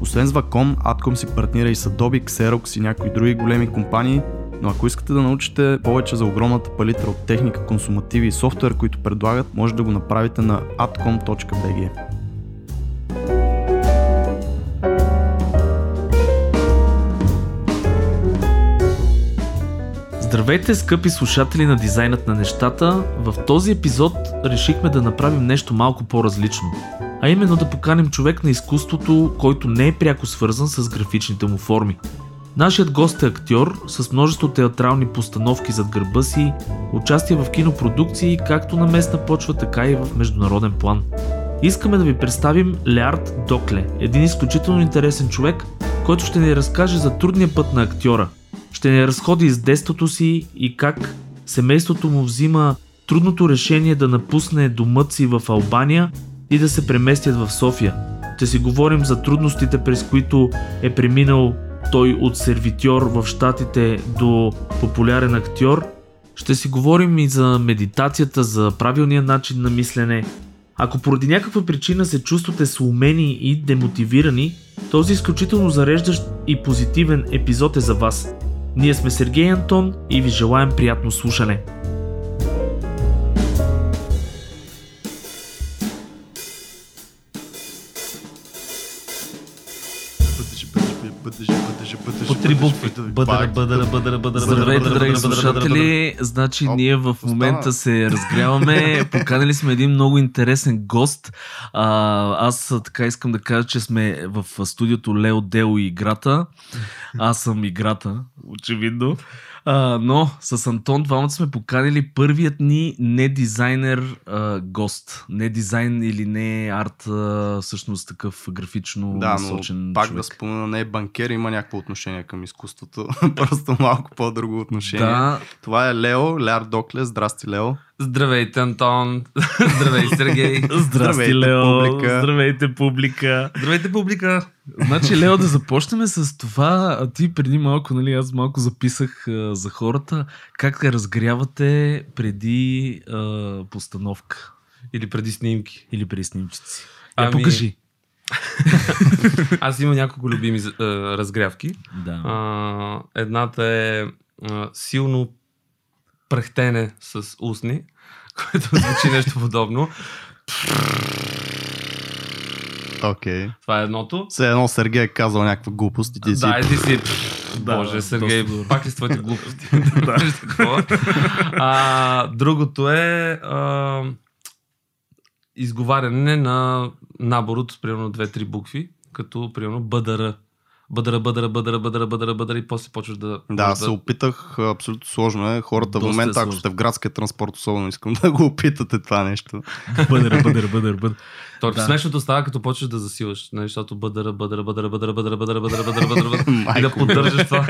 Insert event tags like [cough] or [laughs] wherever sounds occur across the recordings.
Освен с Wacom, Atcom си партнира и с Adobe, Xerox и някои други големи компании, но ако искате да научите повече за огромната палитра от техника, консумативи и софтуер, които предлагат, може да го направите на atcom.bg. Здравейте, скъпи слушатели на дизайнът на нещата. В този епизод решихме да направим нещо малко по-различно. А именно да поканим човек на изкуството, който не е пряко свързан с графичните му форми. Нашият гост е актьор с множество театрални постановки зад гърба си, участие в кинопродукции както на местна почва, така и в международен план. Искаме да ви представим Леард Докле, един изключително интересен човек, който ще ни разкаже за трудния път на актьора. Ще ни разходи из детството си и как семейството му взима трудното решение да напусне домът си в Албания и да се преместят в София. Ще си говорим за трудностите, през които е преминал той от сервитьор в Штатите до популярен актьор. Ще си говорим и за медитацията, за правилния начин на мислене. Ако поради някаква причина се чувствате сломени и демотивирани, този изключително зареждащ и позитивен епизод е за вас. Ние сме Сергей Антон и ви желаем приятно слушане. Три букви. Бъдъра, бъдъра, бъдъра, бъдъра. Здравейте, драги слушатели. Значи Оп, ние в остана. момента се разгряваме. [laughs] Поканили сме един много интересен гост. А, аз така искам да кажа, че сме в студиото Лео Дело и играта. Аз съм играта, очевидно. А, но с Антон двамата сме поканили първият ни не дизайнер а, гост. Не дизайн или не арт, а, всъщност такъв графично Да, но насочен пак човек. да спомена, не е банкер, има някакво отношение към изкуството. [laughs] Просто малко по-друго отношение. Да, Това е Лео, Ляр Докле. Здрасти, Лео. Здравейте, Антон. [laughs] Здравей, Сергей. Здрасти, Здравейте, Лео. публика. Здравейте, публика. Здравейте, публика. Значи, Лео, да започнем с това. А ти преди малко, нали, аз малко записах а, за хората. Как те разгрявате преди а, постановка Или преди снимки. или преди снимчици? Я Ами- покажи. [laughs] Аз имам няколко любими а, разгрявки. Да. А, едната е а, силно прехтене с устни, [laughs] което звучи нещо подобно. Окей. Това е едното. Все едно Сергей е казал някаква глупост и ти си... Да, и ти си... [laughs] Да, Боже, Сергей, пак ли с твоите глупости? [laughs] А, другото е а, изговаряне на набор от примерно две-три букви, като примерно бъдъра. Бъдъра, бъдъра, бъдъра, бъдъра, бъдъра, бъдъра и после почваш да... Да, се опитах, абсолютно сложно е. Хората в е момента, ако сте в градския транспорт, особено искам да го опитате това нещо. Бъдър, бъдър, бъдър, бъдър. То, Да. Смешното става, като почваш да засилаш, нали, защото бъдъра, бъдъра, бъдъра, бъдъра, бъдъра, бъдъра, бъдъра, бъдъра, бъдъра, бъдъра, и да поддържаш това.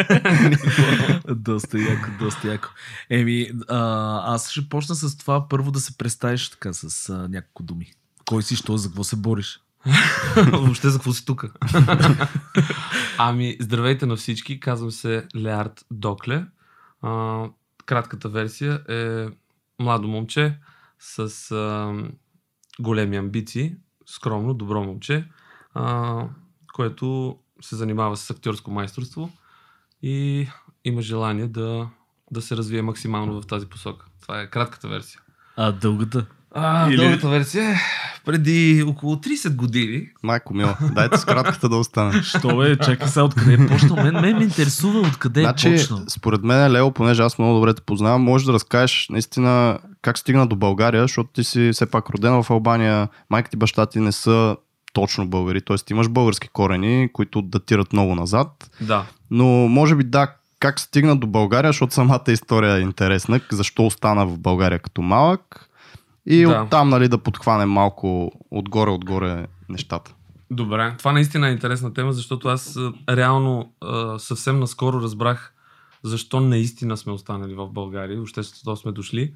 доста яко, доста яко. Еми, а, аз ще почна с това първо да се представиш така с а, няколко думи. Кой си, що, за какво се бориш? [laughs] Въобще за какво си тук? [laughs] ами, здравейте на всички. Казвам се Леард Докле. А, кратката версия е младо момче с а, големи амбиции, скромно, добро момче, а, което се занимава с актьорско майсторство и има желание да, да се развие максимално в тази посока. Това е кратката версия. А дългата? А, Или- Или... версия е преди около 30 години. Майко мил, дайте с кратката да остане. [laughs] Що бе, чакай сега откъде е почнал. Мен, мен ме интересува откъде значи, е почнал. според мен, Лео, понеже аз много добре те познавам, можеш да разкажеш наистина как стигна до България, защото ти си все пак роден в Албания, майка ти, баща ти не са точно българи, т.е. ти имаш български корени, които датират много назад, Да. но може би да, как стигна до България, защото самата история е интересна, защо остана в България като малък и Да. оттам нали, да подхванем малко отгоре-отгоре нещата. Добре. Това наистина е интересна тема, защото аз реално съвсем наскоро разбрах защо наистина сме останали в България, въобще защо сме дошли.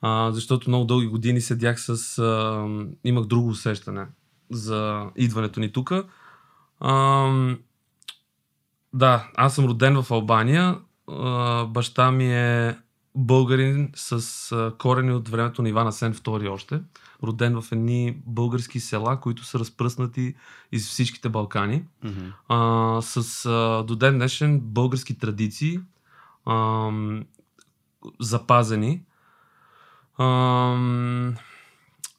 А, защото много дълги години седях с... А, имах друго усещане за идването ни тук. Да, аз съм роден в Албания. А, баща ми е българин с а, корени от времето на Иван Асен II още. Роден в едни български села, които са разпръснати из всичките Балкани. А, с а, до ден днешен български традиции, ам, запазени. Ам,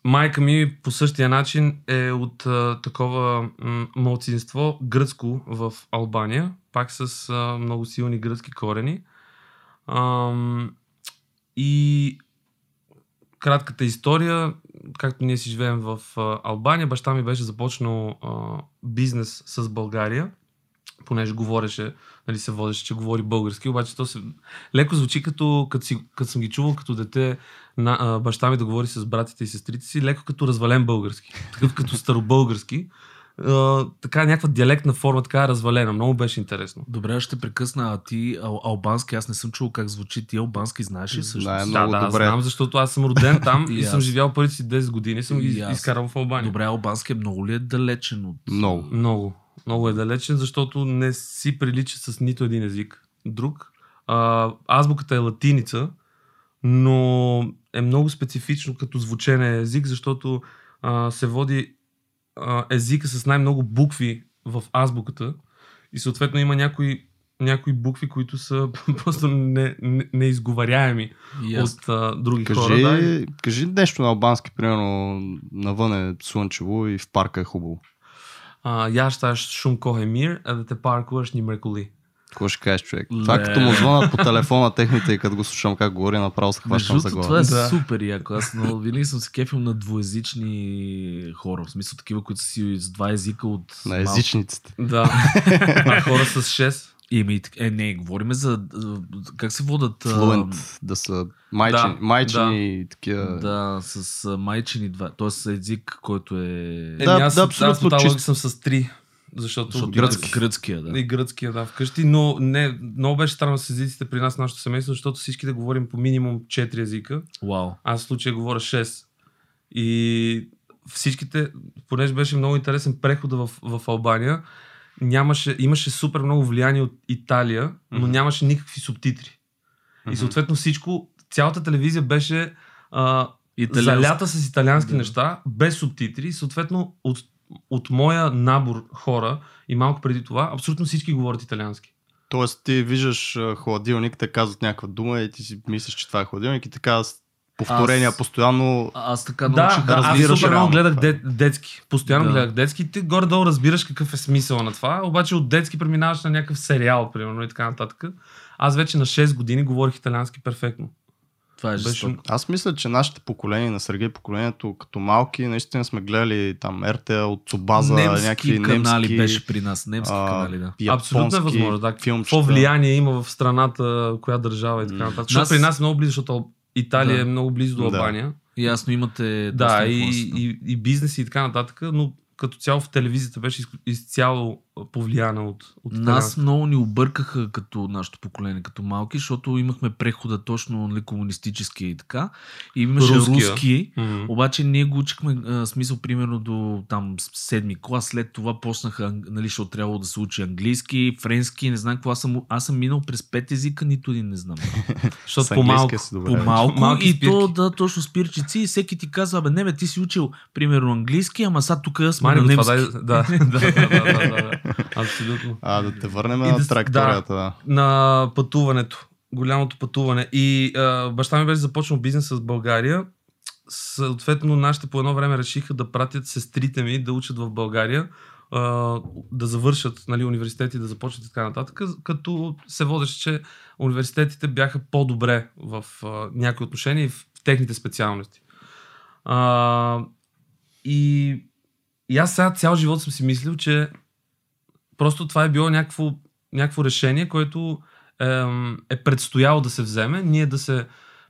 майка ми по същия начин е от а, такова м- малцинство гръцко в Албания, пак с а, много силни гръцки корени. Ам, и кратката история, както ние си живеем в Албания, баща ми беше започнал бизнес с България, понеже говореше, нали се водеше, че говори български, обаче то се леко звучи като, като, си, като съм ги чувал като дете на а, баща ми да говори с братите и сестрите си, леко като развален български, такъв като старобългарски. А, така някаква диалектна форма, така е развалена. Много беше интересно. Добре, ще прекъсна. А ти ал- албански, аз не съм чул как звучи. Ти албански знаеш ли също? Да, Да, много да, добре. знам, защото аз съм роден там [laughs] И и съм живял първите си 10 години, съм И ги аз. изкарал в Албания. Добре, албански е много ли е далечен от... Много. Много. Много е далечен, защото не си прилича с нито един език. Друг. А, азбуката е латиница, но е много специфично като звучене език, защото а, се води а, езика с най-много букви в азбуката и съответно има някои, някои букви, които са [laughs] просто не, не, неизговаряеми от а, други Кажи, хора. Да, кажи нещо на албански, примерно навън е слънчево и в парка е хубаво. а, я щаш шум кохемир, а да те паркуваш ни меркули. Какво ще кажеш, човек? Ле. Това като му звънат по телефона техните и като го слушам как говори, направо се хващам за глава. това е Да. супер яко. Аз но, винаги съм се кефил на двуязични хора. В смисъл такива, които са си с два езика от... На езичниците. Да. [laughs] а хора с 6. И, ами, е, не, говориме за... а, Как се водат... а, Флуент, да са майчини, Да, майчини и такива. Да, с а, майчини два. Тоест език, който е... Е, Да, аз, да, да, абсолютно аз чист. съм с 3. Защото, Защото гръцки. гръцки. гръцкия, да. И гръцкия, да, вкъщи. Но не, много беше странно с езиците при нас, нашето семейство, защото всички да говорим по минимум 4 езика. Вау. Аз в случая говоря 6. И всичките, понеже беше много интересен прехода в, в Албания, нямаше, имаше супер много влияние от Италия, но Мгм. нямаше никакви субтитри. И съответно всичко, цялата телевизия беше а, Италиански. залята с италиански Да. неща, без субтитри. И съответно от, от моя набор хора и малко преди това, абсолютно всички говорят италиански. Тоест ти виждаш хладилник, те казват някаква дума и ти си мислиш, че това е хладилник и така с повторения Аз- постоянно. А- Аз така Да, научих да, аз разбираш супер много гледах де, детски. Постоянно Да. гледах детски. Ти горе-долу разбираш какъв е смисъл на това, обаче от детски преминаваш на някакъв сериал, примерно и така нататък. Аз вече на 6 години говорих италиански перфектно. Това е Беше-. Аз мисля, че нашите поколения, на Сергей поколението, като малки, наистина сме гледали там РТЛ от Цубаза, немски някакви канали немски, беше при нас. Немски а, канали, да. японски Абсолютно е възможно. Да. Какво влияние има в страната, коя държава и така нататък. Защото Нас- при нас е много близо, защото Италия Да. е много близо до Да. Албания. Ясно, имате Да, и, и, и бизнес и така нататък, но като цяло в телевизията беше из- изцяло повлияна от, от Нас много ни объркаха като нашето поколение, като малки, защото имахме прехода точно нали, комунистически и така. И имаше Руския. руски, Мгм. обаче ние го учихме а, смисъл примерно до там седми клас, след това почнаха, нали, защото трябвало да се учи английски, френски, не знам какво. Аз съм, аз съм минал през пет езика, нито един не знам. [laughs] Защото по-малко. По-малко Малки и то да, точно спирчици и всеки ти казва, бе, не бе, ти си учил примерно английски, ама сега тук сме Мани на немски. това, [laughs] да, да, да, да, да, да, да, [laughs] абсолютно. А, да те върнем И на да траекторията. Да. На пътуването, голямото пътуване. И а, баща ми беше започнал бизнес с България съответно нашите по едно време решиха да пратят сестрите ми да учат в България, а, да завършат нали, университети, да започнат и така нататък, като се водеше, че университетите бяха по-добре в а, някои отношения и в, в техните специалности. А, и, и аз сега цял живот съм си мислил, че просто това е било някакво, някакво решение, което е, е предстояло да се вземе, ние да се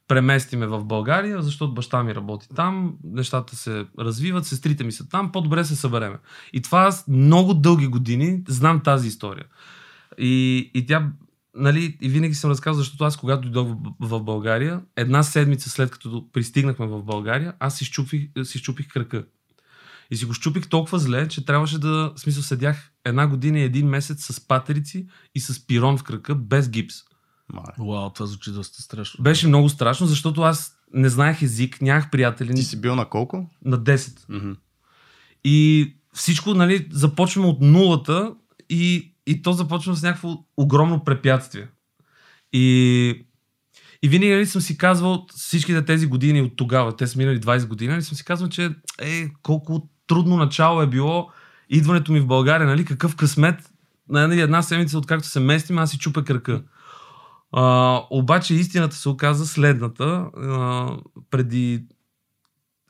преместиме в България, защото баща ми работи там, нещата се развиват, сестрите ми са там, по-добре се събереме. И това аз много дълги години знам тази история. И, и тя, нали, и винаги съм разказвал, защото аз когато дойдох в, в България, една седмица след като пристигнахме в България, аз си щупих, си щупих кръка. И си го щупих толкова зле, че трябваше да, в смисъл, седях една година и един месец с патерици и с пирон в кръка, без гипс. Вау, това звучи доста страшно. Беше много страшно, защото аз не знаех език, нямах приятели. Ти си бил на колко? На 10. Mm-hmm. И всичко, нали, започваме от нулата и, и то започва с някакво огромно препятствие. И, и винаги нали, съм си казвал всичките тези години от тогава, те са минали 20 години, нали, съм си казвал, че е, колко трудно начало е било идването ми в България, нали, какъв късмет. Нали, една седмица, откакто се местим, аз си чупя кръка. А, обаче истината се оказа следната. А, преди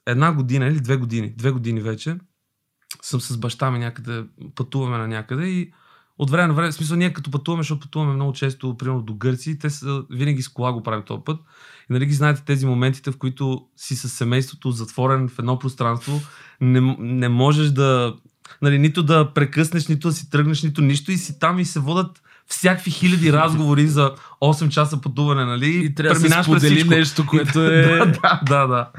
една година или две години, две години вече, съм с баща ми някъде, пътуваме на някъде и от време на време, в смисъл ние като пътуваме, защото пътуваме много често, примерно до Гърци, те са, винаги с кола го правим този път. И нали ги знаете тези моментите, в които си с семейството затворен в едно пространство, не, не можеш да, нали, нито да прекъснеш, нито да си тръгнеш, нито нищо и си там и се водат всякакви хиляди разговори за 8 часа пътуване, нали? И трябва да се сподели нещо, което [laughs] е... да, да, да, да.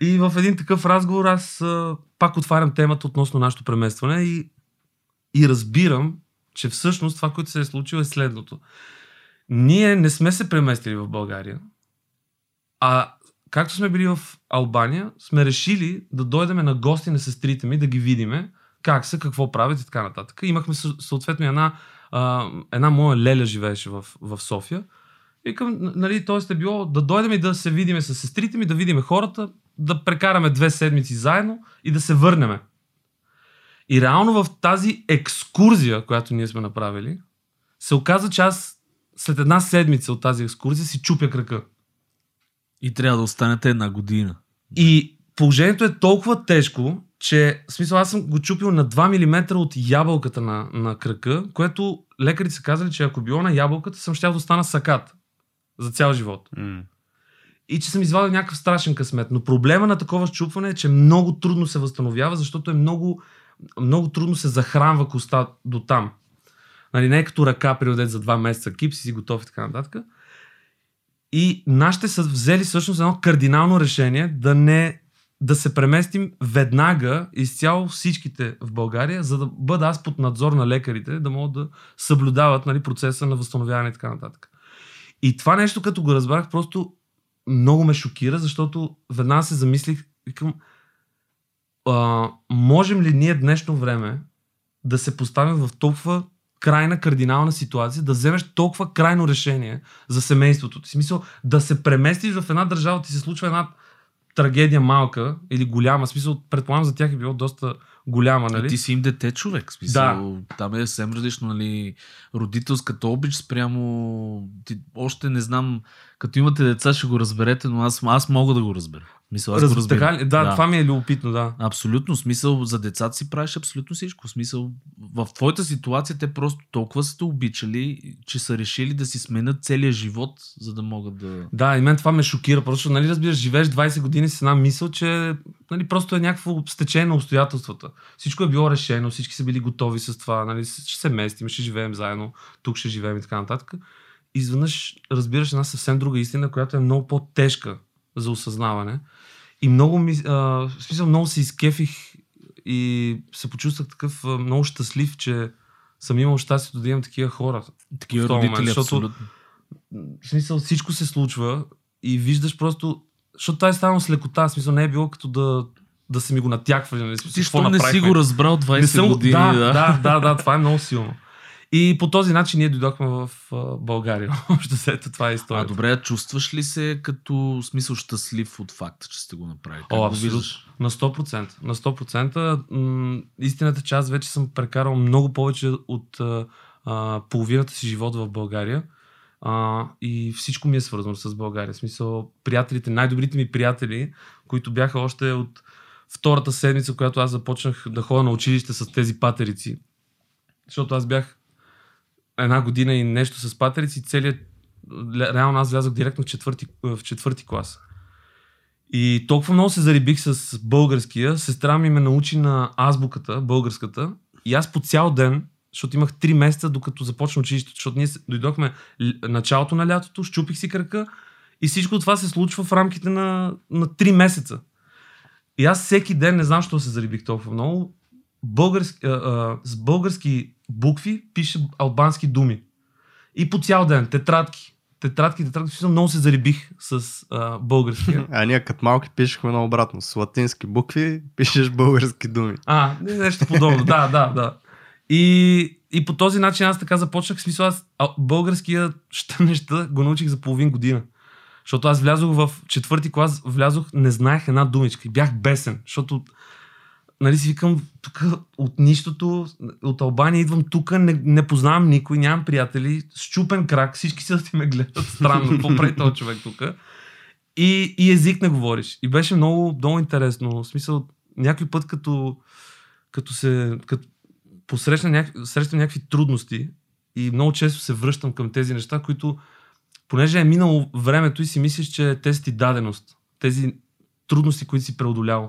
И в един такъв разговор аз а, пак отварям темата относно нашето преместване и, и разбирам, че всъщност това, което се е случило е следното. Ние не сме се преместили в България, а както сме били в Албания, сме решили да дойдем на гости на сестрите ми, да ги видиме, как са, какво правят и така нататък. Имахме съответно една а, една моя леля живееше в, в София. И към, нали, т.е. е било да дойдем и да се видиме с сестрите ми, да видиме хората, да прекараме две седмици заедно и да се върнеме. И реално в тази екскурзия, която ние сме направили, се оказа, че аз след една седмица от тази екскурзия си чупя крака. И трябва да останете една година. И положението е толкова тежко, че в смисъл аз съм го чупил на 2 мм от ябълката на, на кръка, което лекарите са казали, че ако било на ябълката, съм щял да остана сакат за цял живот. Mm. И че съм извадил някакъв страшен късмет. Но проблема на такова щупване е, че много трудно се възстановява, защото е много, много трудно се захранва коста до там. Нали, не е като ръка, приодет за два месеца, кип си готов и така нататък. И нашите са взели всъщност едно кардинално решение да не да се преместим веднага изцяло всичките в България, за да бъда аз под надзор на лекарите, да могат да съблюдават нали, процеса на възстановяване и така нататък. И това нещо, като го разбрах, просто много ме шокира, защото веднага се замислих, викам, а, можем ли ние днешно време да се поставим в толкова крайна кардинална ситуация, да вземеш толкова крайно решение за семейството ти. Смисъл, да се преместиш в една държава, ти се случва една трагедия малка или голяма, смисъл, предполагам за тях е било доста голяма, нали? А ти си им дете човек, смисъл, да. там е съвсем различно, нали, родителската обич спрямо, ти, още не знам, като имате деца ще го разберете, но аз, аз мога да го разбера. Мисъл, аз Раз, го така, да, да, това ми е любопитно, да. Абсолютно, смисъл, за децата си правиш абсолютно всичко. Смисъл, в твоята ситуация те просто толкова са те обичали, че са решили да си сменят целия живот, за да могат да... Да, и мен това ме шокира, просто, нали, разбираш, живееш 20 години с една мисъл, че нали, просто е някакво стечение на обстоятелствата. Всичко е било решено, всички са били готови с това, нали, ще се местим, ще живеем заедно, тук ще живеем и така нататък. Изведнъж разбираш една съвсем друга истина, която е много по-тежка за осъзнаване. И много, ми, а, в смисъл, много се изкефих и се почувствах такъв а, много щастлив, че съм имал щастието да имам такива хора. Такива родители, момент, защото, абсолютно. В смисъл, всичко се случва и виждаш просто... Защото това е станало с лекота. В смисъл, не е било като да, да са ми го натяквали. Нали? Ти що не си го разбрал 20 не съм, години? Да, да, да, да, да, това е много силно. И по този начин ние дойдохме в а, България. [laughs] Общо след това е А историята. добре, а чувстваш ли се като смисъл щастлив от факта, че сте го направили? О, абсолютно. На 100%. На 100%. М- истината, че аз вече съм прекарал много повече от а, а, половината си живот в България. А, и всичко ми е свързано с България. В смисъл, приятелите, най-добрите ми приятели, които бяха още от втората седмица, когато аз започнах да ходя на училище с тези патерици. Защото аз бях една година и нещо с патерици целият... Реално аз влязох директно в четвърти, в четвърти клас. И толкова много се зарибих с българския, сестра ми ме научи на азбуката, българската. И аз по цял ден, защото имах 3 месеца, докато започна училището, защото ние дойдохме началото на лятото, щупих си кръка и всичко това се случва в рамките на, на 3 месеца. И аз всеки ден, не знам, защо се зарибих толкова много, български, а, а, с български букви пише албански думи. И по цял ден, тетрадки. Тетрадки, тетрадки, много се зарибих с а, българския. [laughs] А ние като малки пишехме наобратно. С латински букви пишеш български думи. А, не- нещо подобно. да, да, да. И, и по този начин аз така започнах. В смисъл, аз а, българския ща неща го научих за половин година. Защото аз влязох в четвърти клас, влязох, не знаех една думичка и бях бесен, защото нали си викам, тук от нищото, от Албания идвам тук, не, не познавам никой, нямам приятели, щупен крак, всички да ти ме гледат странно, какво прави този човек тук. И, и език не говориш. И беше много, много интересно. В смисъл, някой път като, като се като посрещна няк... срещам някакви трудности и много често се връщам към тези неща, които понеже е минало времето и си мислиш, че те са ти даденост. Тези трудности, които си преодолял.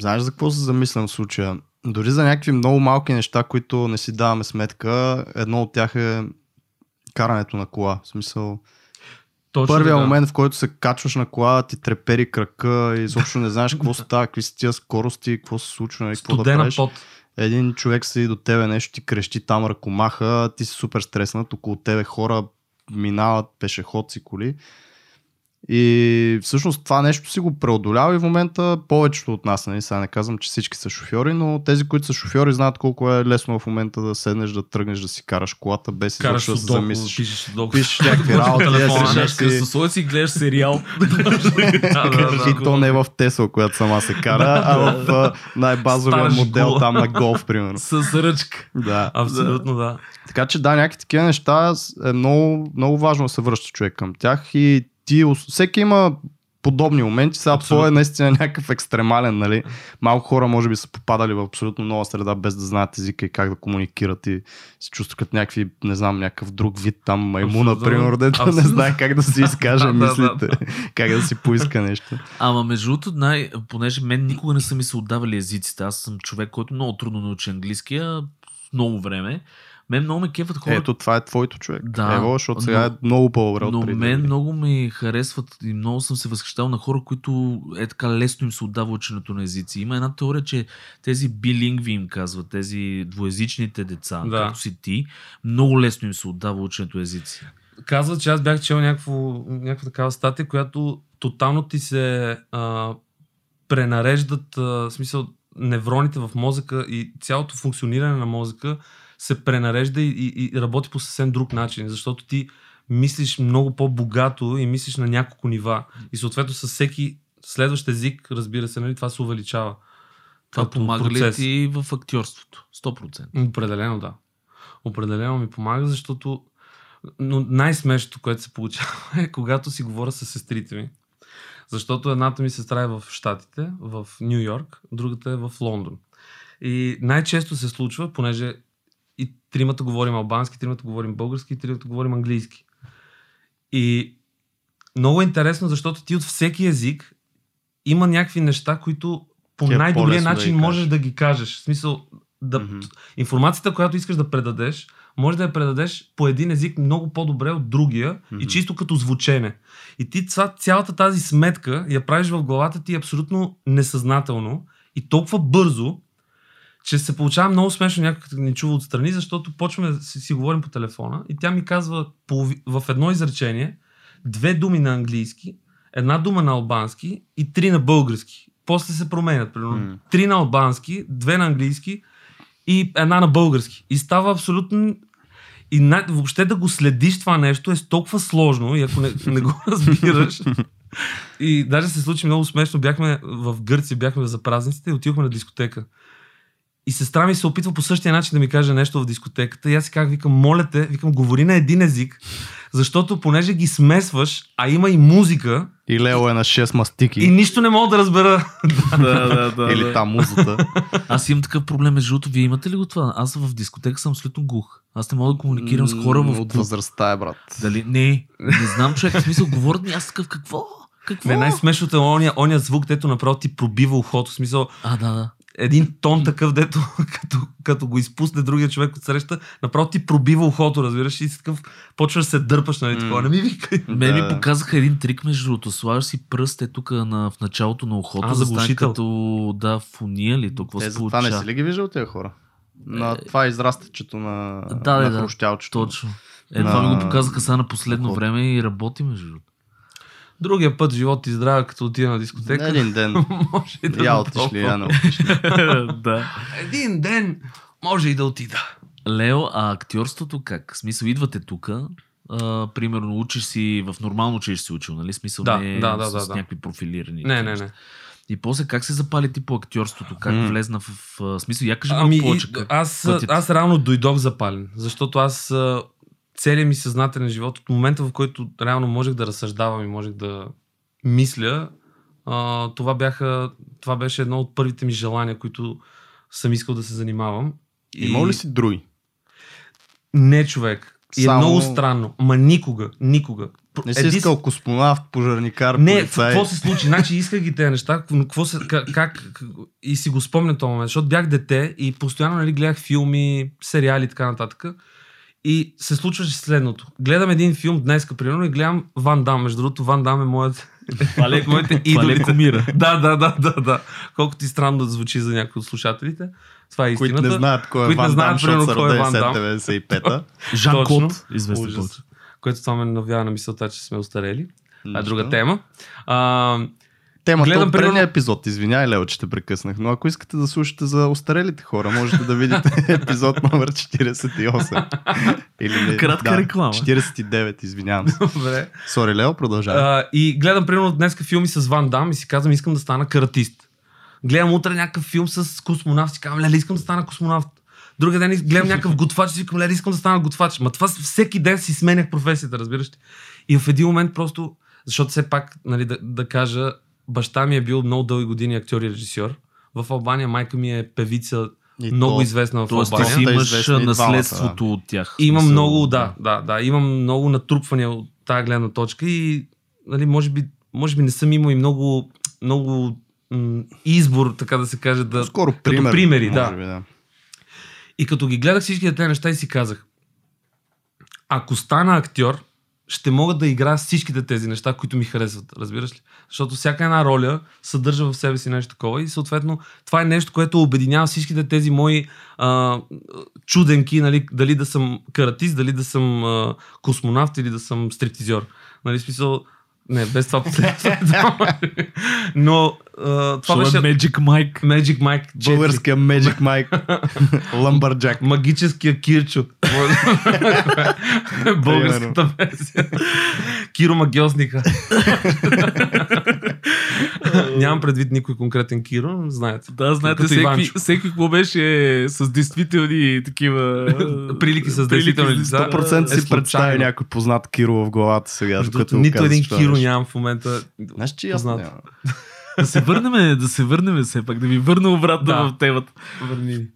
Знаеш за какво се замислям в случая? Дори за някакви много малки неща, които не си даваме сметка, едно от тях е карането на кола. В смисъл, Точно първия така. момент, в който се качваш на кола, ти трепери крака и изобщо не знаеш какво става, какви са тия скорости, какво се случва, нали, какво да Студена правиш. пот. Един човек седи до тебе, нещо ти крещи там ръкомаха, ти си супер стреснат, около тебе хора минават, пешеходци, коли. И всъщност това нещо си го преодолява и в момента повечето от нас, нали, сега не казвам, че всички са шофьори, но тези, които са шофьори, знаят колко е лесно в момента да седнеш, да тръгнеш, да си караш колата, без Караш да се замислиш. пишеш судоку. Пишеш някакви [laughs] работи, да си си гледаш сериал. [laughs] и то не в Тесла, която сама се [laughs] кара, а в най-базовия модел там на голф, примерно. С ръчка. Да. Абсолютно да. Така че да, някакви такива неща е много, много важно да се връща човек към тях и ти, всеки има подобни моменти. Сега Абсолютно. това е наистина някакъв екстремален, нали? Малко хора може би са попадали в абсолютно нова среда, без да знаят езика и как да комуникират и се чувстват като някакви, не знам, някакъв друг вид там маймуна, Абсолютно. примерно, дето не знае как да си [laughs] изкаже мислите, как да си поиска нещо. Ама между другото, най- понеже мен никога не са ми се отдавали езиците. Аз съм човек, който много трудно научи английския много време. Мен много ме кефат хора, Ето, това е твоето човек. Да, Ево, защото сега е но- много по-добре но преди. мен много ми харесват и много съм се възхищал на хора, които е така лесно им се отдава ученето на езици. Има една теория, че тези билингви им казват, тези двоязичните деца, Да. както си ти, много лесно им се отдава ученето на езици. Казват, че аз бях чел някакво, някаква такава статия, която тотално ти се а, пренареждат, а, в смисъл, невроните в мозъка и цялото функциониране на мозъка се пренарежда и, и, и работи по съвсем друг начин, защото ти мислиш много по-богато и мислиш на няколко нива. И съответно с всеки следващ език, разбира се, нали, това се увеличава. Това помага ли процес. ти в актьорството? 100%. Определено да. Определено ми помага, защото но най-смешното, което се получава [laughs] е когато си говоря с сестрите ми. Защото едната ми сестра е в Штатите, в Нью Йорк, другата е в Лондон. И най-често се случва, понеже и тримата говорим албански, тримата говорим български, и тримата говорим английски. И много е интересно, защото ти от всеки език има някакви неща, които по Ти е най-добрия да начин ги можеш кажеш. да ги кажеш. В смисъл, да, Мгм. информацията, която искаш да предадеш, може да я предадеш по един език много по-добре от другия и Мгм. чисто като звучене. И ти цялата тази сметка я правиш в главата ти абсолютно несъзнателно и толкова бързо, че се получава много смешно някой като ни чува отстрани, защото почваме да си, си говорим по телефона и тя ми казва полови, в едно изречение две думи на английски, една дума на албански и три на български. После се променят. Примерно, М. три на албански, две на английски и една на български. И става абсолютно... И на... въобще да го следиш това нещо е толкова сложно и ако не, не го [laughs] разбираш... И даже се случи много смешно. Бяхме в Гърция, бяхме за празниците и отидохме на дискотека. И сестра ми се опитва по същия начин да ми каже нещо в дискотеката. И аз си казах, викам, моля те, викам, говори на един език, защото понеже ги смесваш, а има и музика. И Лео е на 6 мастики. И нищо не мога да разбера. [laughs] да, да, да. Или там музата. Аз имам такъв проблем между другото. Вие имате ли го това? Аз в дискотека съм абсолютно глух. Аз не мога да комуникирам с хора в От възрастта е, брат. Дали? Не, не знам човек. В смисъл, говорят ми аз такъв какво? Какво? Не, най-смешното е оня, оня звук, дето направо ти пробива ухото. В смисъл, А, да, да. Един тон такъв, дето [laughs] като, като го изпусне другия човек от среща, направо ти пробива ухото, разбираш, и си такъв, почваш да се дърпаш, нали, такова, не ми викай. Ме ми Да. показаха един трик между другото. Слагаш си пръст е тук на, в началото на ухото, А, за да като да, фуния ли, то какво Те се за това не си ли ги виждал тези хора? На това израстъчето на, Да, на да, да. Точно. Е, това На- ми го показаха сега на последно ухото. време и работи между другото. Другия път, живот и здраве, като отида на дискотека, един ден. [laughs] може и да Я отиш ли, я не отиш ли. да. Един ден може и да отида. Лео, а актьорството как? В смисъл, идвате тук, примерно учиш си в нормално училище си учил, нали? Смисъл Да, не да, да, с да, да. някакви профилирани. Не, не, не. И после как се запали ти по актьорството? Как М. влезна в, в, смисъл? Я кажи Ами, малко и, повече. Как, аз, пътят. аз реално дойдох запален, защото аз целият ми съзнателен живот, от момента в който реално можех да разсъждавам и можех да мисля, а, това, бяха, това беше едно от първите ми желания, които съм искал да се занимавам. И... Имал ли си други? Не, човек. И Само- е много странно. Ма никога, никога. Не си Еди- искал космонавт, пожарникар, Не, полицай? какво се случи? Значи исках ги тези неща, но какво се, как, как, и си го спомням този момент, защото бях дете и постоянно нали, гледах филми, сериали и така нататък. И се случваше следното. Гледам един филм днес, примерно, и гледам Ван Дам. Между другото, Ван Дам е моят, Това е- моите това ли е идоли. кумира? Да, да, да, да, да. Колкото и странно да звучи за някои от слушателите. Това е Които истината. не знаят кой е които не Ван Дам, знаят, защото примерно, са кой е Ван Дам. след 95-та. Жан. Клод, известен. Което това ме навява на мисълта, че сме устарели. Това е друга тема. А, Темата Гледам, от предния примерно- епизод, извинявай, Лео, че те прекъснах, но ако искате да слушате за остарелите хора, можете да видите [laughs] епизод номер 48. Или не, Кратка да, реклама. 49, извинявам се. добре. Сори, Лео, продължавай. А, и гледам, примерно, днес филми с Ван Дам и си казвам, искам да стана каратист. Гледам утре някакъв филм с космонавт, си казвам, леле, искам да стана космонавт. Другия ден гледам някакъв готвач и си викам, леле, искам да стана готвач. Ма това всеки ден си сменях професията, разбираш ли? И в един момент просто, защото все пак, нали, да, да кажа, баща ми е бил много дълги години актьор и режисьор. В Албания майка ми е певица, И много то- известна в Тоест ти Албания. си Да, имаш известни двамата, наследството от тях. Имам много, да, да, да. Имам много натрупвания от тази гледна точка и нали, може, би, може би не съм имал и много, много м- избор, така да се каже. Да... Скоро пример. примери, може да. Би, да. И като ги гледах всички тези неща и си казах, ако стана актьор, ще мога да играя всичките тези неща, които ми харесват. Разбираш ли? Защото всяка една роля съдържа в себе си нещо такова и съответно това е нещо, което обединява всичките тези мои а, чуденки, нали, дали да съм каратист, дали да съм а, космонавт или да съм стриптизьор. Нали, смисъл, не, без това последното. [laughs] Но а, това Това беше е Magic Mike. Magic Mike 4. Българския Magic Mike. [laughs] Lumberjack. Магическия Кирчо. [laughs] Българската версия. Киро Магиосника. Нямам предвид никой конкретен Киро, но знаете. Да, знаете, всеки, всеки какво беше с действителни такива... [laughs] Прилики с действителни лица. 100% Е, си представя някой познат Киро в главата сега. Нито един Киро нямам в момента. Знаеш, че аз познат. нямам. [laughs] Да се върнем, да се върнем все пак, да ви върна обратно Да. в темата. Върни. ни.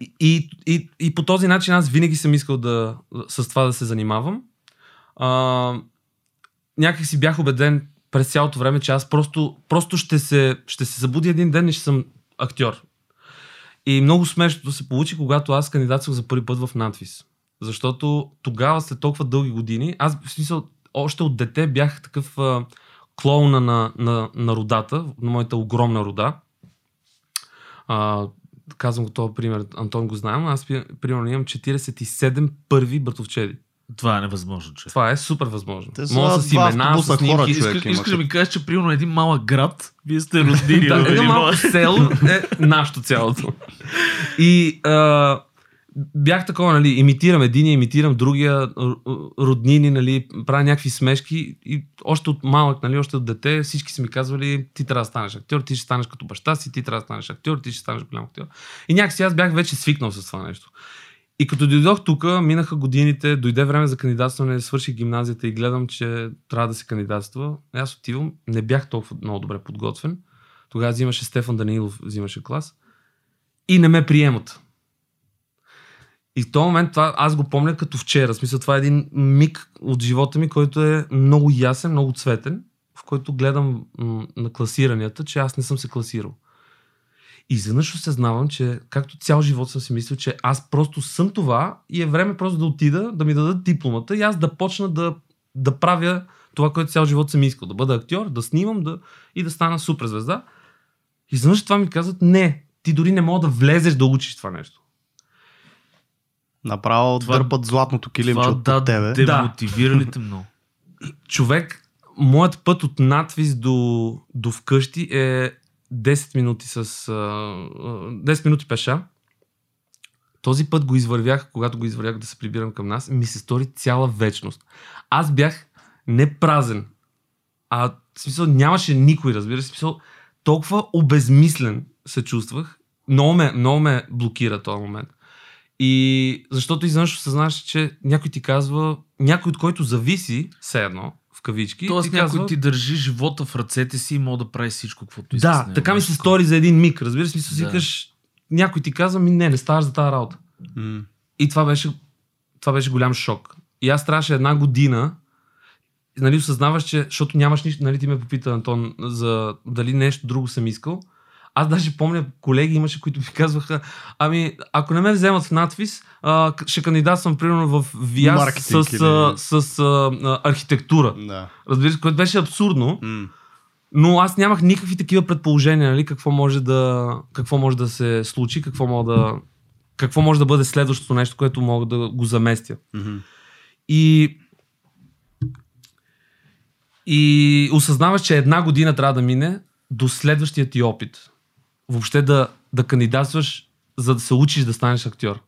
И, и, и, и по този начин аз винаги съм искал да, с това да се занимавам. А, някак си бях убеден през цялото време, че аз просто, просто ще, се, ще се събуди един ден и ще съм актьор. И много смешното се получи, когато аз кандидатствах за първи път в надвис. Защото тогава, след толкова дълги години, аз в смисъл, още от дете бях такъв а, клоуна на, на, на родата, на моята огромна рода. А, казвам го този пример, Антон го знаем, аз примерно имам 47 първи братовчеди. Това е невъзможно, че. Това е супер възможно. Те Може с имена, с снимки. хора. Искаш, искаш да ми кажеш, че примерно един малък град, вие сте роднини. Да, едно малко малък- село е нашето цялото. И а, бях такова, нали, имитирам единия, имитирам другия, роднини, нали, правя някакви смешки и още от малък, нали, още от дете всички са ми казвали, ти трябва да станеш актьор, ти ще станеш като баща си, ти трябва да станеш актьор, ти ще станеш голям актьор. И някакси аз бях вече свикнал с това нещо. И като дойдох тук, минаха годините, дойде време за кандидатстване, свърших гимназията и гледам, че трябва да се кандидатства. Аз отивам, не бях толкова много добре подготвен. Тогава взимаше Стефан Данилов, взимаше клас. И не ме приемат. И в този момент това, аз го помня като вчера. Смисъл, това е един миг от живота ми, който е много ясен, много цветен, в който гледам м- на класиранията, че аз не съм се класирал. И изведнъж осъзнавам, че както цял живот съм си мислил, че аз просто съм това и е време просто да отида, да ми дадат дипломата и аз да почна да, да правя това, което цял живот съм искал. Да бъда актьор, да снимам да, и да стана суперзвезда. И изведнъж това ми казват, не, ти дори не мога да влезеш да учиш това нещо. Направо Това- дърпат златното килимче Това от да, тебе. демотивира ли те много? човек, моят път от надвис до, до вкъщи е 10 минути с... а, а, 10 минути пеша. Този път го извървях, когато го извървях да се прибирам към нас, ми се стори цяла вечност. Аз бях не празен, а в смисъл нямаше никой, разбира се, смисъл толкова обезмислен се чувствах. Много ме, много ме блокира този момент. И защото изведнъж осъзнаваш, че някой ти казва, някой от който зависи, все едно, в кавички, Тоест ти някой казва, ти държи живота в ръцете си и може да прави всичко, каквото иска. с да, него. така ми се стори за един миг, разбира се, мисля си Да. викаш, някой ти казва, ми не, не ставаш за тази работа. М. И това беше, това беше голям шок. И аз трябваше една година, нали, осъзнаваш, че, защото нямаш нищо, нали, ти ме попита, Антон, за дали нещо друго съм искал. Аз даже помня, колеги имаше, които ми казваха, ами, ако не ме вземат в надвис, а, ще кандидатствам, примерно, в ВИАС Маркетинг с, или- с а, а, архитектура. Да. Разбира се, което беше абсурдно. М. Но аз нямах никакви такива предположения, нали, какво може да, какво може да се случи, какво мога да, какво може да бъде следващото нещо, което мога да го заместя. Мгм. И, и осъзнаваш, че една година трябва да мине до следващия ти опит. Въобще да, да кандидатстваш, за да се учиш да станеш актьор.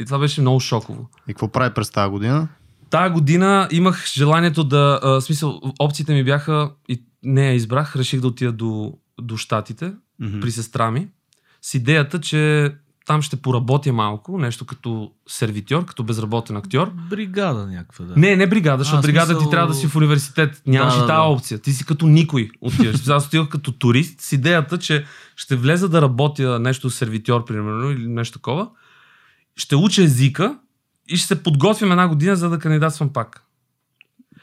И това беше много шоково. И какво прави през тази година? Тая година имах желанието да... А, смисъл, опциите ми бяха... И не я избрах, реших да отида до, до Штатите Мгм. при сестра ми, с идеята, че там ще поработя малко, нещо като сервитьор, като безработен актьор. Бригада някаква, да. Не, не бригада, защото А, бригада смисъл- ти трябва да си в университет. Нямаш Да, и тази да. опция. Ти си като никой отиваш. Аз отивах като турист с идеята, че ще влеза да работя нещо сервитьор, примерно, или нещо такова. Ще уча езика и ще се подготвям една година, за да кандидатствам пак.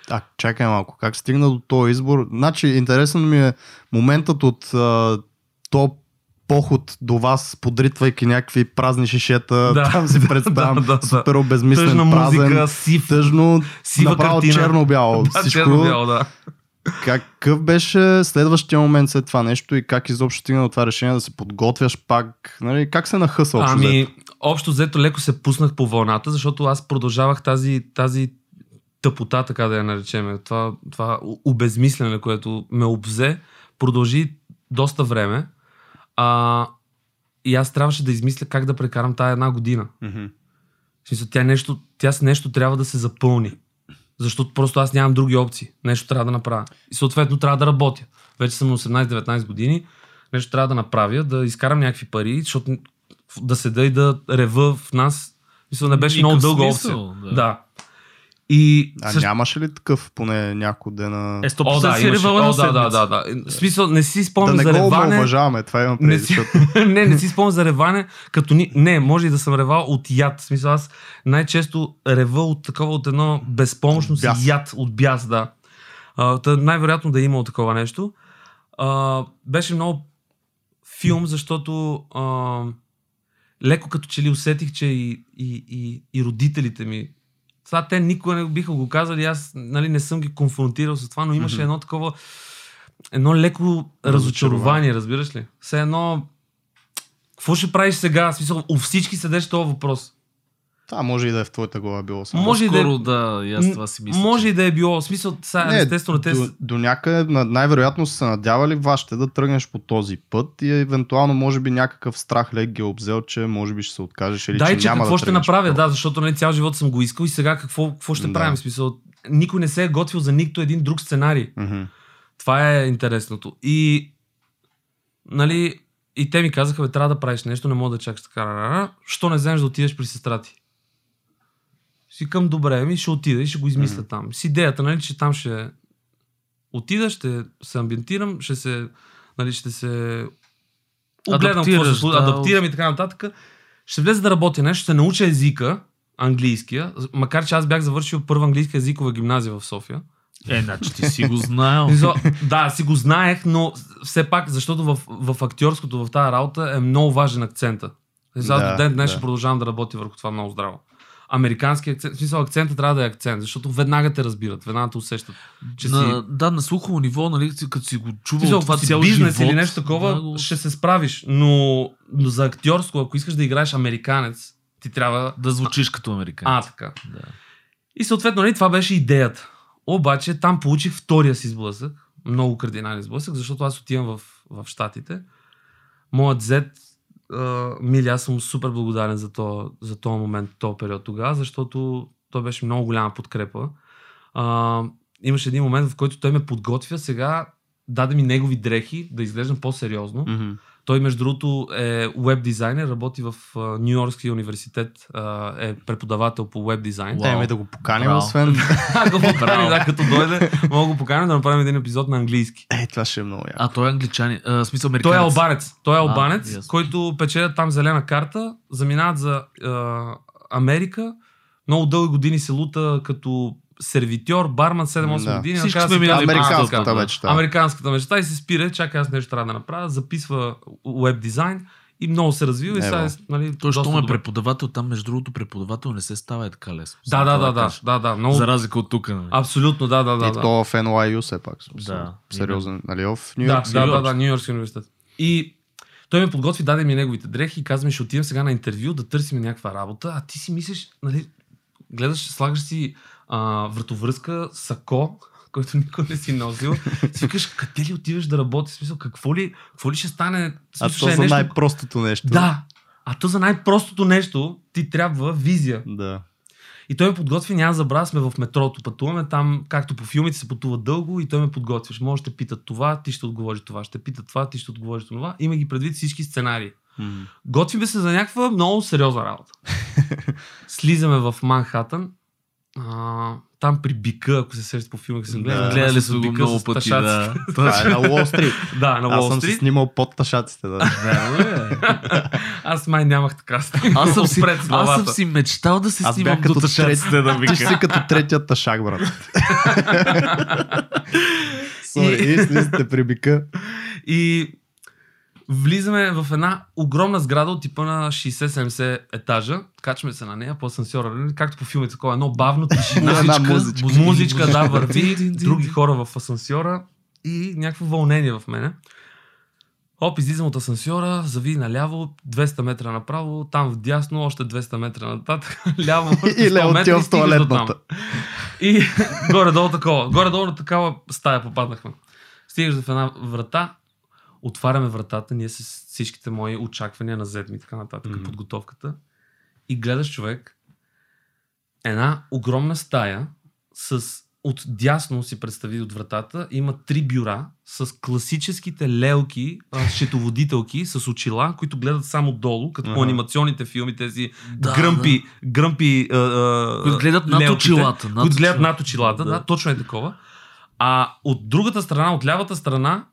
А, чакай малко. Как стигна до този избор? Значи, интересен ми е моментът от а, то поход до вас, подритвайки някакви празни шишета. Да. Там си [laughs] представям Да, да, супер обезмислен, Тъжна празен. музика, сив, Тъжно, сива направо картина. черно-бяло. Да, Всичко. черно-бяло, да. Какъв беше следващия момент след това нещо и как изобщо стигна до това решение да се подготвяш пак? Нали, как се нахъса общо взето? Ами, общо взето леко се пуснах по вълната, защото аз продължавах тази, тази тъпота, така да я наречем. Това, това обезмислене, което ме обзе, продължи доста време. А, и аз трябваше да измисля как да прекарам тая една година. В смисъл, тя, нещо, тя с нещо трябва да се запълни. Защото просто аз нямам други опции. Нещо трябва да направя. И съответно трябва да работя. Вече съм на 18-19 години. Нещо трябва да направя, да изкарам някакви пари, защото да седа и да рева в нас. Мисля, не беше много Никакъв дълга опция. да. Да. И А също- нямаше ли такъв поне няколко дена? Е, 100% О, да, си имаше. О, на да, да, да, да. В смисъл, не си да спомням не за го реване. уважаваме, това имам Не преди. си, Защото... [laughs] не, не си спомням за реване, като ни... Не, може и да съм ревал от яд. В смисъл, аз най-често рева от такова, от едно безпомощно си Бяс. яд, от бяс, да. А, най-вероятно да е имало такова нещо. А, беше много филм, защото а, леко като че ли усетих, че и, и, и, и родителите ми това те никога не биха го казали, аз нали, не съм ги конфронтирал с това, но имаше едно такова, едно леко разочарование, разбираш ли? Все едно, какво ще правиш сега? В смисъл, у всички седеше този въпрос. Това може и да е в твоята глава било само. Може и да е- да, и аз това си мисля. Може и да е било. В смисъл, сега, Не, естествено, те... до, до някъде на- най-вероятно са се надявали вашите да тръгнеш по този път и евентуално може би някакъв страх лек ги е обзел, че може би ще се откажеш или Да, че, и че няма какво да ще направя, да, защото нали, цял живот съм го искал и сега какво, какво ще Да. правим? В Смисъл, никой не се е готвил за нито един друг сценарий. Мгм. Това е интересното. И, нали, и те ми казаха, бе, трябва да правиш нещо, не мога да чакаш така. Що не вземеш да отидеш при сестра ти? Си към добре, ми ще отида и ще го измисля Мгм. там. С идеята, нали, че там ще отида, ще се амбиентирам, ще се, нали, ще се огледам какво се случва, да. адаптирам и така нататък. Ще влезе да работя нещо, ще науча езика, английския, макар че аз бях завършил първа английска езикова гимназия в София. Е, значи ти си го знаел. [laughs] Да, си го знаех, но все пак, защото в, в актьорското, в тази работа е много важен акцента. Аз Да, до ден днес да. ще продължавам да работя върху това много здраво. Американски акцент, в смисъл акцента трябва да е акцент, защото веднага те разбират, веднага те усещат, че на, си... Да, на слухово ниво, нали, като си го чувал Смисъл, това цял бизнес живот. или нещо такова, да, го- ще се справиш, но, но за актьорско, ако искаш да играеш американец, ти трябва... да звучиш като А, американец. така. Да. И съответно, нали, това беше идеята. Обаче там получих втория си сблъсък, много кардинален сблъсък, защото аз отивам в, в Штатите. Моят зет, Мили, аз съм супер благодарен за този за този момент, този период тогава, защото той беше много голяма подкрепа. А, имаше един момент, в който той ме подготвя сега, даде ми негови дрехи, да изглеждам по-сериозно. Мгм. Той, между другото, е веб дизайнер, работи в Нью Йоркския университет, а, е преподавател по веб дизайн. Те ме да го поканим, Браво. освен... [laughs] Ако покани, Браво. да, като дойде, мога да го поканя да направим един епизод на английски. Е, това ще е много яко. А той е англичанин, а, смисъл американец. Той е албанец. Той е албанец, ясно. който печелят там зелена карта, заминават за а, Америка. Много дълги години се лута като сервитьор, барман, 7-8 Да. години. Всички сме минали Американската да. мечта. Американската мечта и се спира, чака аз нещо трябва да направя, записва веб дизайн и много се развива и сега е, нали, Той, що ме преподавател, там между другото преподавател не се става е така лесно. Да, Само да, това да, да, да, да, много. За разлика от тук. Нали? Абсолютно, да, да, да. и да. то в NYU все пак. Да, Сериозен, нали? В Нью Да, Йорк. да, да, Йорк. да, Нью Йоркски университет. И той ме подготви, даде ми неговите дрехи и каза ми, ще отидем сега на интервю да търсим някаква работа, а ти си мислиш, нали, гледаш, слагаш си а, вратовръзка, сако, който никой не си носил. Си викаш, къде ли отиваш да работиш? Смисъл, какво ли, какво ли ще стане? В А Смисъл, то ще е за нещо... най-простото нещо. Да, а то за най-простото нещо ти трябва визия. Да. И той ме подготви, няма забравя, сме в метрото, пътуваме там, както по филмите се пътува дълго и той ме подготвяш. Може да питат това, ти ще отговориш това, ще питат това, ти ще отговориш това. Има ги предвид всички сценарии. М. Готвиме се за някаква много сериозна работа. [laughs] Слизаме в Манхатън. А, там при бика, ако се сещате по филма, съм гледал, Да. Гледали са го бика много пъти, да. [laughs] Това е на Уолл Стрит. да, на Аз съм се снимал под ташаците. Да. [laughs] Аз май нямах така Аз съм, си, аз съм си мечтал да се Аз снимам бях до като тъшаците да Ти ще си като третият ташак, брат. [laughs] Сори, и слизате при бика. И влизаме в една огромна сграда от типа на 60-70 етажа. Качваме се на нея по асансьора. Както по филмите, такова едно бавно, [laughs] тишина, музичка. музичка, музичка да, върви, други хора в асансьора и някакво вълнение в мене. Оп, излизам от асансьора, зави наляво, 200 метра направо, там вдясно, още 200 метра нататък, [laughs] ляво, [laughs] И 100 Лео метра отива и в стигаш до там. туалетната. И горе-долу такова. Горе-долу на такава стая попаднахме. Стигаш в една врата, отваряме вратата, ние с всичките мои очаквания на зет ми и така нататък, Мгм. подготовката. И гледаш човек, една огромна стая с от дясно си представи от вратата, има три бюра с класическите лелки, а, счетоводителки с очила, които гледат само долу, като по анимационните филми, тези Да, гръмпи, гръмпи а, а, Които гледат над лелките, очилата. които гледат очилата. над очилата, да. Да. точно е такова. А от другата страна, от лявата страна,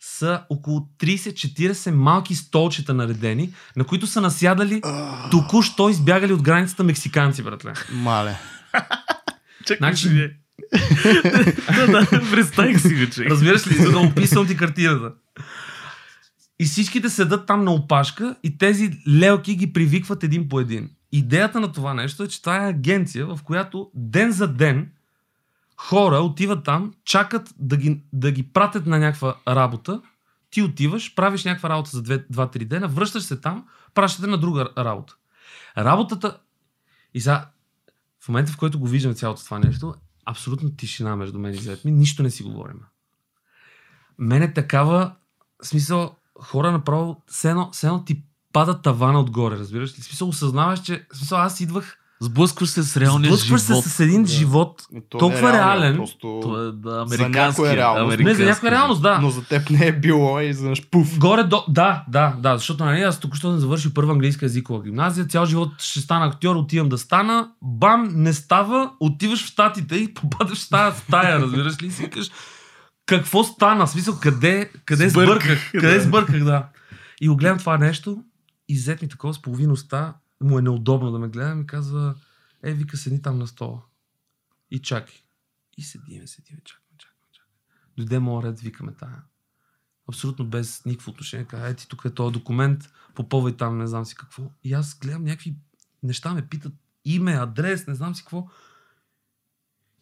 са около 30-40 малки столчета наредени, на които са насядали току-що избягали от границата мексиканци, братле. Мале. [laughs] Чакай Значи- да, да, [laughs] представих си го. Разбираш ли, за да описвам ти картината. И всичките седат там на опашка и тези лелки ги привикват един по един. Идеята на това нещо е, че това е агенция, в която ден за ден хора отиват там, чакат да ги, да ги пратят на някаква работа. Ти отиваш, правиш някаква работа за 2-3 дена, връщаш се там, пращате на друга работа. Работата И сега, в момента, в който го виждам цялото това нещо, абсолютно тишина между мен и зет ми, нищо не си говорим. Мене такава, в смисъл, хора направо, все едно ти пада тавана отгоре, разбираш ли? Смисъл, осъзнаваш, че, смисъл, аз идвах, Сблъскваш се с реалния сблъскваш живот. се с един Да. живот, То толкова не е реален. Просто... Това е да, За американски. някоя реалност. не за някаква реалност, да. Но за теб не е било и изведнъж пуф. Горе до... Да, да, да, защото нали, аз току-що съм завършил първа английска езикова гимназия, цял живот ще стана актьор, отивам да стана, бам, не става, отиваш в Штатите и [laughs] попадаш в тази стая, разбираш ли? И си викаш, какво стана? В смисъл, къде, къде Сбърках, сбърках? Къде да. сбърках, да. И го гледам това нещо и зет ми такова с половин уста, му е неудобно да ме гледа, ми казва, е, вика, седи там на стола. И чакай. И седиме, седиме, чакаме, чакаме, чакаме. Дойде моят ред, викаме тая абсолютно без никакво отношение. Каза, ети тук е този документ, попълвай там, не знам си какво. И аз гледам някакви неща, ме питат име, адрес, не знам си какво.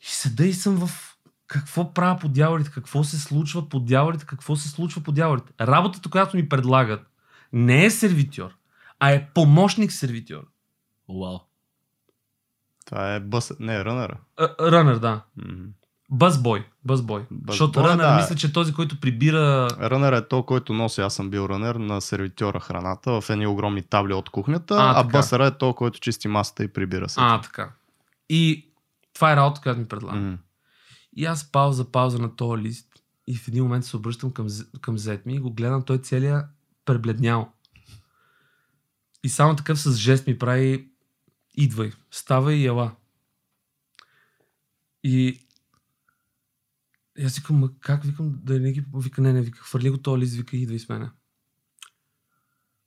И седа и съм в какво правя по дяволите, какво се случва по дяволите, какво се случва по дяволите. Работата, която ми предлагат, не е сервитьор, а е помощник сервитьор. Вау. Това е бъс... Не, рънъра. А, Рънър, да. Бъзбой. Бъзбой. Busboy, Защото рънър, да. мисля, че е този, който прибира... Рънър е то, който носи, аз съм бил рънър на сервитьора храната в едни огромни табли от кухнята, А, а, бъсъра е то, който чисти масата и прибира се. А, така. И това е работа, която ми предлага. Мгм. И аз пауза, пауза на този лист и в един момент се обръщам към, към зет ми и го гледам, той целия пребледнял. И само такъв с жест ми прави идвай, ставай и ела. И и аз викам, ма как викам да не ги... Вика, не, не, вика, хвърли го този лист, вика, идвай с мене.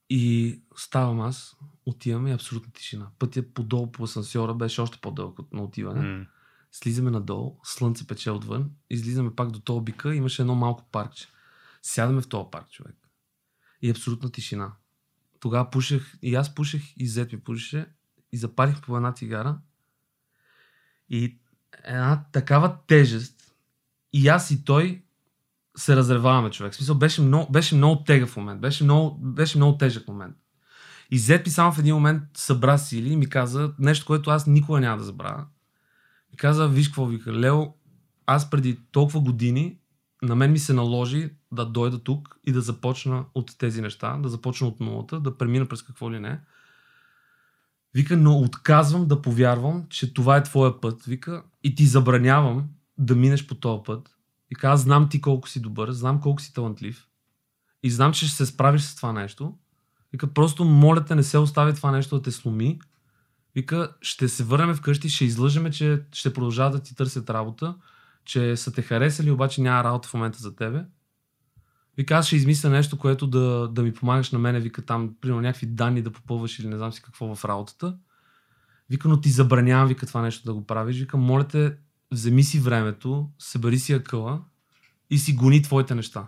И ставам аз, отивам и абсолютна тишина. Пътя подолу по асансьора беше още по-дълъг от на отиване. М. Слизаме надолу, слънце пече отвън, излизаме пак до този бика, имаше едно малко паркче. Сядаме в този парк, човек. И абсолютна тишина. Тогава пушех, и аз пушех, и зет ми пушеше, и запалих по една цигара. И една такава тежест, и аз и той се разреваваме, човек. В смисъл, беше много, беше много тегъв момент, беше много, беше много тежък момент. И зет ми само в един момент събра сили и ми каза нещо, което аз никога няма да забравя. И каза, виж какво вика, Лео, аз преди толкова години на мен ми се наложи да дойда тук и да започна от тези неща, да започна от нулата, да премина през какво ли не. Вика, но отказвам да повярвам, че това е твоя път. Вика, и ти забранявам да минеш по този път. Каза, аз знам ти колко си добър, знам колко си талантлив. И знам, че ще се справиш с това нещо. Вика, просто моля те, не се остави това нещо да те сломи. Вика, ще се върнем вкъщи, ще излъжеме, че ще продължават да ти търсят работа, че са те харесали, обаче няма работа в момента за тебе. Вика, аз ще измисля нещо, което да, да ми помагаш на мене, вика там, примерно някакви данни да попълваш или не знам си какво в работата. Вика, но ти забранявам, вика това нещо да го правиш. Вика, моля те, вземи си времето, събери си акъла и си гони твоите неща.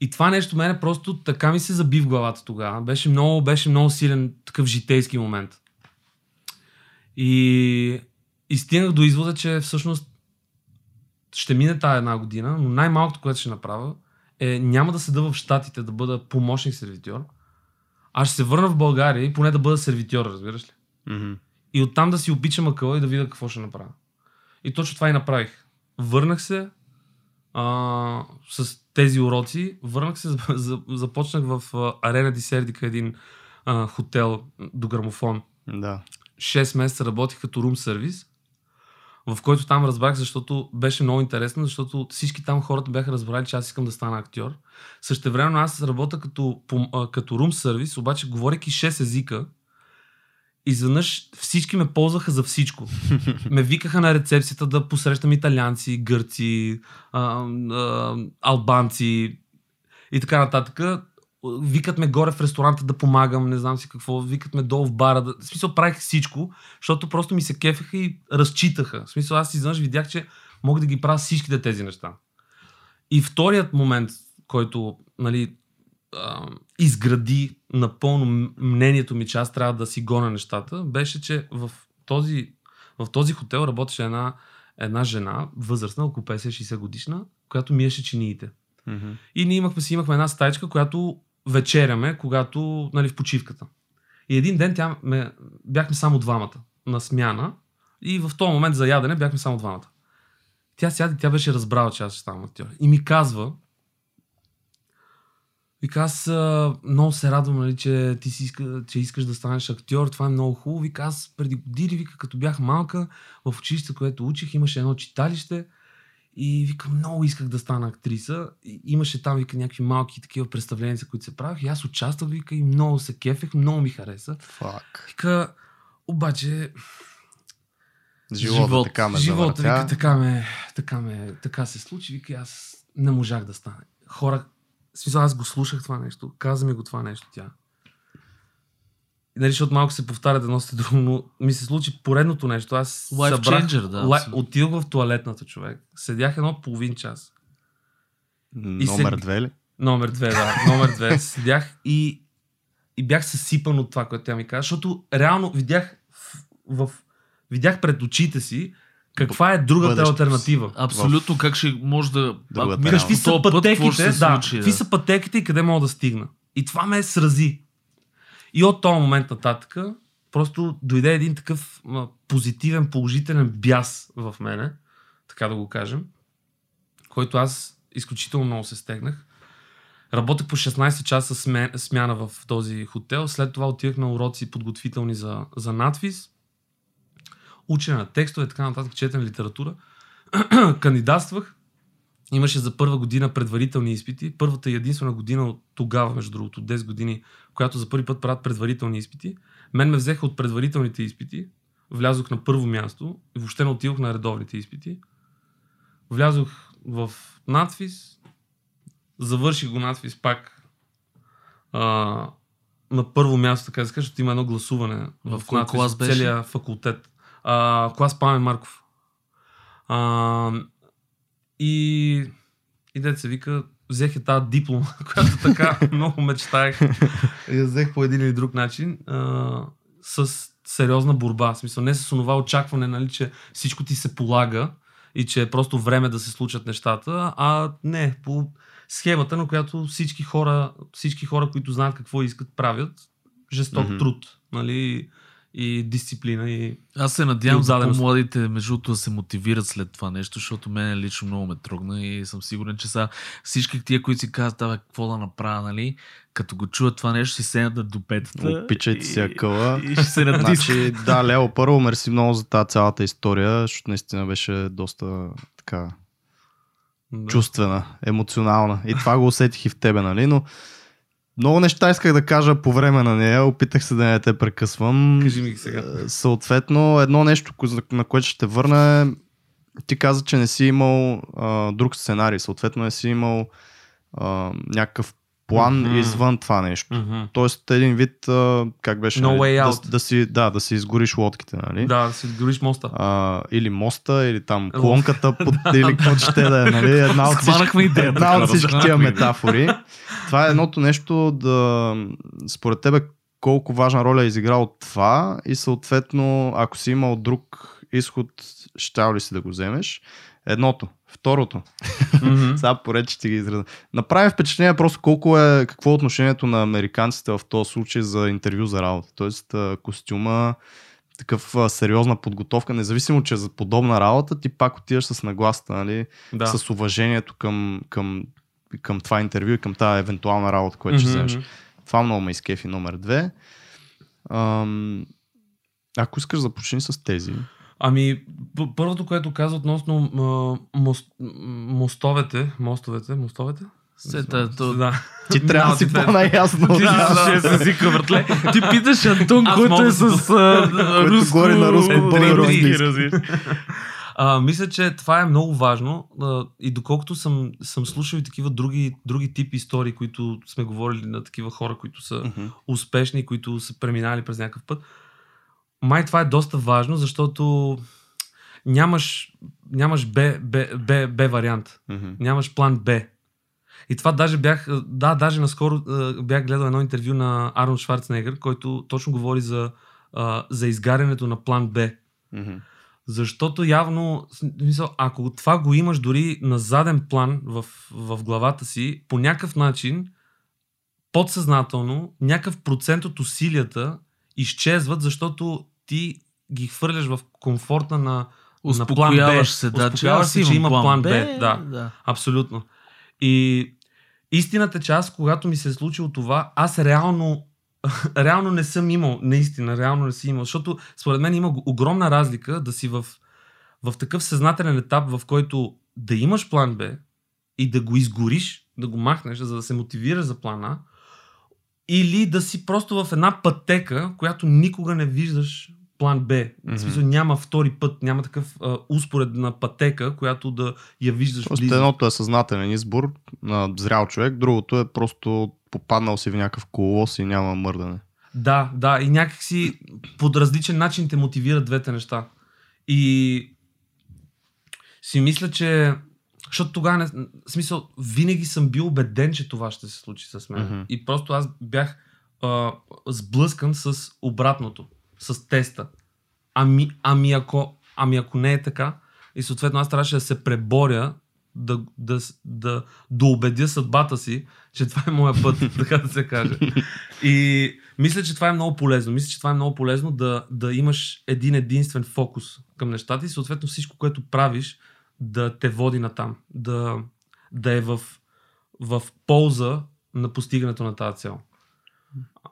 И това нещо мене просто така ми се заби в главата тогава. Беше много, беше много силен такъв житейски момент. И, и стигнах до извода, че всъщност ще мине тая една година, но най-малкото, което ще направя е няма да седа в Штатите да бъда помощник сервитьор, а ще се върна в България и поне да бъда сервитьор, разбираш ли? Мгм. И оттам да си обичам акъла и да видя какво ще направя. И точно това и направих. Върнах се а, с тези уроци, върнах се, [laughs] за- за- започнах в Арена Дисердика, един а, хотел до грамофон. Да. 6 месеца работих като рум сервис, в който там разбрах, защото беше много интересно, защото всички там хората бяха разбрали, че аз искам да стана актьор. Същевременно аз работя като, като рум сервис, обаче говорейки 6 езика, изведнъж всички ме ползваха за всичко. [laughs] ме викаха на рецепцията да посрещам италианци, гърци, а, а, албанци и така нататък. Викат ме горе в ресторанта да помагам, не знам си какво, викат ме долу в бара. Да... В смисъл правих всичко, защото просто ми се кефеха и разчитаха. В смисъл аз изведнъж видях, че мога да ги правя всичките тези неща. И вторият момент, който нали, а, изгради напълно мнението ми, че аз трябва да си гоня нещата, беше, че в този, в този хотел работеше една, една жена, възрастна, около 50-60 годишна, която миеше чиниите. Мгм. И ние имахме си имахме една стаечка, която вечеряме, когато, нали, в почивката. И един ден тя ме, бяхме само двамата на смяна и в този момент за ядене бяхме само двамата. Тя сяде, тя беше разбрала, че аз ще ставам актьор. И ми казва, Вика, аз много се радвам, нали, че ти си иска, че искаш да станеш актьор. Това е много хубаво. Вика, аз преди години, вика, като бях малка, в училище, което учих, имаше едно читалище. И вика, много исках да стана актриса. И имаше там, вика, някакви малки такива представления, които се правих. И аз участвах, вика, и много се кефех, много ми хареса. Фак. Вика, обаче, Живота Живот. така ме живота, завъртя. вика, така ме, така ме, така се случи, вика, аз не можах да стане. Хора, смисъл, аз го слушах това нещо, каза ми го това нещо тя. Нали, защото малко се повтарят едно след друго, но ми се случи поредното нещо. Аз Life събрах, changer, да, лай, отидох в туалетната човек. Седях едно половин час. Номер се- две ли? Номер две, да. [laughs] Номер две. Седях и, и бях съсипан от това, което тя ми каза, защото реално видях в, в видях пред очите си каква е другата Бъдещето альтернатива. Абсолютно, как ще може да... Другата Какви са път, пътеките, да, какви да. са пътеките и къде мога да стигна. И това ме срази. И от този момент нататък просто дойде един такъв позитивен, положителен бяс в мене, така да го кажем, който аз изключително много се стегнах. Работех по 16 часа сме- смяна в този хотел. След това отидах на уроци подготвителни за, за надвис. Учене на текстове, така нататък, четене литература. [clears throat] Кандидатствах. Имаше за първа година предварителни изпити. Първата и единствена година от тогава, между другото, 10 години, която за първи път правят предварителни изпити. Мен ме взеха от предварителните изпити. Влязох на първо място и въобще не отидох на редовните изпити. Влязох в надфис, завърших го надфис пак а, на първо място, така да се каже, има едно гласуване В в, надфис клас беше? целия факултет. А, клас Памен Марков. А, и, и дете се вика, взех е тази диплома, [laughs] която така [laughs] много мечтаях. Я взех по един или друг начин. А, с сериозна борба. В смисъл, не с онова очакване, нали, че всичко ти се полага и че е просто време да се случат нещата, а не, по схемата, на която всички хора, всички хора, които знаят какво искат, правят жесток Мгм. труд, нали, и дисциплина и Аз се надявам за по-младите, между другото, да се мотивират след това нещо, защото мен лично много ме трогна и съм сигурен, че са всички тия, които си казват, абе, какво да направя, нали? Като го чуят това нещо, си седнат до петата. Опичайте и- си акъла. [laughs] И ще се натискат. Значи, [laughs] да, Лео, първо, мерси много за тази цялата история, защото наистина беше доста така да. чувствена, емоционална. И това го усетих и в тебе, нали? Но много неща исках да кажа по време на нея, опитах се да не те прекъсвам. Кажи ми сега. Е, Съответно, едно нещо, на което ще върна е, ти каза, че не си имал а, друг сценарий, съответно не си имал а, някакъв план Мгм. извън това нещо. Мгм. Тоест един вид, а, как беше, No way да, out. да, си, да, да си изгориш лодките, нали? Да, да си гориш моста. А, или моста, или там клонката, под, [laughs] или какво ще да е, нали? Една от, всички, една от всички тия метафори. Това е едното нещо да, според тебе, колко важна роля е изиграл това и съответно, ако си имал друг изход, щял ли си да го вземеш? Едното. Второто. Мгм. [laughs] Сега поред ще ти ги изреда. Направи впечатление просто колко е, какво е отношението на американците в този случай за интервю за работа. Тоест костюма, такъв сериозна подготовка, независимо, че за подобна работа, ти пак отиваш с нагласта, нали? Да. с уважението към, към, към това интервю и към тази евентуална работа, която ще Мгм, вземеш. Това много ме изкефи номер две. Ам, ако искаш, започни с тези. Ами, първото, което каза относно а, мост, мостовете, мостовете, мостовете? Сета, то- Да. Ти трябва да си по-наясно. Ти да. си с езика, братле. Ти питаш Антон, който е с [laughs] руско... говори на руско, Е, три, разбираш. А, мисля, че това е много важно а, и доколкото съм, съм слушал и такива други, други тип истории, които сме говорили на такива хора, които са Мгм. успешни, които са преминали през някакъв път. Май това е доста важно, защото нямаш, нямаш Б, Б, Б, Б вариант. Мгм. Нямаш план Б. И това даже бях, да, даже наскоро бях гледал едно интервю на Арнолд Шварценегър, който точно говори за, за изгарянето на план Б. Мгм. Защото явно, мисъл, ако това го имаш дори на заден план в, в главата си, по някакъв начин, подсъзнателно, някакъв процент от усилията изчезват, защото ти ги хвърляш в комфорта на, на план Б. Се, да, Успокояваш аз се, че има план Б, Б. Да, да. абсолютно. И истината че аз, когато ми се е случило това, аз реално [laughs] реално не съм имал, наистина, реално не съм имал, защото според мен има огромна разлика да си в, в такъв съзнателен етап, в който да имаш план Б и да го изгориш, да го махнеш, за да се мотивираш за плана, или да си просто в една пътека, която никога не виждаш план Б. Мгм. В смисъл няма втори път, няма такъв а, успоредна пътека, която да я виждаш Тоест, близо. едното е съзнателен избор на зрял човек, другото е просто попаднал си в някакъв колос и няма мърдане. Да, да, и някакси по различен начин те мотивират двете неща. И си мисля, че. Защото тогава, не, в смисъл, винаги съм бил убеден, че това ще се случи с мен. Мгм. И просто аз бях а, сблъскан с обратното, с теста. Ами, ами, ако, ами ако не е така, и съответно аз трябваше да се преборя да, да, да, да убедя съдбата си, че това е моя път, [laughs] така да се каже. И мисля, че това е много полезно. Мисля, че това е много полезно да, да имаш един единствен фокус към нещата и съответно всичко, което правиш, да те води натам. Да, да е в, в полза на постигането на тази цел.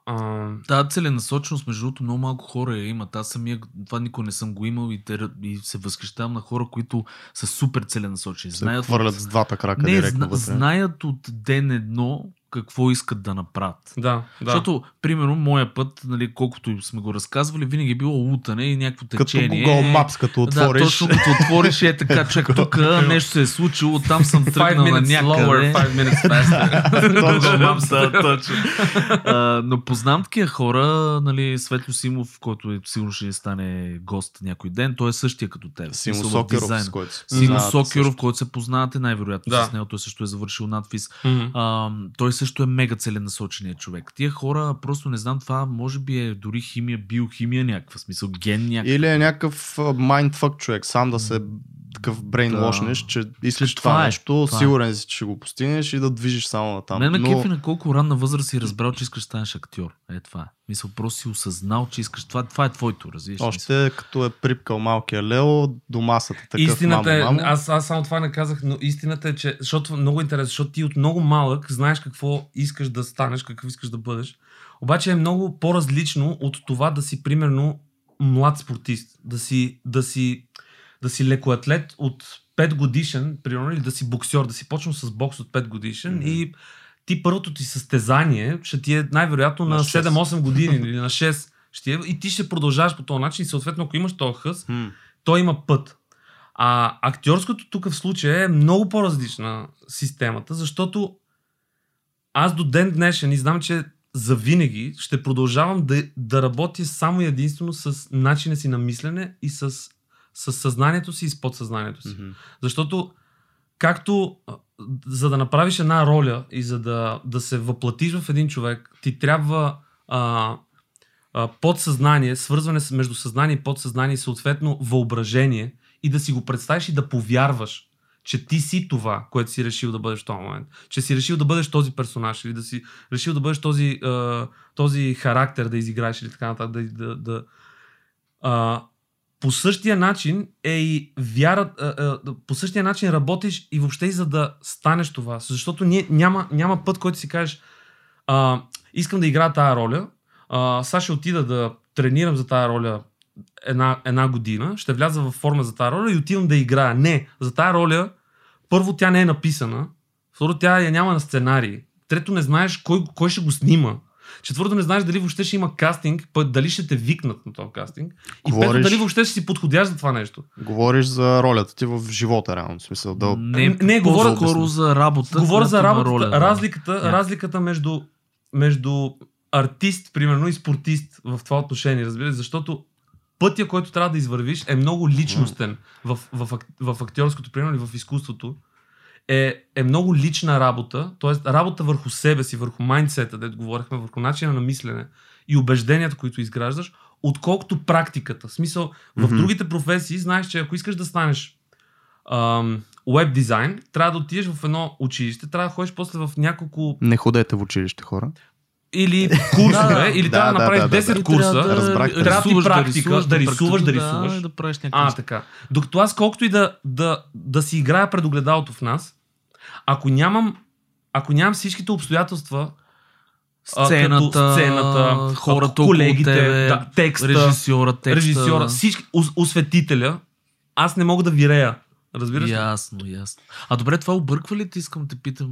А, Тази целенасоченост, между другото, много малко хора я имат. Аз самия това никога не съм го имал и, те, и се възхищавам на хора, които са супер целенасочени. Се Знаят хвърлят с двата крака не, директно зна, вътре. знаят от ден едно какво искат да направят. да, да. Защото, примерно, моя път, нали, колкото сме го разказвали, винаги е било лутане и някакво Като течение. Google Maps, като отвориш. Да, точно като отвориш е така, чак тук нещо се е случило, там съм тръгнал на някъде. five minutes faster. [laughs] Google Maps, да, точно. А, но познавам такива хора, нали, Светло Симов, който е, сигурно ще стане гост някой ден, той е същия като теб. Симо Сокеров, с който се Симо познавате Сокеров, който се познавате най-вероятно Да. с него, той също е завършил надфис. Мгм. А, той също е мега целенасоченият човек. Тия хора, просто не знам, това може би е дори химия, биохимия някаква, смисъл ген някаква. Или е някакъв майндфък човек, сам да се такъв брейнлошнеш, Да. че искаш Че това, това е, нещо, това е. сигурен си, че ще го постигнеш и да движиш само на там. Мен ме Но кефи на колко ранна възраст си разбрал, че искаш да станеш актьор. Е това. е. Мисъл, просто си осъзнал, че искаш това. Това е твоето, разбираш. ли? още като е припкал малкия Лео до масата. Такъв, Истината мамо, е, мамо. аз, аз само това не казах, но истината е, че, защото много интересно, защото ти от много малък знаеш какво искаш да станеш, какво искаш да бъдеш. Обаче е много по-различно от това да си, примерно, млад спортист, да си, да си, да си лекоатлет от 5 годишен, примерно, или да си боксер, да си почнал с бокс от 5 годишен Мгм. и ти първото ти състезание ще ти е най-вероятно на, На шест. 7-8 години [laughs] или на 6. Ще е, и ти ще продължаваш по този начин и съответно, ако имаш този хъс, Хм. той има път. А актьорското тук в случая е много по-различна системата, защото аз до ден днешен и знам, че за винаги ще продължавам да, да работя само и единствено с начина си на мислене и с, с съзнанието си и с подсъзнанието си. Мгм. Защото както за да направиш една роля и за да, да се въплатиш в един човек, ти трябва а, а, подсъзнание, свързване между съзнание и подсъзнание съответно въображение и да си го представиш и да повярваш, че ти си това, което си решил да бъдеш в този момент. Че си решил да бъдеш този персонаж или да си решил да бъдеш този, а, този характер да изиграеш или така нататък. Да, да, да, а, по същия начин е и вяра, по същия начин работиш и въобще и за да станеш това. Защото ние, няма, няма път, който си кажеш а, искам да играя тази роля, а, сега ще отида да тренирам за тази роля една, една година, ще вляза в форма за тази роля и отивам да играя. Не, за тази роля първо тя не е написана, второ тя я няма на сценарий, трето не знаеш кой, кой ще го снима, четвърто не знаеш дали въобще ще има кастинг, пък дали ще те викнат на този кастинг и пето Говориш- дали въобще ще си подходящ за това нещо. Говориш за ролята ти в живота, реално. В смисъл, да... Не, Не, говоря- по-скоро за работа. Говоря за работата, роля, да. разликата, Да. разликата между, между артист, примерно, и спортист в това отношение, разбира се, защото пътя, който трябва да извървиш е много личностен в, в, ак- в актьорското, примерно, и в изкуството. Е, е много лична работа, т.е. работа върху себе си, върху майндсета, дето говорихме, върху начина на мислене и убежденията, които изграждаш, отколкото практиката. В смисъл, в Мгм. другите професии знаеш, че ако искаш да станеш веб дизайн, трябва да отидеш в едно училище, трябва да ходиш после в няколко... Не ходете в училище, хора. Или курсове, Да, или да, трябва да, да, направиш да, да, 10 да. курса. Трябва ти рисуваш, практика, да рисуваш, да рисуваш. да правиш А, така. Докато аз колкото и да, да, да си играя пред огледалото в нас, ако нямам, ако нямам всичките обстоятелства, Сцената, като сцената, хората колегите, тебе, да, текста, режисьора, текста. режисьора, всички, ос- осветителя, аз не мога да вирея. Разбираш ли? Ясно, ясно. А добре, това обърква ли ти, искам да те питам,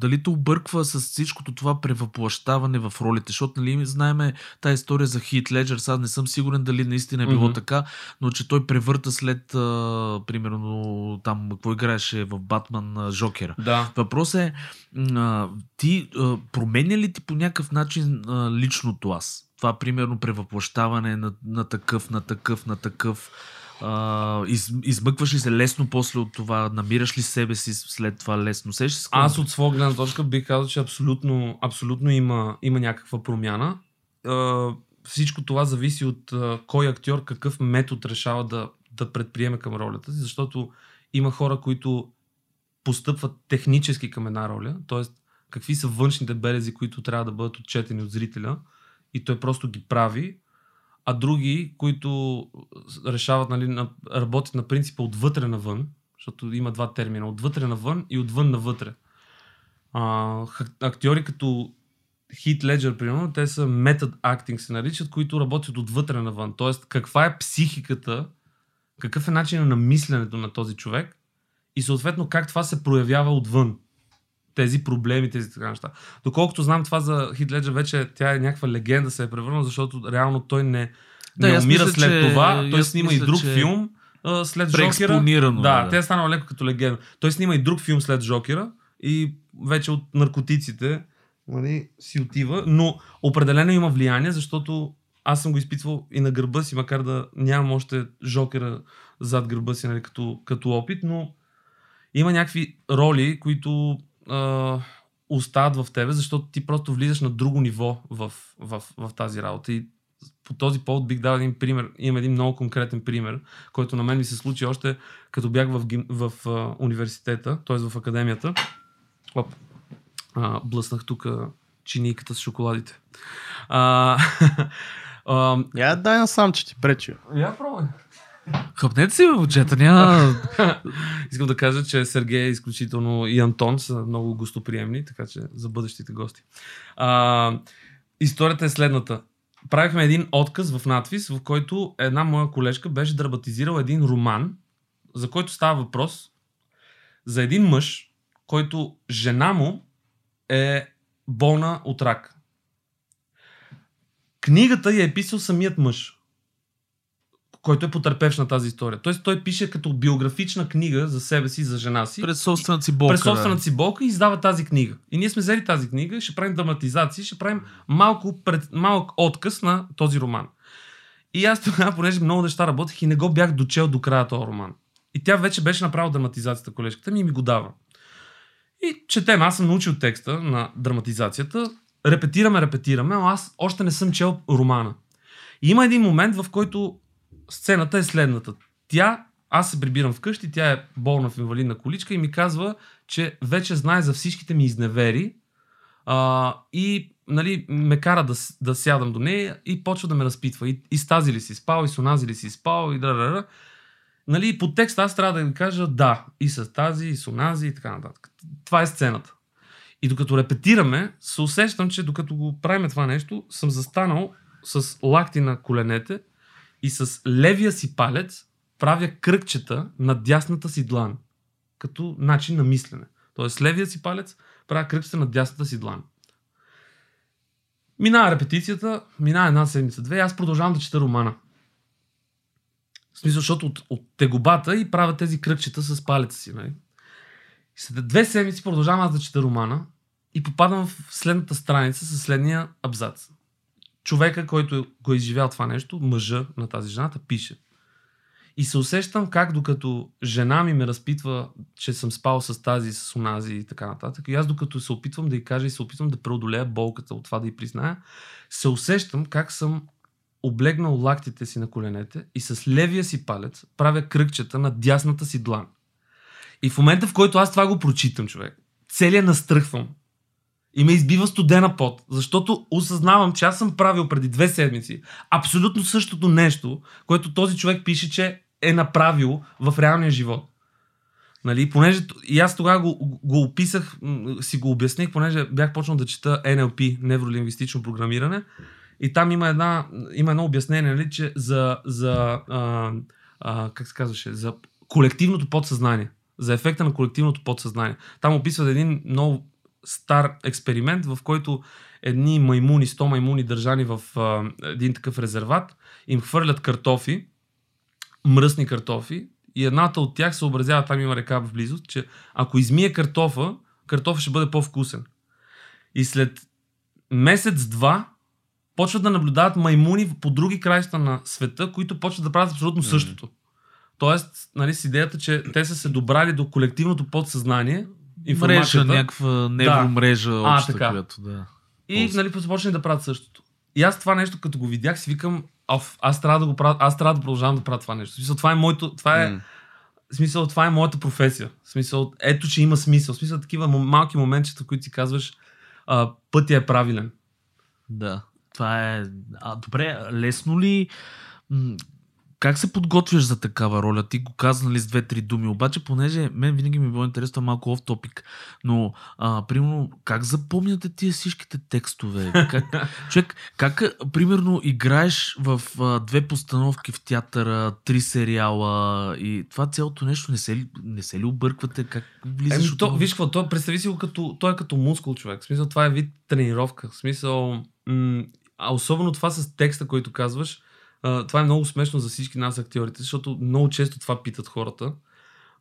дали те обърква с всичкото това превъплащаване в ролите, защото нали знаеме тази история за Хит Леджер, сега не съм сигурен дали наистина е било Мгм. така, но че той превърта след, а, примерно, там, какво играеше в Батман, Жокера. Да. Въпросът е, а, ти а, променя ли ти по някакъв начин а, личното аз? Това, примерно, превъплащаване на, на такъв, на такъв, на такъв. А, из, измъкваш ли се лесно после от това? Намираш ли себе си след това лесно? Сеш се Аз от своя гледна точка бих казал, че абсолютно, абсолютно има, има някаква промяна. А, всичко това зависи от а, кой актьор какъв метод решава да, да предприеме към ролята си, защото има хора, които постъпват технически към една роля, т.е. какви са външните белези, които трябва да бъдат отчетени от зрителя и той просто ги прави, а други, които решават, нали, на, работят на принципа отвътре навън, защото има два термина, отвътре навън и отвън навътре. А, актьори като Хит Леджер, примерно, те са метод актинг се наричат, които работят отвътре навън. Тоест, каква е психиката, какъв е начинът на мисленето на този човек и съответно как това се проявява отвън. Тези проблеми, тези така неща. Доколкото знам това за Хит Леджер, вече тя е някаква легенда се е превърнала, защото реално той не, Да, не умира мисля, след че- това. Той снима и мисля, друг че филм а, след Жокера. Да, да. тя е станала леко като легенда. Той снима и друг филм след Жокера и вече от наркотиците нали, си отива, но определено има влияние, защото аз съм го изпитвал и на гърба си, макар да нямам още Жокера зад гърба си нали, като, като опит, но има някакви роли, които а, остават в тебе, защото ти просто влизаш на друго ниво в, в, в тази работа. И по този повод бих дал един пример. Имам един много конкретен пример, който на мен ми се случи още като бях в, гим- в а, университета, т.е. в академията. Оп, а, блъснах тук чинийката с шоколадите. А, [laughs] а, Я дай насам, че ти пречи. я пробвай. Хъпнете си, бе, момчета, няма... [laughs] Искам да кажа, че Сергей изключително и Антон са много гостоприемни, така че за бъдещите гости. А, историята е следната. Правихме един отказ в надвис, в който една моя колежка беше драматизирала един роман, за който става въпрос за един мъж, който жена му е болна от рак. Книгата я е писал самият мъж, който е потърпевш на тази история. Тоест той пише като биографична книга за себе си, за жена си. Пред собствената си болка. през собствената си болка и издава тази книга. И ние сме взели тази книга ще правим драматизации, ще правим малко пред, малък отказ на този роман. И аз тогава, понеже много неща работех и не го бях дочел до края този роман. И тя вече беше направила драматизацията, колежката ми и ми го дава. И четем, аз съм научил текста на драматизацията, репетираме, репетираме, но аз още не съм чел романа. И има един момент, в който сцената е следната. Тя, аз се прибирам вкъщи, тя е болна в инвалидна количка и ми казва, че вече знае за всичките ми изневери а, и нали, ме кара да, да сядам до нея и почва да ме разпитва. И, и с тази ли си спал, и с онази ли си спал, и да, да, да. Нали, по текст аз трябва да ви кажа да, и с тази, и с онази, и така нататък. Това е сцената. И докато репетираме, се усещам, че докато го правим това нещо, съм застанал с лакти на коленете и с левия си палец правя кръгчета на дясната си длан. Като начин на мислене. Тоест, левия си палец правя кръгчета на дясната си длан. Минава репетицията, минава една седмица-две и аз продължавам да чета романа. В смисъл, защото от, от тегобата и правя тези кръгчета с палеца си. Нали? След две седмици продължавам аз да чета романа и попадам в следната страница с следния абзац. Човека, който го е изживял това нещо, мъжа на тази жената, пише. И се усещам как докато жена ми ме разпитва, че съм спал с тази, с онази и така нататък, и аз докато се опитвам да й кажа и се опитвам да преодолея болката от това да й призная, се усещам как съм облегнал лактите си на коленете и с левия си палец правя кръгчета на дясната си длан. И в момента, в който аз това го прочитам, човек, целият настръхвам. И ме избива студена пот, защото осъзнавам, че аз съм правил преди две седмици абсолютно същото нещо, което този човек пише, че е направил в реалния живот. Нали, понеже и аз тогава го, го описах, си го обясних, понеже бях почнал да чета NLP, невролингвистично програмиране, и там има, една, има едно обяснение, нали, че за, за а, а, как се казваше, за колективното подсъзнание, за ефекта на колективното подсъзнание. Там описват един много стар експеримент, в който едни маймуни, 100 маймуни държани в а, един такъв резерват, им хвърлят картофи, мръсни картофи, и едната от тях съобразява, там има река в близост, че ако измие картофа, картофа ще бъде по-вкусен. И след месец-два почват да наблюдават маймуни по други краища на света, които почват да правят абсолютно същото. Тоест, нали, с идеята, че те са се добрали до колективното подсъзнание, Мрежа, някаква невромрежа, Да. обща, А, така. която да. И Полза. нали, започне да правят същото. И аз това нещо, като го видях, си викам, Оф, аз трябва да го правя, аз трябва да продължавам да правя това нещо. В смисъл, това е моето, това е, в смисъл, това е моята професия. В смисъл, ето, че има смисъл. В смисъл, такива малки моментчета, които си казваш, а, пътя е правилен. Да. Това е... А, добре, лесно ли... Как се подготвяш за такава роля? Ти го каза нали, с две-три думи, обаче, понеже мен винаги ми е било интересно това малко оф топик, но а, примерно, как запомняте тия всичките текстове? Как, [laughs] човек, как примерно играеш в а, две постановки в театъра, три сериала и това цялото нещо не се не се ли обърквате? Как влизаш Еми, от то, виж какво, то, представи си го като, той е като мускул човек. В смисъл, това е вид тренировка. В смисъл, м- а особено това с текста, който казваш, а, това е много смешно за всички нас актьорите, защото много често това питат хората.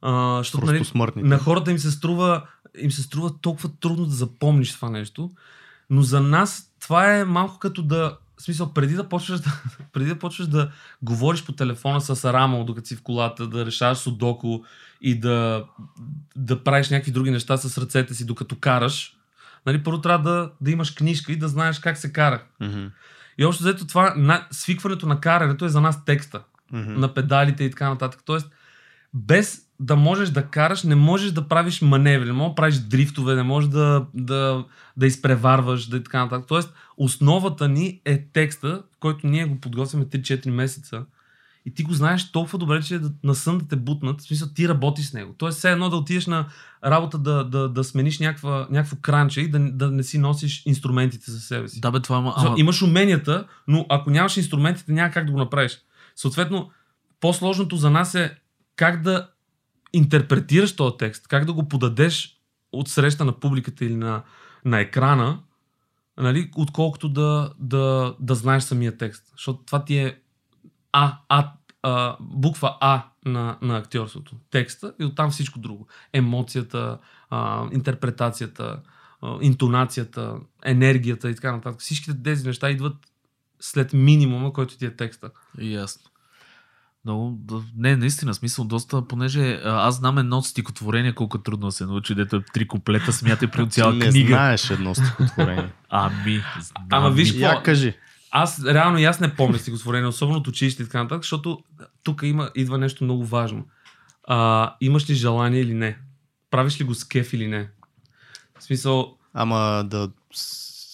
А, защото, нали, на хората им се струва, им се струва толкова трудно да запомниш това нещо, но за нас това е малко като да, в смисъл, преди да почваш да, [laughs] преди да, почваш да говориш по телефона с Арамо, докато си в колата, да решаваш судоко и да, да правиш някакви други неща с ръцете си, докато караш, нали, първо трябва да, да имаш книжка и да знаеш как се кара. Мгм. И общо взето това, на, свикването на карането е за нас текста Мгм. на педалите и така нататък. Тоест, без да можеш да караш, не можеш да правиш маневри, не можеш да правиш дрифтове, не можеш да, да, да изпреварваш да и така нататък. Тоест, основата ни е текста, в който ние го подготвяме 3-4 месеца и ти го знаеш толкова добре, че да, на сън да те бутнат, в смисъл ти работиш с него. Тоест, все едно да отидеш на работа да, да, да смениш някаква, някакво кранче и да, да не си носиш инструментите за себе си. Да, бе, това. Ама... ама- Имаш уменията, но ако нямаш инструментите, няма как да го направиш. Съответно, по-сложното за нас е как да интерпретираш този текст, как да го подадеш от среща на публиката или на, на екрана, нали, отколкото да, да, да знаеш самия текст. Защото това ти е а, а, а, буква А на, на актьорството. Текста и оттам всичко друго. Емоцията, а, интерпретацията, а, интонацията, енергията и така нататък. Всичките тези неща идват след минимума, който ти е текста. Ясно. Много, не, наистина, смисъл доста, понеже аз знам едно стихотворение, колко е трудно да се научи, дето е три куплета, смятай при цяла не книга. знаеш едно стихотворение. Ами, Ама виж? Я кажи. Аз реално и аз не помня стихотворение, особено от училище и така нататък, защото тук има, идва нещо много важно. А, имаш ли желание или не? Правиш ли го с кеф или не? В смисъл, Ама да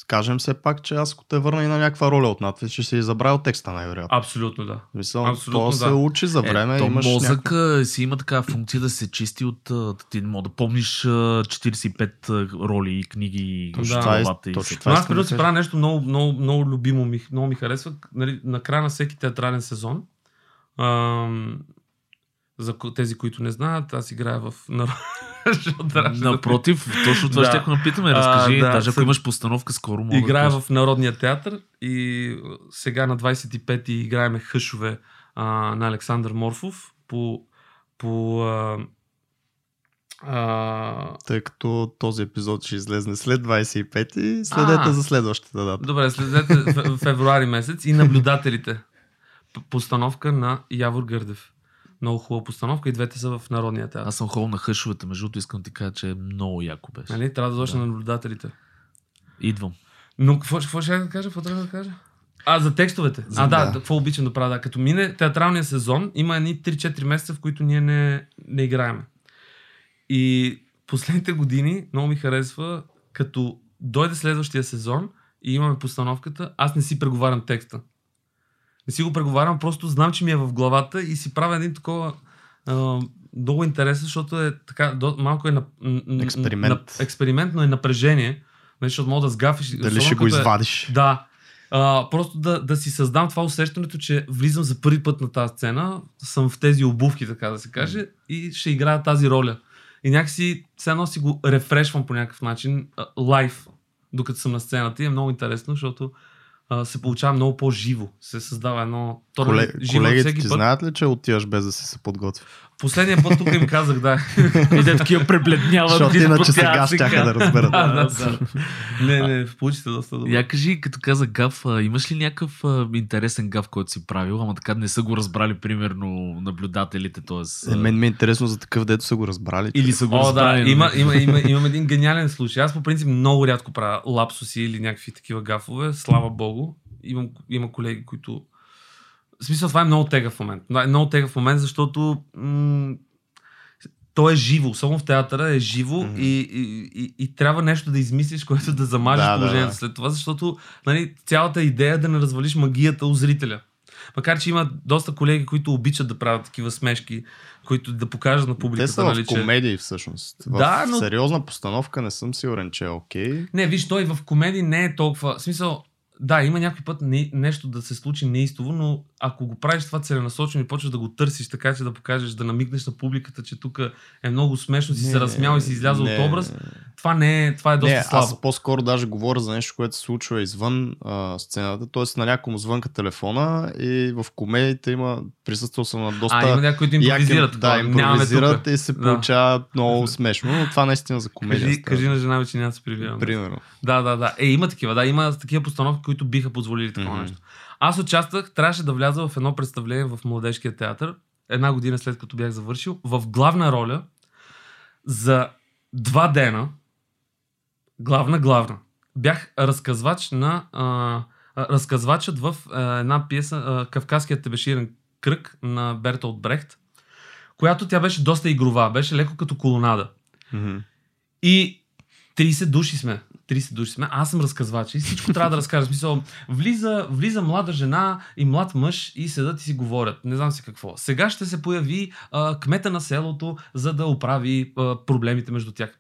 кажем все пак, че аз ако те върна и на някаква роля от надпис, ще си забравил текста най-вероятно. абсолютно да. Мисъл, абсолютно то се да. учи за време. е, то имаш мозъка си има такава функция да се чисти от... Ти мога да помниш а, 45 а, роли и книги Точно това е- главата. и точно това Но аз преди да си правя нещо много, много, много любимо ми, много ми харесва. Нали, на края на всеки театрален сезон, ам, за тези, които не знаят, аз играя в... Напротив, точно това Да. ще да питаме. Разкажи, А, да, даже ако имаш постановка скоро, мога Играя да в Народния театър и сега на 25-ти играеме Хъшове а, на Александър Морфов по, по а, а, Тъй като този епизод ще излезне след 25 и следете А. за следващата дата. Добре, следете в- февруари месец и наблюдателите. Постановка на Явор Гърдев. Много хубава постановка и двете са в Народния театър. Аз съм ходил на хъшовете, между другото искам да ти кажа, че е много яко беше. Нали? Трябва да дойдеш Да. на наблюдателите. Идвам. Но какво, какво ще да кажа? Какво трябва да кажа? А, за текстовете. За- а, да, да. какво обичам да правя. Да. Като мине театралния сезон, има едни 3-4 месеца, в които ние не, не играеме. И последните години много ми харесва, като дойде следващия сезон и имаме постановката, аз не си преговарям текста. Не си го преговарям, просто знам, че ми е в главата и си правя един такова а, много интересен, защото е така, до, малко е на, н- Експеримент. На, експеримент, но е напрежение. Нали, защото мога да сгафиш. Дали ще го е- извадиш? Да. А, просто да, да си създам това усещането, че влизам за първи път на тази сцена, съм в тези обувки, така да се каже, и ще играя тази роля. И някакси все едно си го рефрешвам по някакъв начин, а, лайв, докато съм на сцената и е много интересно, защото се получава много по-живо. Се създава едно... То, Коле, живо колегите всеки ти път. знаят ли, че отиваш без да си се подготви? Последния път тук им казах, да. [laughs] И да такива пребледняват. Защото иначе сега щяха сега. да разберат. [laughs] да, да, да. Не, не, получи се доста добре. Я кажи, като каза гаф, имаш ли някакъв интересен гаф, който си правил, ама така не са го разбрали, примерно, наблюдателите, т.е. Е, мен ми е интересно за такъв, дето са го разбрали. Или са го О, да, разбрали. нали? има, има, има, имам един гениален случай. Аз по принцип много рядко правя лапсуси или някакви такива гафове. Слава богу. Имам, има колеги, които... В смисъл, това е много тегъв момент. Да, е много тегъв момент, защото м- то е живо. Особено в театъра е живо Мгм. и, и, и, и, трябва нещо да измислиш, което да замажеш Да, да, положението да. след това, защото нали, цялата идея е да не развалиш магията у зрителя. Макар, че има доста колеги, които обичат да правят такива смешки, които да покажат на Те публиката, са нали, в комедии всъщност. В Да, но- сериозна постановка не съм сигурен, че е окей. Не, виж, той в комедии не е толкова. В смисъл, да, има някой път не, нещо да се случи неистово, но ако го правиш това целенасочено и почваш да го търсиш така, че да покажеш, да намигнеш на публиката, че тук е много смешно, си се разсмял и си излязъл от образ, това не е, това е доста не, слабо. аз по-скоро даже говоря за нещо, което се случва извън а, сцената, т.е. на някому звънка телефона и в комедиите има, присъствал съм на доста... А, има някои, които импровизират. яки-. Да, импровизират и се Да. получава много смешно, но това наистина за комедия. Кажи, кажи на жена ми, че няма да се прибивам. Примерно. Да, да, да. Е, има такива, да, има такива постановки, които биха позволили такова Мгм. нещо. Аз участвах, трябваше да вляза в едно представление в Младежкия театър, една година след като бях завършил, в главна роля за два дена, главна, главна. Бях разказвач на а, разказвачът в а, една пиеса а, Кавказският тебеширен кръг на Бертолд Брехт, която тя беше доста игрова, беше леко като колонада. Мгм. И 30 души сме. 30 души. Аз съм разказвач и всичко трябва да разкажа. Смисъл, влиза, влиза млада жена и млад мъж и седат и си говорят. Не знам си какво. Сега ще се появи а, кмета на селото, за да оправи а, проблемите между тях.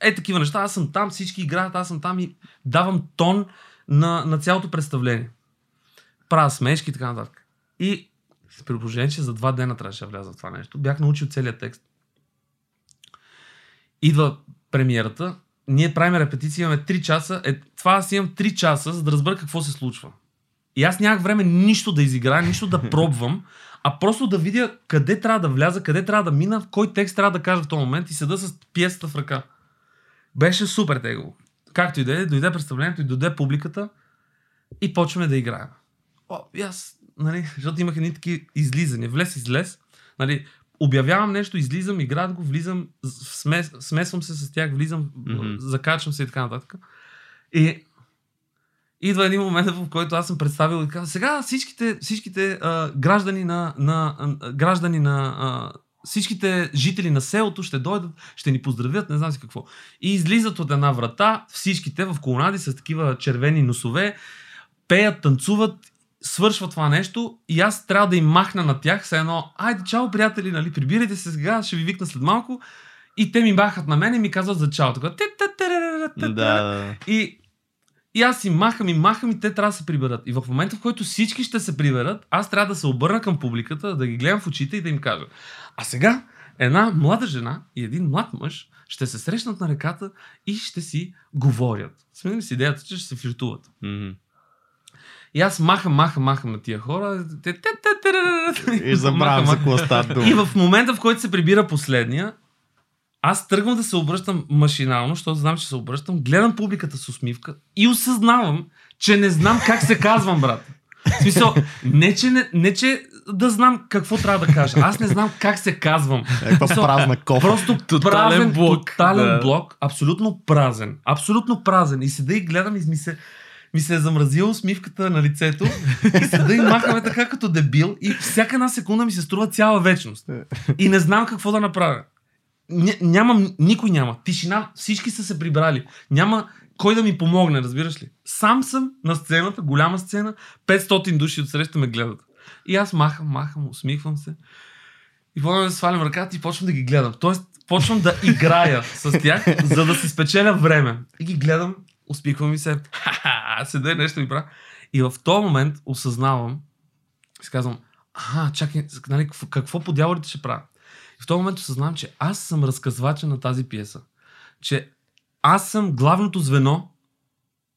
Е, такива неща. Аз съм там, всички играят, аз съм там и давам тон на, на цялото представление. Правя смешки и така нататък. И при положение, че за два дена трябваше да вляза в това нещо, бях научил целият текст. Идва премиерата, ние правим репетиция, имаме 3 часа. Е, това аз имам 3 часа, за да разбера какво се случва. И аз нямах време нищо да изиграя, нищо да [laughs] пробвам, а просто да видя къде трябва да вляза, къде трябва да мина, кой текст трябва да кажа в този момент и седа с пиесата в ръка. Беше супер тегово. Както и да е, дойде представлението и дойде публиката и почваме да играем. О, и аз, нали, защото имах едни такива излизания, влез, излез, нали, обявявам нещо, излизам, играят го, влизам, смес, смесвам се с тях, влизам, mm-hmm. закачвам се и така нататък. И идва един момент, в който аз съм представил и казвам, сега всичките, всичките а, граждани на, на, а, граждани на а, всичките жители на селото ще дойдат, ще ни поздравят, не знам си какво. И излизат от една врата, всичките в колонади с такива червени носове, пеят, танцуват, свършва това нещо и аз трябва да им махна на тях, все едно, айде, чао, приятели, нали, прибирайте се сега, ще ви викна след малко. И те ми махат на мен и ми казват за чао. Така, Да, и, и аз им махам и махам и те трябва да се приберат. И в момента, в който всички ще се приберат, аз трябва да се обърна към публиката, да ги гледам в очите и да им кажа. А сега една млада жена и един млад мъж ще се срещнат на реката и ще си говорят. Сменим си идеята, че ще се флиртуват. Мгм. И аз махам, махам, махам на тия хора. И забравям за какво става дума. И в момента, в който се прибира последния, аз тръгвам да се обръщам машинално, защото знам, че се обръщам, гледам публиката с усмивка и осъзнавам, че не знам как се казвам, брат. В смисъл, не че, не, не че да знам какво трябва да кажа. Аз не знам как се казвам. Някаква празна кофа. Просто Тотален празен блок, Тотален да. блок, абсолютно празен. Абсолютно празен. И седа и гледам и ми се, ми се е замразила усмивката на лицето и седа и махаме така като дебил и всяка една секунда ми се струва цяла вечност. И не знам какво да направя. Ня, нямам, никой няма. Тишина, всички са се прибрали. Няма кой да ми помогне, разбираш ли? Сам съм на сцената, голяма сцена, 500 души отсреща ме гледат. И аз махам, махам, усмихвам се. И почвам да свалям ръката и почвам да ги гледам. Тоест, почвам да играя с тях, за да си спечеля време. И ги гледам, успихвам ми се, ха-ха, седа и нещо ми правя. И в този момент осъзнавам, си казвам, а, чакай, нали, какво, какво по дяволите ще правя? И в този момент осъзнавам, че аз съм разказвача на тази пиеса. Че аз съм главното звено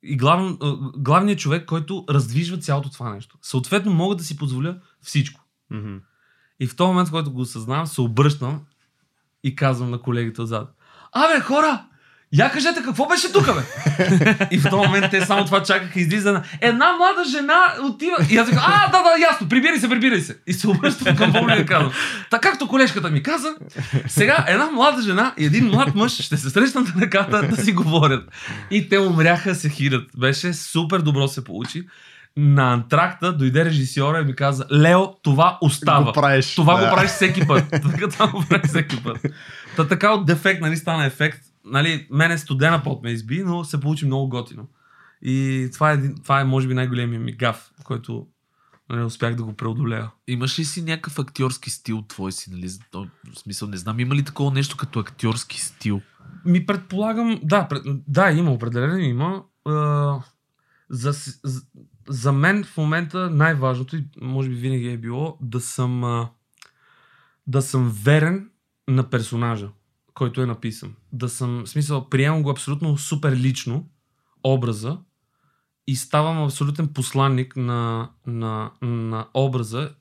и глав, главният човек, който раздвижва цялото това нещо. Съответно, мога да си позволя всичко. Мгм. И в този момент, в който го осъзнавам, се обръщам и казвам на колегите отзад. Абе, хора! Я кажете, какво беше тук, бе? [laughs] и в този момент те само това чакаха, излиза на една млада жена отива. И аз викам, а, да, да, ясно, прибирай се, прибирай се. И се обръщам към публика и казвам, така както колежката ми каза, сега една млада жена и един млад мъж ще се срещнат на ръката да си говорят. И те умряха се хират. Беше супер добро се получи. На антракта дойде режисьора и ми каза, Лео, това остава. Го правиш. Това да. го правиш всеки път. [laughs] Така това го правиш всеки път. Та така от дефект, нали, стана ефект. Нали, мене студена пот ме изби, но се получи много готино. И това е, това е може би най-големия ми гаф, който нали, успях да го преодолея. Имаш ли си някакъв актьорски стил твой си, нали? В смисъл, не знам, има ли такова нещо като актьорски стил? Ми предполагам, да, пред, да, има, определено има. А, за, за, за мен в момента най-важното, и може би винаги е било, да съм, а, да съм верен на персонажа, който е написан. Да съм, в смисъл, приемам го абсолютно супер лично, образа, и ставам абсолютен посланник на, на, на образа,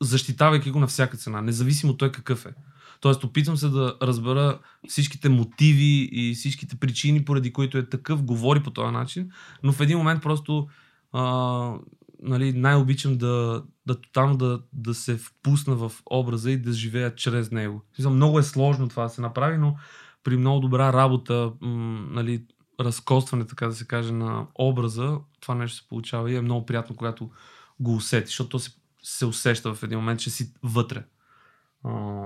защитавайки го на всяка цена, независимо той какъв е. Тоест, опитвам се да разбера всичките мотиви и всичките причини, поради които е такъв, говори по този начин, но в един момент просто а, нали, най-обичам да, да тотално да, да се впусна в образа и да живея чрез него. Много е сложно това да се направи, но при много добра работа, нали, разкостване, така да се каже, на образа, това нещо се получава и е много приятно, когато го усетиш, защото то се, се усеща в един момент, че си вътре. А,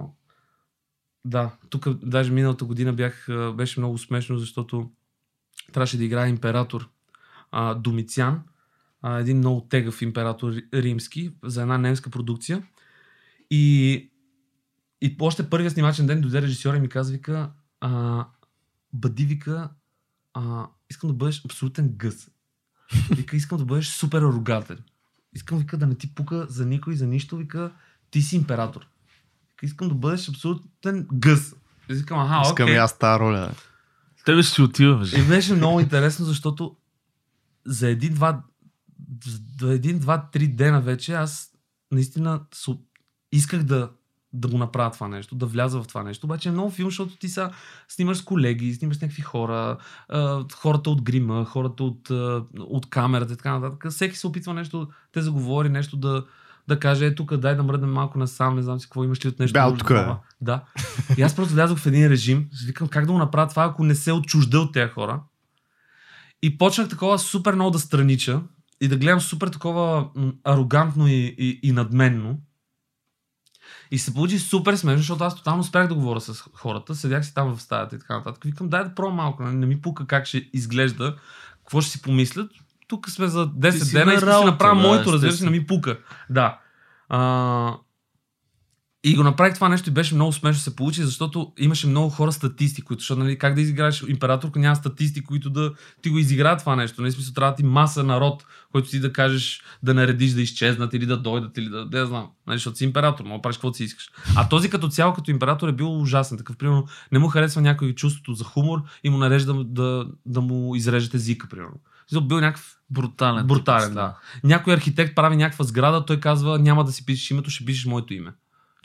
да, тук даже миналата година бях, беше много смешно, защото трябваше да играе император а, Домициан, а, един много тегъв император ри- римски, за една немска продукция. И, и още първия снимачен ден дойде режисьора и ми каза, вика, а, бъди, вика, а, искам да бъдеш абсолютен гъс. Вика, искам да бъдеш супер арогантен. Искам, вика, да не ти пука за никой, за нищо, вика, ти си император. Вика, искам да бъдеш абсолютен гъс. И викам, аха, Искам окей. и аз тази роля. Тебе ще си отиваш. И беше много интересно, защото за един-два за един-два, три дена вече аз наистина исках да, да го направя това нещо, да вляза в това нещо. Обаче е много филм, защото ти са снимаш с колеги, снимаш с някакви хора, хората от грима, хората от, от камерата и така нататък. Всеки се опитва нещо, те заговори нещо да, да каже, е тук, дай да мръднем малко насам, не знам си какво имаш ли от нещо. Друго тук. Да. И аз просто влязох в един режим, викам как да го направя това, ако не се отчужда от тези хора. И почнах такова супер много да странича и да гледам супер такова арогантно и, и, и надменно. И се получи супер смешно, защото аз тотално спрях да говоря с хората, седях си там в стаята и така нататък. Викам, дай да пробвам малко, нали, не ми пука как ще изглежда, какво ще си помислят. Тук сме за 10 си дена на и ще си направя да, моето, разбира се, не ми пука. Да. А, и го направих това нещо и беше много смешно се получи, защото имаше много хора статисти, които, защото нали, как да изиграеш император, ако няма статисти, които да ти го изиграят това нещо. Нали, смисъл, трябва да ти маса народ, който ти да кажеш да наредиш да изчезнат или да дойдат или да, да я знам. Нали, защото си император, мога да правиш каквото си искаш. А този като цяло, като император е бил ужасен. Такъв, примерно, не му харесва някой чувството за хумор и му нарежда да, да, да му изрежете езика, примерно. Бил някакъв Брутален. Брутален, да. някой архитект прави някаква сграда, той казва, няма да си пишеш името, ще пишеш моето име.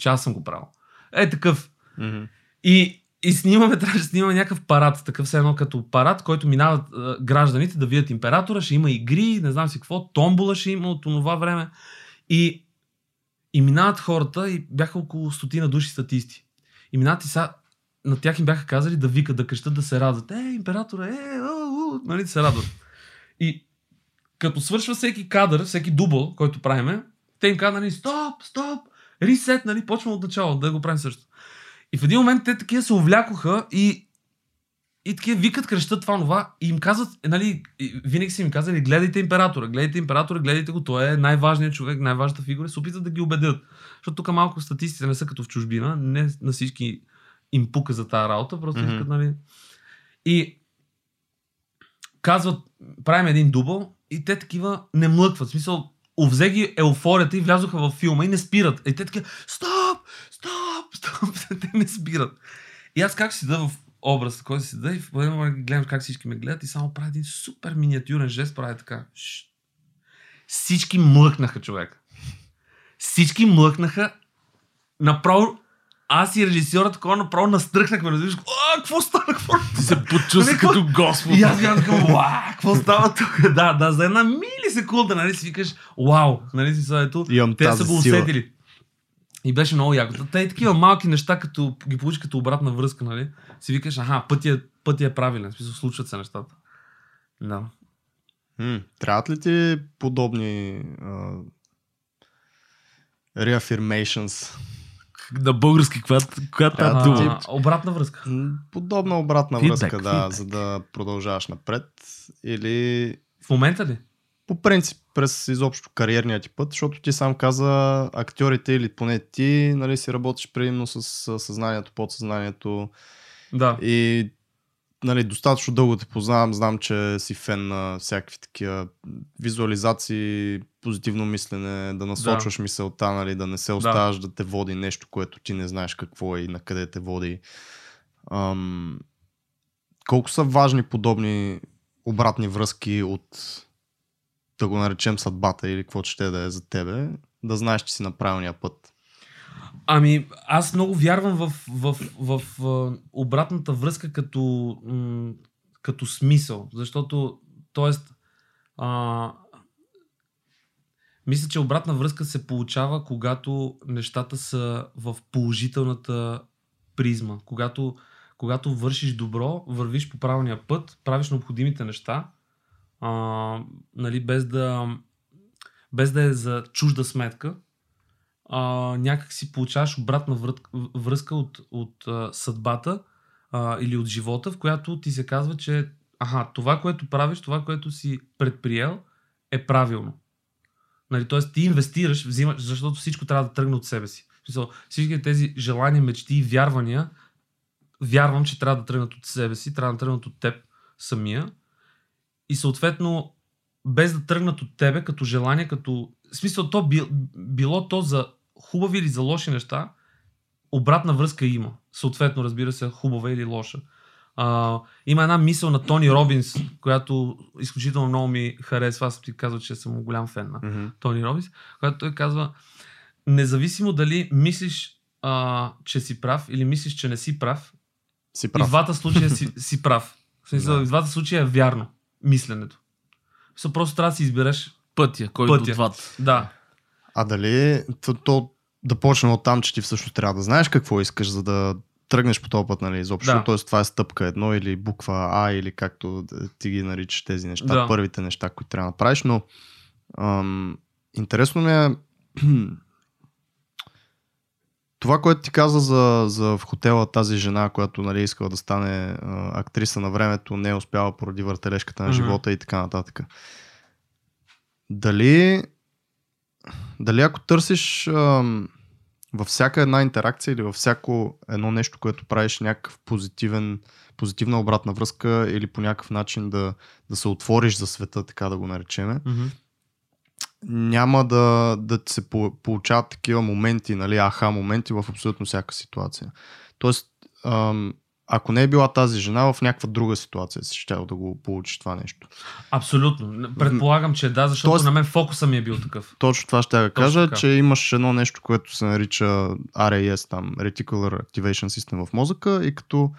Че аз съм го правил. Е, такъв. Мгм. И, и снимаме, [laughs] трябваше да снимаме някакъв парад, такъв все едно като парад, който минават а, гражданите да видят императора, ще има игри, не знам си какво, томбола ще има от това време. И, и минават хората и бяха около стотина души статисти. И минават и са, на тях им бяха казали да викат, да крещат, да се радват. Е, императора, е, о, о, нали, да се радват. И като свършва всеки кадър, всеки дубъл, който правиме, те им казват, нали, стоп, стоп, ресет, нали, почваме от начало да го правим също. И в един момент те такива се увлякоха и и такива викат, крещат това, това и им казват, нали, винаги са им казали, гледайте императора, гледайте императора, гледайте го, той е най-важният човек, най-важната фигура, се опитват да ги убедят. Защото тук малко статистите не са като в чужбина, не на всички им пука за тази работа, просто mm-hmm. искат, нали. И казват, правим един дубъл и те такива не млъкват. В смисъл, овзе ги еуфорията и влязоха във филма и не спират. И те такива, стоп, стоп, [laughs] стоп, [laughs] те не спират. И аз как си да в образ, който си да и в един момент гледам как всички ме гледат и само правя един супер миниатюрен жест, правя така. Шш. Всички млъкнаха, човек. Всички млъкнаха. Направо аз и режисьорът такова направо настръхнахме. Разбираш, а, какво стана? Какво? Ти се почувства Нали, като Господ. И аз бях така, вау, какво става тук? Да, да, за една милисекунда, нали си викаш, вау, нали си ето. Те са го усетили. И беше много яко. Те и такива малки неща, като ги получиш като обратна връзка, нали? Си викаш, аха, пътя, е- пътя е правилен. В смисъл, случват се нещата. Да. М, трябват ли ти подобни а, reaffirmations? На български, която, е дума. Обратна връзка. Подобна обратна Feedback, връзка, да, feedback. за да продължаваш напред. Или В момента ли? по принцип през изобщо кариерния ти път, защото ти сам каза актьорите или поне ти нали, си работиш предимно с с съзнанието, подсъзнанието Да. и нали, достатъчно дълго те познавам, знам, че си фен на всякакви такива визуализации, позитивно мислене, да насочваш мисълта, нали, да не се оставаш да. да те води нещо, което ти не знаеш какво е и на къде те води. Ам, колко са важни подобни обратни връзки от да го наречем съдбата или каквото ще да е за тебе, да знаеш, че си на правилния път. Ами, аз много вярвам в, в, в, в обратната връзка като, като смисъл, защото, т.е. Мисля, че обратна връзка се получава, когато нещата са в положителната призма. Когато, когато вършиш добро, вървиш по правилния път, правиш необходимите неща, а, нали, без, да, без да е за чужда сметка, а, някак си получаваш обратна връзка, от, от а, съдбата а, или от живота, в която ти се казва, че аха, това, което правиш, това, което си предприел, е правилно. Нали, Тоест ти инвестираш, взимаш, защото всичко трябва да тръгне от себе си. Всички тези желания, мечти и вярвания, вярвам, че трябва да тръгнат от себе си, трябва да тръгнат от теб самия. И съответно, без да тръгнат от тебе като желание, като... В смисъл, то би, било то за хубави или за лоши неща, обратна връзка има. Съответно, разбира се, хубава или лоша. А, има една мисъл на Тони Робинс, която изключително много ми харесва. Аз ти казвам, че съм голям фен на Mm-hmm. Тони Робинс, която той казва, независимо дали мислиш, а, че си прав или мислиш, че не си прав, Си и в прав. двата случая си, [laughs] си прав. В смисъл, Да. и в двата случая е вярно мисленето. Смисъл, просто трябва да си избереш. Пътя, който Пътя. от двата. Да. А дали то, то да почнем от там, че ти всъщност трябва да знаеш какво искаш, за да тръгнеш по този път, нали, изобщо. Да. Тоест това е стъпка едно или буква А или както ти ги наричаш тези неща, Да. първите неща, които трябва да направиш, но ам, интересно ми е [clears throat] това, което ти каза за, за в хотела тази жена, която нали, искала да стане а, актриса на времето, не е успяла поради въртележката на Мгм. живота и така нататък. Дали дали ако търсиш ам, във всяка една интеракция или във всяко едно нещо, което правиш някакъв позитивен, позитивна обратна връзка или по някакъв начин да, да се отвориш за света, така да го наречеме, Мгм. няма да, да ти се по- получават такива моменти, нали, аха моменти в абсолютно всяка ситуация. Тоест, ам, ако не е била тази жена, в някаква друга ситуация си ще да го получиш това нещо. Абсолютно. Предполагам, че да, защото Тоест- на мен фокуса ми е бил такъв. Точно това ще я кажа, така. че имаш едно нещо, което се нарича RAS, там, Reticular Activation System в мозъка и като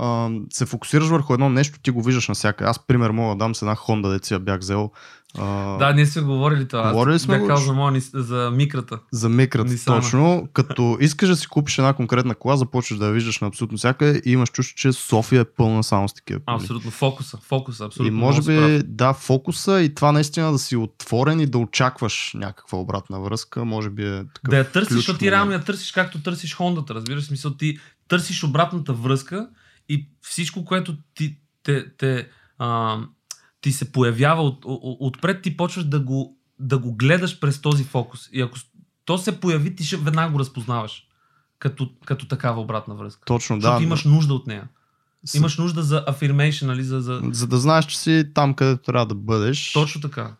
ам, се фокусираш върху едно нещо, ти го виждаш навсякъде. Аз пример мога да дам с една Honda, деца бях взел. А, Да, ние сме говорили това. Говорили сме Бях казал за, моя, за микрата. За микрат, Нисана. точно. Като искаш да си купиш една конкретна кола, започваш да я виждаш на абсолютно всяка и имаш чувство, че София е пълна само с такива коли. Абсолютно. Фокуса. Фокуса. Абсолютно. И може би, да, фокуса и това наистина да си отворен и да очакваш някаква обратна връзка, може би е такъв Да я търсиш, защото ти реално я търсиш както търсиш Хондата, разбираш. Смисъл, ти търсиш обратната връзка и всичко, което ти, те, те, а, ти се появява от, от, отпред, ти почваш да го, да го гледаш през този фокус. И ако то се появи, ти ще веднага го разпознаваш. Като, като такава обратна връзка. Точно, Защото да. имаш нужда от нея. С- Имаш нужда за affirmation, нали? За, за... За да знаеш, че си там, където трябва да бъдеш. Точно така.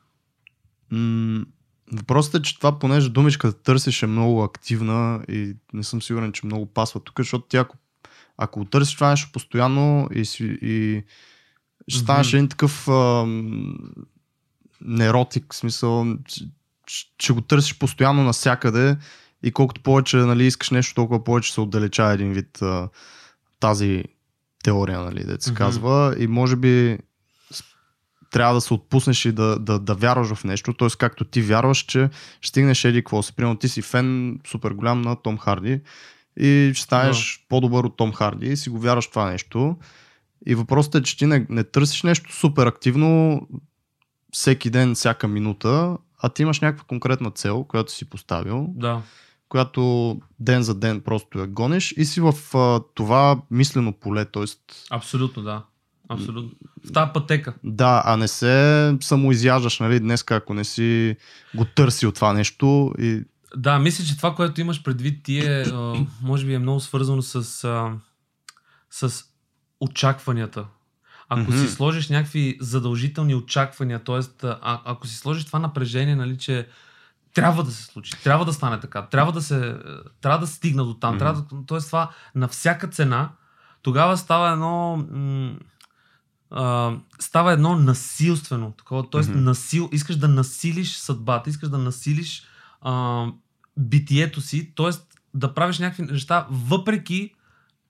М- Въпросът е, че това, понеже думичката търсиш е много активна и не съм сигурен, че много пасва тук, защото ти ако, ако търсиш това нещо постоянно и, и ще станеш Мгм. един такъв ам, неротик, в смисъл, че го търсиш постоянно навсякъде и колкото повече нали, искаш нещо, толкова повече се отдалечава един вид а, тази теория, нали, да се Мгм. казва. И може би трябва да се отпуснеш и да, да, да вярваш в нещо. Т.е. както ти вярваш, че ще стигнеш еди какво си. Примерно ти си фен супер голям на Том Харди и ще станеш по-добър от Том Харди и си го вярваш това нещо. И въпросът е, че ти не, не търсиш нещо супер активно всеки ден, всяка минута, а ти имаш някаква конкретна цел, която си поставил, Да. която ден за ден просто я гониш и си в а, това мислено поле, т.е. Абсолютно, да. Абсолютно. В тази пътека. Да, а не се самоизяждаш, нали, днес ако не си го търсил това нещо и Да, мисля, че това, което имаш предвид ти е, може би е много свързано с, а, с очакванията. Ако Мгм. си сложиш някакви задължителни очаквания, т.е. Ако си сложиш това напрежение, нали, че трябва да се случи, трябва да стане така, трябва да се, трябва да стигна до там, Мгм. трябва да, т.е. това на всяка цена, тогава става едно м- а, става едно насилствено, такова, т.е. Мгм. насил, искаш да насилиш съдбата, искаш да насилиш а, битието си, т.е. да правиш някакви неща, въпреки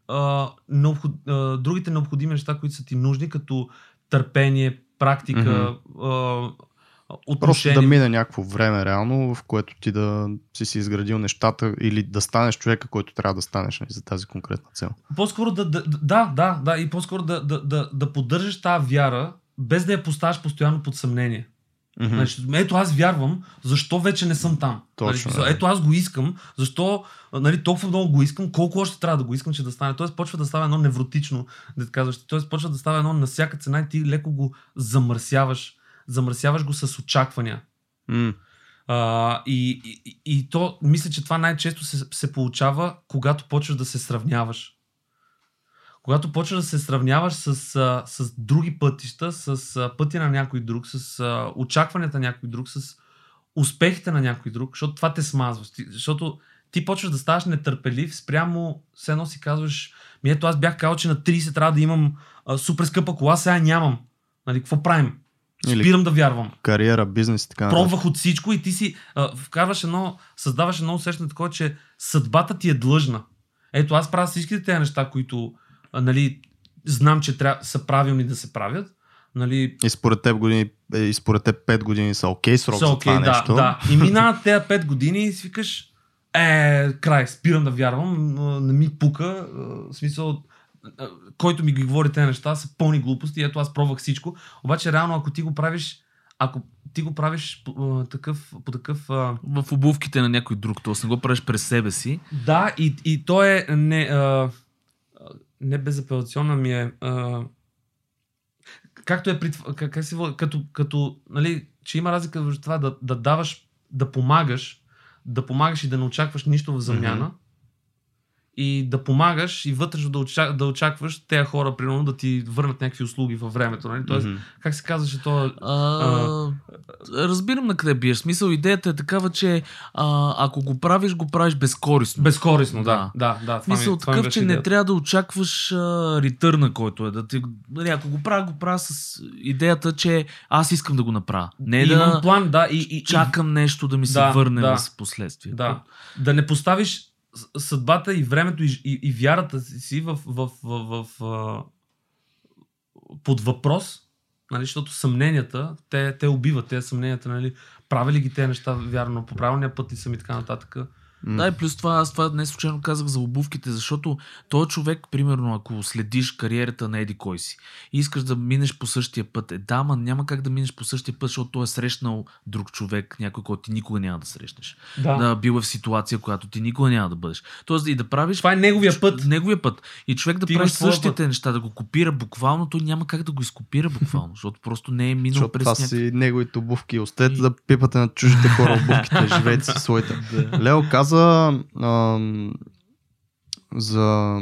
а, необход, а, другите необходими неща, които са ти нужни, като търпение, практика, а, просто отношение. да мине някакво време реално, в което ти да си си изградил нещата или да станеш човека, който трябва да станеш нали, за тази конкретна цел. По-скоро да, да, да, да, да, и по-скоро да, да, да, да поддържаш тази вяра, без да я поставяш постоянно под съмнение. Мгм. Значи, ето аз вярвам, защо вече не съм там. Точно, нали, смисъл, да. ето аз го искам, защо нали, толкова много го искам, колко още трябва да го искам, че да стане. Тоест почва да става едно невротично, да казваш. Тоест почва да става едно на всяка цена и ти леко го замърсяваш. Замърсяваш го с очаквания. М. А, и, и, и то, мисля, че това най-често се, се получава, когато почваш да се сравняваш. Когато почваш да се сравняваш с, а, с други пътища, с а, пътя на някой друг, с а, очакванията на някой друг, с успехите на някой друг, защото това те смазва. Защото ти почваш да ставаш нетърпелив спрямо, все едно си казваш, ми ето аз бях казал, че на 30 трябва да имам а, супер скъпа кола, сега нямам. Нали, какво правим? Или- Спирам да вярвам Кариера, бизнес и така пробвах от всичко и ти си а, вкарваш едно, създаваш едно усещане такова, че съдбата ти е длъжна. Ето аз правя всичките тези неща, които а, нали, знам, че трябва, са правилни да се правят. Нали, И според теб години, е, и според теб 5 години са окей срок са за окей, това да, нещо. да. И [laughs] минават тези 5 години и си викаш, е, край, спирам да вярвам, не ми пука, в смисъл, който ми ги говори тези неща са пълни глупости, ето аз пробвах всичко. Обаче реално, ако ти го правиш, ако ти го правиш по, такъв, по такъв а, В обувките на някой друг, т.е. не го правиш през себе си. Да, и, и то е не, а, не безапелационна ми е. А, както е при, как, как води, като, като, нали, че има разлика между това да, да даваш, да помагаш, да помагаш и да не очакваш нищо в замяна. И да помагаш и вътрешно да, очак, да очакваш тези хора, примерно, да ти върнат някакви услуги във времето. Нали? Тоест, Мгм. как се казваше то? А, разбирам на къде биеш. Смисъл, идеята е такава, че а, ако го правиш, го правиш безкорисно. Безкорисно, да. Да. Да, да. ми- Смисъл това ми такъв, беше че не идеята. трябва да очакваш а, ритърна, който е. Да ти, нали, ако го правя, го правя с идеята, че аз искам да го направя. Не И Имам да план, да. И, и, чакам нещо да ми се Да, върне да. в последствие. Да. Да не поставиш с- съдбата и времето и, и, и вярата си в, в, в, в, в под въпрос, нали, защото съмненията, те, те убиват тези съмненията, нали, правя ли ги тези неща вярно, по правилния път и така нататък. Да, и плюс това, аз това не случайно казах за обувките, защото този човек, примерно, ако следиш кариерата на Еди кой си и искаш да минеш по същия път, е да, ма няма как да минеш по същия път, защото той е срещнал друг човек, някой, който ти никога няма да срещнеш. Да. Да, бил е в ситуация, която ти никога няма да бъдеш. Тоест и да правиш Това е неговия път. неговия път. И човек да Ти прави същите неща, да го копира буквално, той няма как да го изкопира буквално, [laughs] защото просто не е минал Защото през това някакъв... си неговите обувки. Остете да пипате на чужите хора обувките, [laughs] живеете си своите. Лео каза ам, за...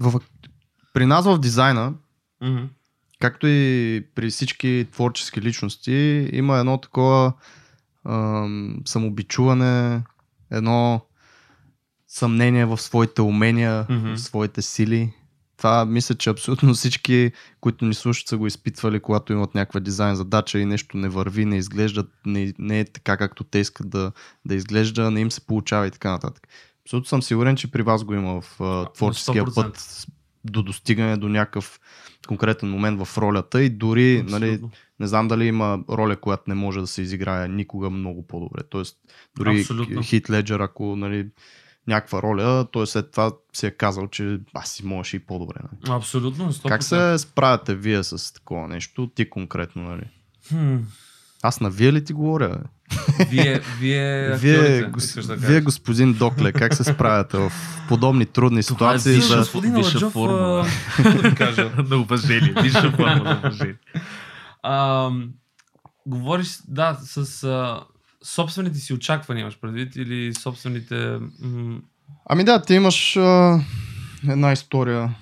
В, при нас в дизайна, Мгм. както и при всички творчески личности, има едно такова ам, самобичуване, едно съмнение в своите умения, Мгм. в своите сили. Това мисля, че абсолютно всички, които ни слушат, са го изпитвали, когато имат някаква дизайн задача и нещо не върви, не изглежда, не, не е така, както те искат да, да изглежда, не им се получава и така нататък. Абсолютно съм сигурен, че при вас го има в а, творческия 100%. път до достигане до някакъв конкретен момент в ролята и дори, нали, не знам дали има роля, която не може да се изиграе никога много по-добре. Тоест, дори Абсолютно. Хит Леджер, ако нали, някаква роля, той след това си е казал, че аз си можеш и по-добре. Нали. Абсолютно. 100%. Как се справяте вие с такова нещо? Ти конкретно, нали? Хм. Аз на вие ли ти говоря? Вие, вие, [laughs] Вие, актьорите, гос... да вие господин Докле, как се справяте в подобни трудни Това е ситуации? висша за... Господин висша Аладжов, формула. а, какво [laughs] да кажа. на уважение. Висша форма на уважение. [laughs] А, говориш, да, с а, собствените си очаквания имаш предвид или собствените... М- Ами да, ти имаш а, една история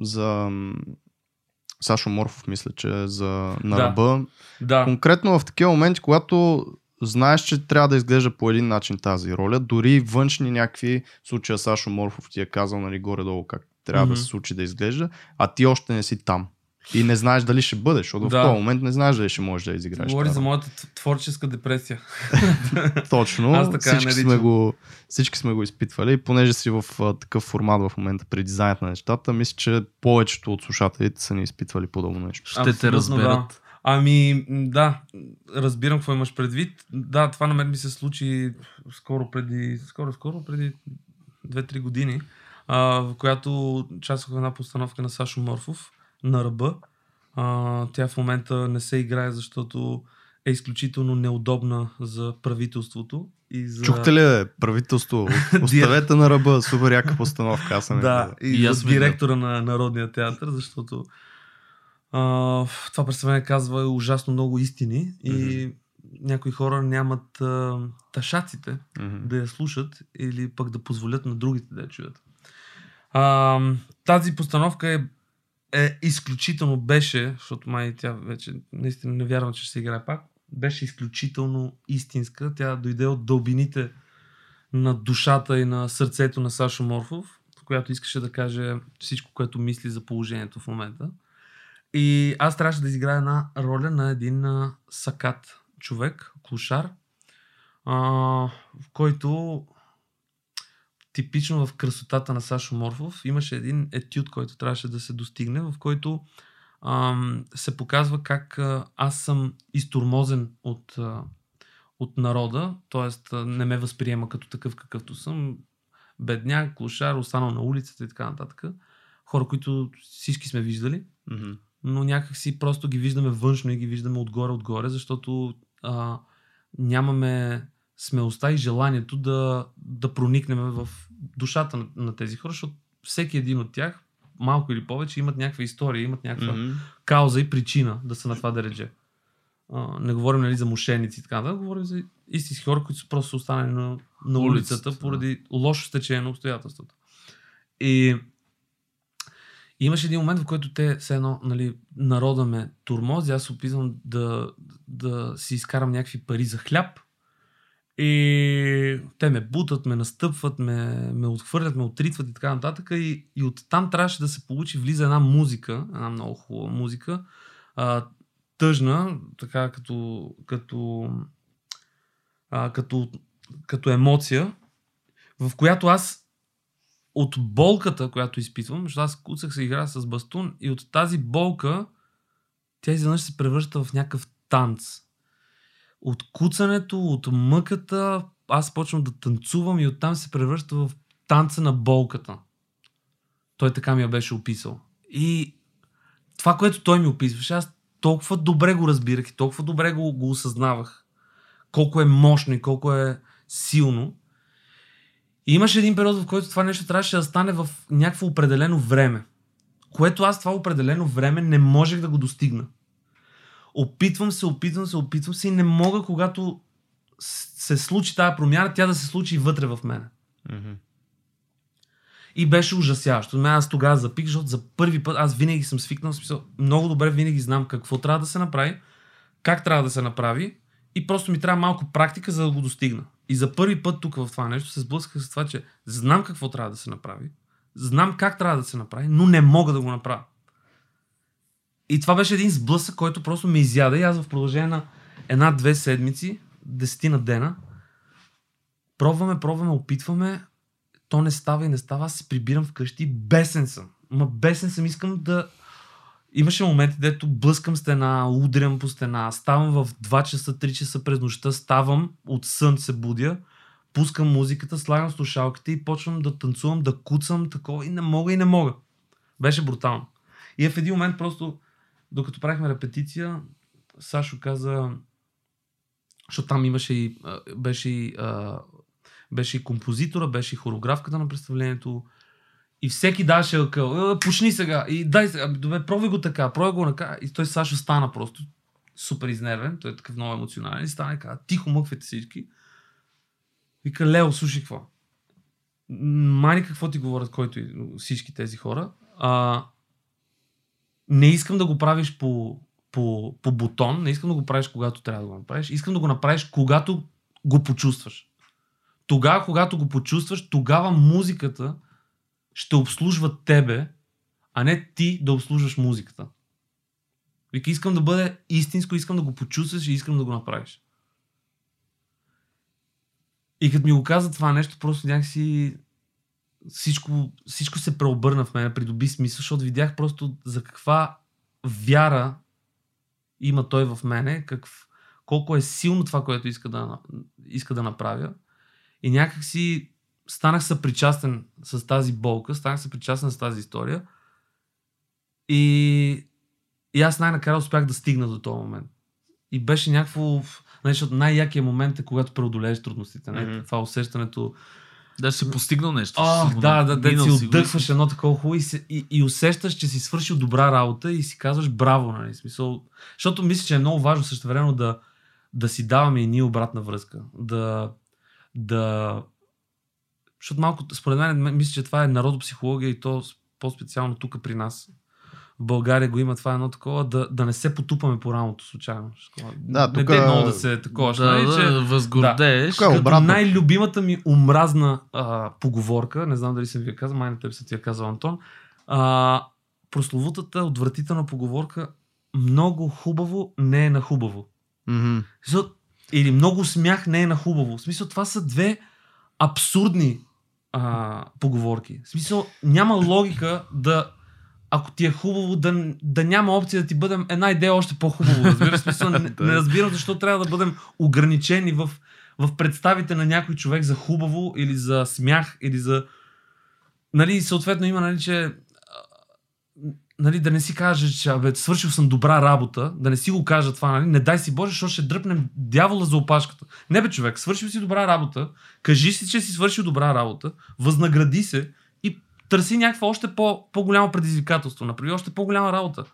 за Сашо Морфов, мисля, че е за на Да. ръба. да, Конкретно в такива моменти, когато знаеш, че трябва да изглежда по един начин тази роля, дори външни някакви случая Сашо Морфов ти е казал нали, горе-долу как трябва Мгм. да се случи да изглежда, а ти още не си там. И не знаеш дали ще бъдеш, защото Да. в този момент не знаеш дали ще можеш да изиграеш. говори за моята творческа депресия. [laughs] Точно. Аз така всички, сме го, всички сме го изпитвали. И понеже си в а, такъв формат в момента при дизайнът на нещата, мисля, че повечето от слушателите са ни изпитвали подобно нещо. Ще те Абсолютно разберат. Ами, м, да, разбирам какво имаш предвид. Да, това на мен ми се случи скоро преди, скоро, скоро преди 2-3 години, а, в която участвах в една постановка на Сашо Морфов на ръба. А, тя в момента не се играе, защото е изключително неудобна за правителството. И за... Чухте ли, бе, правителство? [laughs] Оставете на ръба, супер яка постановка. Аз съм Да, и, И аз директора на Народния театър, защото а, това представление казва ужасно много истини и някои хора нямат а, ташаците Мгм. да я слушат или пък да позволят на другите да я чуят. А, тази постановка е, е изключително беше, защото май тя вече наистина не вярвам, че ще се играе пак, беше изключително истинска. Тя дойде от дълбините на душата и на сърцето на Сашо Морфов, която искаше да каже всичко, което мисли за положението в момента. И аз трябваше да изиграя една роля на един а, сакат човек, клушар, а, в който типично в красотата на Сашо Морфов имаше един етюд, който трябваше да се достигне, в който ам, се показва как а, аз съм изтормозен от, а, от народа, т.е. не ме възприема като такъв какъвто съм, бедняк, клошар, останал на улицата и така нататък. Хора, които всички сме виждали, Мгм. но някак си просто ги виждаме външно и ги виждаме отгоре-отгоре, защото а, нямаме смелостта и желанието да, да проникнем в душата на, на тези хора, защото всеки един от тях, малко или повече, имат някаква история, имат някаква Мгм. кауза и причина да са на това дередже. А, не говорим нали, за мошенници и така, да, говорим за истински хора, които са просто останали на, на улицата, Улицата, поради лошо стечение на обстоятелствата. И имаше един момент, в който те, все едно, нали, народа ме турмози, аз опитвам да, да си изкарам някакви пари за хляб. И те ме бутат, ме настъпват, ме, ме отхвърлят, ме отритват и така нататък. И, и оттам трябваше да се получи, влиза една музика, една много хубава музика, а, тъжна, така като, като, а, като, като емоция, в която аз от болката, която изпитвам, защото аз куцах се игра с бастун и от тази болка тя изведнъж се превръща в някакъв танц. От куцането, от мъката, аз почвам да танцувам и оттам се превръща в танца на болката. Той така ми я беше описал. И това, което той ми описваше, аз толкова добре го разбирах и толкова добре го, го осъзнавах. Колко е мощно и колко е силно. И имаше един период, в който това нещо трябваше да стане в някакво определено време. Което аз това определено време не можех да го достигна. Опитвам се, опитвам се, опитвам се и не мога, когато се случи тази промяна, тя да се случи вътре в мене. Мгм. И беше ужасяващо. Аз тогава запих, защото за първи път аз винаги съм свикнал, смисъл, много добре винаги знам какво трябва да се направи, как трябва да се направи и просто ми трябва малко практика, за да го достигна. И за първи път тук в това нещо се сблъсках с това, че знам какво трябва да се направи, знам как трябва да се направи, но не мога да го направя. И това беше един сблъсък, който просто ме изяда. И аз в продължение на една-две седмици, десетина дена, пробваме, пробваме, опитваме, то не става и не става, аз се прибирам вкъщи, бесен съм. Ма бесен съм, искам да... Имаше моменти, дето блъскам стена, удрям по стена, ставам в 2 часа, 3 часа през нощта, ставам, от сън се будя, пускам музиката, слагам слушалките и почвам да танцувам, да куцам, такова. И не мога и не мога. Беше брутално. И в един момент просто, докато правихме репетиция, Сашо каза, защото там имаше и, беше и, беше и композитора, беше и хореографката на представлението. И всеки даваше акъл, «Е, почни сега, и дай сега, добре, пробвай го така, пробвай го така. И той Сашо стана просто супер изнервен, той е такъв много емоционален и стана и каза, тихо мъквайте всички. Вика, Лео, слушай какво. Мани какво ти говорят, който всички тези хора. А, не искам да го правиш по, по, по бутон, не искам да го правиш когато трябва да го направиш, искам да го направиш когато го почувстваш. Тогава, когато го почувстваш, тогава музиката ще обслужва тебе, а не ти да обслужваш музиката. Вика, искам да бъде истинско, искам да го почувстваш и искам да го направиш. И като ми го каза това нещо, просто някакси всичко, всичко се преобърна в мен, придоби смисъл, защото видях просто за каква вяра има той в мене, какъв, колко е силно това, което иска да, иска да направя. И някак си станах съпричастен с тази болка, станах съпричастен с тази история. И, и аз най-накрая успях да стигна до този момент. И беше някакво... Нали, защото най-якият момент е когато преодолееш трудностите. Mm-hmm. Това усещането. Да, си постигнал нещо. Ох, сигурно. да, да, да Минал си си отдъхваш едно такова хубаво и, се, и, и усещаш, че си свършил добра работа и си казваш браво, нали? Смисъл, защото мисля, че е много важно също време да, да си даваме и ние обратна връзка. Да, да... Защото малко, според мен, мисля, че това е народопсихология и то по-специално тук при нас. В България го има това едно такова, да, да не се потупаме по рамото случайно. Да, не тук- те много да се такова. Да, нали, да, че- възгордееш. Тук е като най-любимата ми омразна а, поговорка, не знам дали съм ви я казал, май на теб се ти я казал Антон, а, прословутата отвратителна поговорка много хубаво не е на хубаво. Смисъл, Или много смях не е на хубаво. В смисъл, това са две абсурдни а, поговорки. В смисъл, няма логика да ако ти е хубаво, да, да няма опция да ти бъдем една идея още по-хубаво. Разбираш? Не, [laughs] не разбирам защо трябва да бъдем ограничени в, в представите на някой човек за хубаво или за смях или за... Нали, съответно има, нали, че нали, да не си кажеш, че абе, свършил съм добра работа, да не си го кажа това, нали, не дай си Боже, защото ще дръпнем дявола за опашката. Не бе, човек, свършил си добра работа, кажи си, че си свършил добра работа, възнагради се търси някаква още по, по-голямо предизвикателство, направи още по-голяма работа.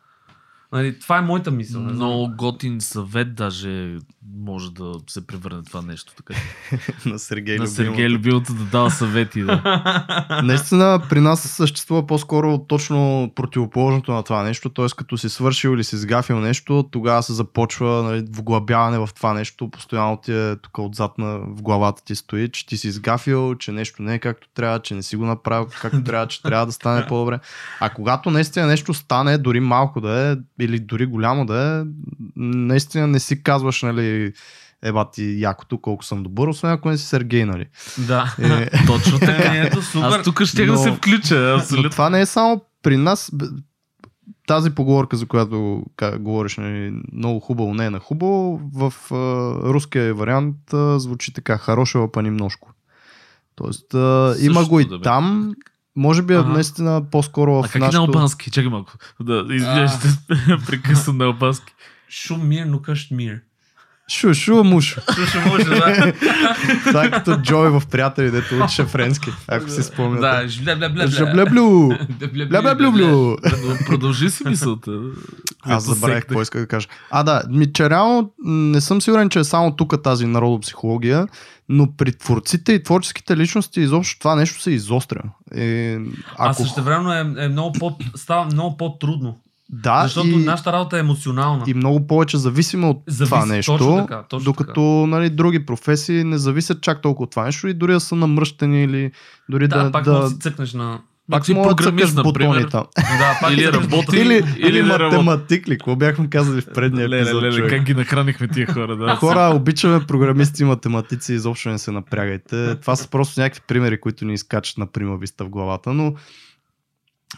Нали, това е моята мисъл. Много готин съвет даже може да се превърне това нещо. Така. [laughs] на Сергей на любимото. Сергей любимото да дава съвети. Да. [laughs] Наистина при нас съществува по-скоро точно противоположното на това нещо, т.е. като си свършил или си сгафил нещо, тогава се започва нали, вглъбяване в това нещо, постоянно ти е тук отзад на, в главата ти стои, че ти си сгафил, че нещо не е както трябва, че не си го направил както трябва, че трябва да стане [laughs] по-добре. А когато наистина нещо стане, дори малко да е, или дори голямо да е, наистина не си казваш, нали, еба ти якото, колко съм добър, освен ако не си Сергей, нали. да. Е, [laughs] Точно така. Ето, супер. Аз тук ще Но- да се включа. Но Абсолютно. това не е само при нас. Тази поговорка, за която как, говориш, нали, много хубаво, не е на хубаво, в а, руския вариант а, звучи така, хорошего па немножко. Тоест, а, има го и да бе. там, може би е Ага. наистина по-скоро А в как е на албански? Чакай малко. Да, извинявай, ще [laughs] прекъсвам на албански. Шум мир, но къщ мир. Шу, шу, мушу. [laughs] Слушай, може, да. [laughs] Това е като Джой в приятели, дето учеше френски, ако си спомняте. Да, Жаблеблю! Бля-бля-блю-блю! Продължи си мисълта. Аз забравих какво иска да кажа. А, да, ми, че реално не съм сигурен, че е само тук тази народопсихология, но при творците и творческите личности изобщо това нещо се изостря. Е, А ако... също времено е, е много по, става много по-трудно. да, защото и, нашата работа е емоционална. и много повече зависиме от Зависи, това нещо, точно така, точно докато нали, други професии не зависят чак толкова от това нещо и дори да са намръщени или дори да, да, пак да, да си цъкнеш на... пак си програмист, например. Да, пак Или работи-. Или, Или математик ли? Какво бяхме казали в предния Леле, епизод? леле, как ги нахранихме тия хора, да. Хора, обичаме програмисти и математици, изобщо не се напрягайте. Това са просто някакви примери, които ни изкачат на прима виста в главата, но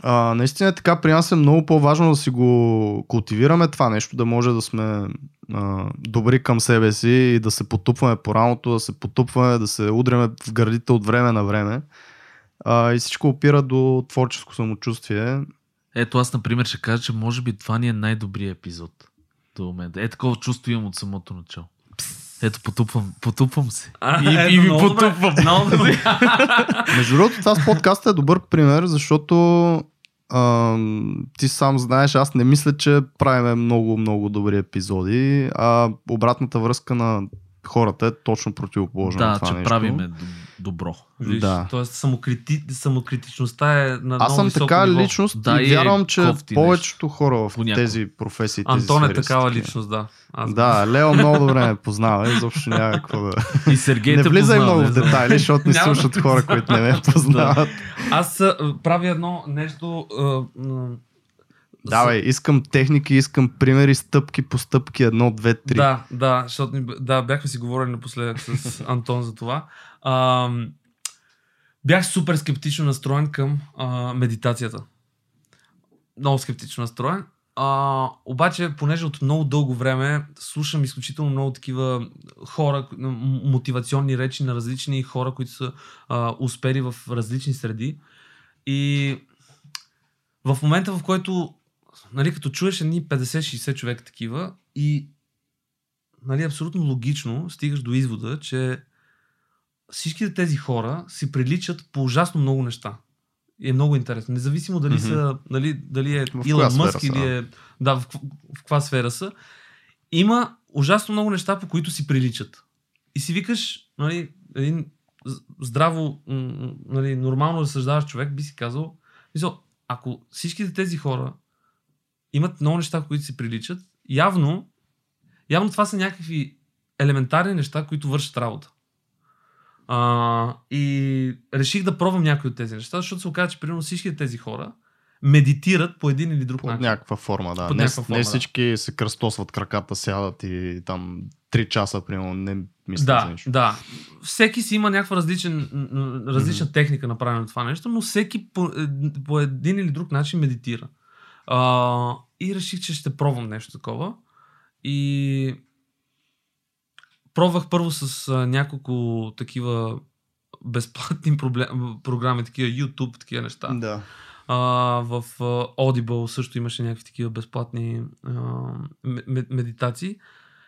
а, наистина е така, при нас е много по-важно да си го култивираме това нещо, да може да сме а, добри към себе си и да се потупваме по рамото, да се потупваме, да се удряме в гърдите от време на време. А, и всичко опира до творческо самочувствие. Ето аз, например, ще кажа, че може би това ни е най-добрият епизод до момента. Е, такова чувство имам от самото начало. Ето, потупвам, потупвам се. А, И, ето, и ви потупвам. Много добре. [laughs] Между другото, това с подкаста е добър пример, защото а, ти сам знаеш, аз не мисля, че правиме много, много добри епизоди, а обратната връзка на хората е точно противоположна на Да, това че нещо. правиме добро. Виж, Да. Тоест самокрити... самокритичността е на Аз съм така ниво. личност Да, и вярвам, че повечето хора в Понякога. тези професии, тези Антон е такава личност, да. Аз Да, Лео много добре [laughs] ме познава, изобщо няма какво да... И Сергей не те влизай познава, много не в детайли, защото не слушат хора, които не ме [laughs] познават. Аз правя едно нещо. Давай, искам техники, искам примери, стъпки по стъпки, едно, две, три. Да, да, защото да, бяхме си говорили напоследък с Антон за това. А, бях супер скептично настроен към а, медитацията. Много скептично настроен. А, обаче, понеже от много дълго време слушам изключително много такива хора, мотивационни речи на различни хора, които са а, успели в различни среди. И в момента, в който, нали, като чуеш едни 50-60 човека такива и нали, абсолютно логично стигаш до извода, че всичките тези хора си приличат по ужасно много неща. И е много интересно. Независимо дали, Мгм. са, нали, дали е В Илон Мъск са, или е... Да, в, в каква сфера са. Има ужасно много неща, по които си приличат. И си викаш, нали, един здраво, нали, нормално разсъждаващ човек би си казал, мисъл, ако всичките тези хора имат много неща, които си приличат, явно, явно това са някакви елементарни неща, които вършат работа. А, и реших да пробвам някои от тези неща, защото се оказа, че примерно всички тези хора медитират по един или друг Под начин. някаква форма, да. Под не, някаква форма, не да. всички се кръстосват краката, сядат и там 3 часа, примерно, не мислят за Да, нищо. да. Всеки си има някаква различен, различна техника направена на това нещо, но всеки по, е, по един или друг начин медитира. А, и реших, че ще пробвам нещо такова. И пробвах първо с а, няколко такива безплатни проблем, програми, такива YouTube, такива неща. Да. А, в а, Audible също имаше някакви такива безплатни а, медитации.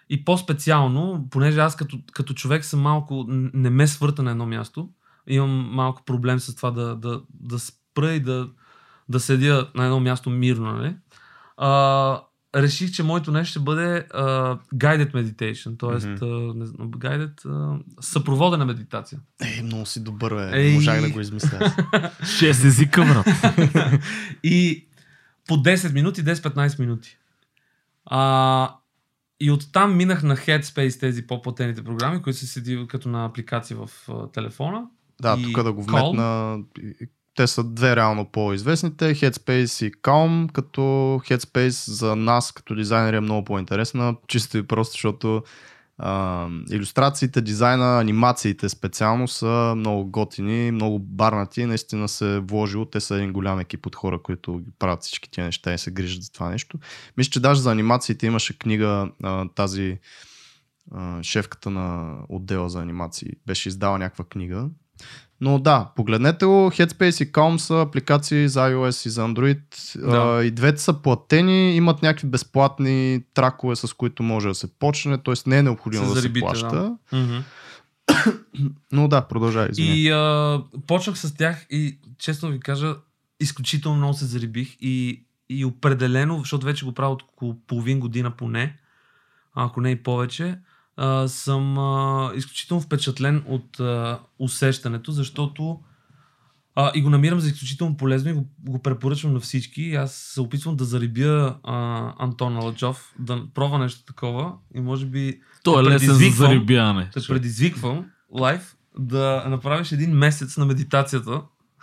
И по-специално, понеже аз като, като човек съм малко, не ме свърта на едно място, имам малко проблем с това да, да, да спра и да, да седя на едно място мирно, нали? А, реших, че моето нещо ще бъде а, guided meditation, т.е. Mm-hmm. не знам, guided, а, съпроводена медитация. Ей, много си добър, бе. Ей. Не можах да го измисля. [laughs] Шест езика, брат. [laughs] И по 10 минути, 10-15 минути. А, и оттам минах на Headspace, тези по-платените програми, които се седи като на апликация в телефона. да, И тук да го вметна. Те са две реално по-известните. Headspace и Calm, като Headspace за нас като дизайнери е много по-интересна. Чисто и просто, защото А, иллюстрациите, дизайна, анимациите специално са много готини, много барнати. Наистина се е вложило. Те са един голям екип от хора, които правят всички тези неща и се грижат за това нещо. Мисля, че даже за анимациите имаше книга а, тази шефката на отдела за анимации. Беше издала някаква книга. Но да, погледнете го, Headspace и Calm са апликации за iOS и за Android. Да. А, и двете са платени, имат някакви безплатни тракове, с които може да се почне, т.е. не е необходимо да се плаща. да. [coughs] Но да, продължай, извиня. И а, почнах с тях и честно ви кажа, изключително много се зарибих и, и определено, защото вече го правя от около половин година поне, ако не и повече, а, съм а, изключително впечатлен от а, усещането, защото а, и го намирам за изключително полезно и го, го препоръчвам на всички. Аз се опитвам да зарибя а, Антон Алачов, да пробва нещо такова и може би То е лесен за предизвиквам- зарибяване. те предизвиквам лайв да направиш един месец на медитацията.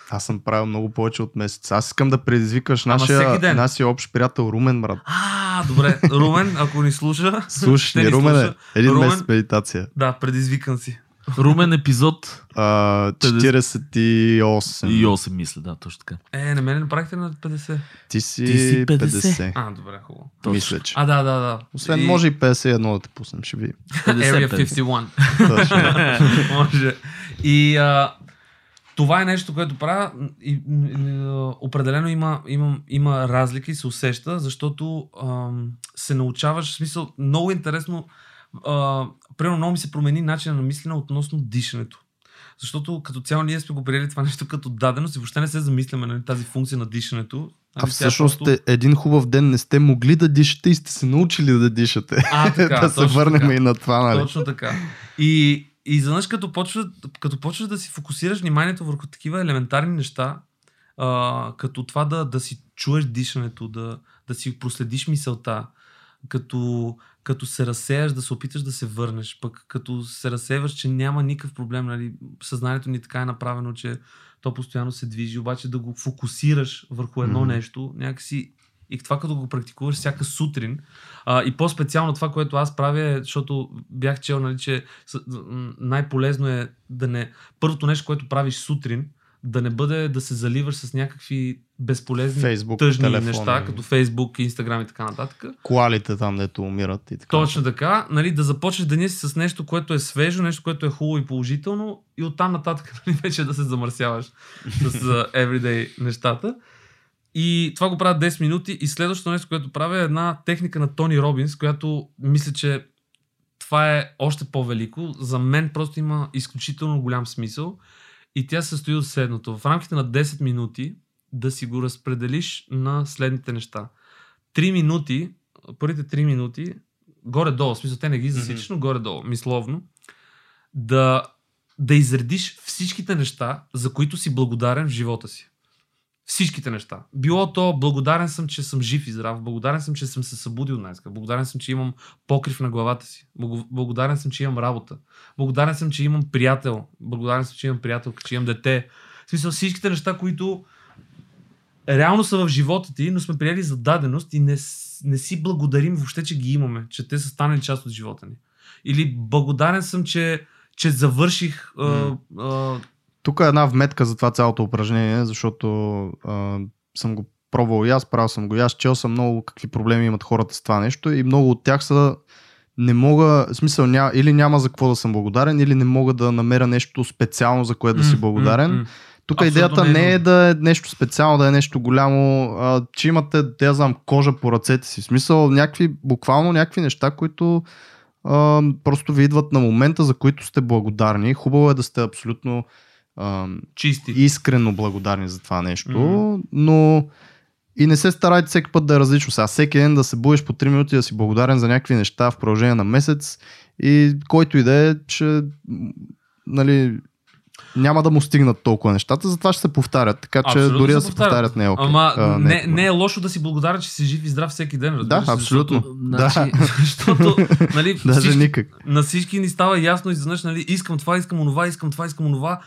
Аз съм правил много повече от месец. Аз искам да предизвикаш Ама нашия, нашия общ приятел Румен, брат. А, добре. Румен, ако ни слуша. Слушай, ще ни, Румене, слуша. един Румен- месец медитация. Да, предизвикан си. Румен епизод А, 48. и 8 мисля, да, точно така. Е, на мен направихте на 50. Ти си, Ти си 50. 50. А, добре, хубаво. Мисля, че. А, да, да, да. Освен може и 51 да те пуснем, ще видим. Area 50. 51. Точно. [laughs] може. И а, това е нещо, което правя. И, и, а, определено има, има, има разлика и се усеща, защото ам, се научаваш, в смисъл, много интересно. А, примерно много ми се промени начина на мислене относно дишането. Защото като цяло ние сме го приели това нещо като даденост и въобще не се замисляме на тази функция на дишането. А Ами тя всъщност просто- е, един хубав ден не сте могли да дишате и сте се научили да дишате. А, [laughs] така, да се върнем така. и на това, нали? Точно така. И, и изведнъж като почваш, като почваш да си фокусираш вниманието върху такива елементарни неща, а, като това да, да си чуеш дишането, да, да си проследиш мисълта, като, като се разсеяш, да се опиташ да се върнеш, пък като се разсеваш, че няма никакъв проблем, нали? съзнанието ни така е направено, че то постоянно се движи, обаче да го фокусираш върху едно Мгм. нещо, някакси и това като го практикуваш всяка сутрин, а, и по-специално това, което аз правя, е, защото бях чел, нали, че най-полезно е да не... Първото нещо, което правиш сутрин, да не бъде да се заливаш с някакви безполезни, Фейсбук, тъжни телефона, неща, като Фейсбук, Инстаграм и така нататък. Колалите там, дето умират и така. Точно така, нали, да започнеш деня си с нещо, което е свежо, нещо, което е хубаво и положително и оттам нататък [laughs] нали, вече да се замърсяваш с everyday нещата. И това го правя 10 минути и следващото нещо, което правя е една техника на Тони Робинс, която мисля, че това е още по-велико. За мен просто има изключително голям смисъл и тя се състои от следното. В рамките на 10 минути да си го разпределиш на следните неща. 3 минути, първите 3 минути, горе-долу, в смисъл те не ги засичаш, но горе-долу, мисловно, да, да изредиш всичките неща, за които си благодарен в живота си. Всичките неща. Било то благодарен съм, че съм жив и здрав, благодарен съм, че съм се събудил днес, благодарен съм, че имам покрив на главата си, Благо- благодарен съм, че имам работа, благодарен съм, че имам приятел, благодарен съм, че имам приятелка, че имам дете. В смисъл всичките неща, които реално са в живота ти, но сме приели за даденост и не, не си благодарим въобще, че ги имаме, че те са станали част от живота ни. Или благодарен съм, че, че завърших а, а, Тук е една вметка за това цялото упражнение, защото а, съм го пробвал и аз, правил съм го и аз, чел съм много какви проблеми имат хората с това нещо и много от тях са не мога, в смисъл, ня, или няма за какво да съм благодарен, или не мога да намеря нещо специално, за което да си благодарен. Тук Абсолютно идеята не е е да е нещо специално, да е нещо голямо, а, че имате, да я знам, кожа по ръцете си. В смисъл, някакви, буквално някакви неща, които а, просто ви идват на момента, за които сте благодарни. Хубаво е да сте абсолютно а, Чисти. искрено благодарни за това нещо, Мгм. но и не се старайте всеки път да е различно. Сега всеки ден да се будеш по 3 минути да си благодарен за някакви неща в продължение на месец и който и да е, че нали, няма да му стигнат толкова нещата, затова ще се повтарят. Така че Абсолютно дори се да се повтарят. повтарят не е окей. Ама А, не, е не, е лошо да си благодарен, че си жив и здрав всеки ден. Да, ли? абсолютно. Защото, Да. [laughs] защото нали, Даже всички, никак. на всички ни става ясно изведнъж, нали, искам това, искам онова, искам това, искам онова.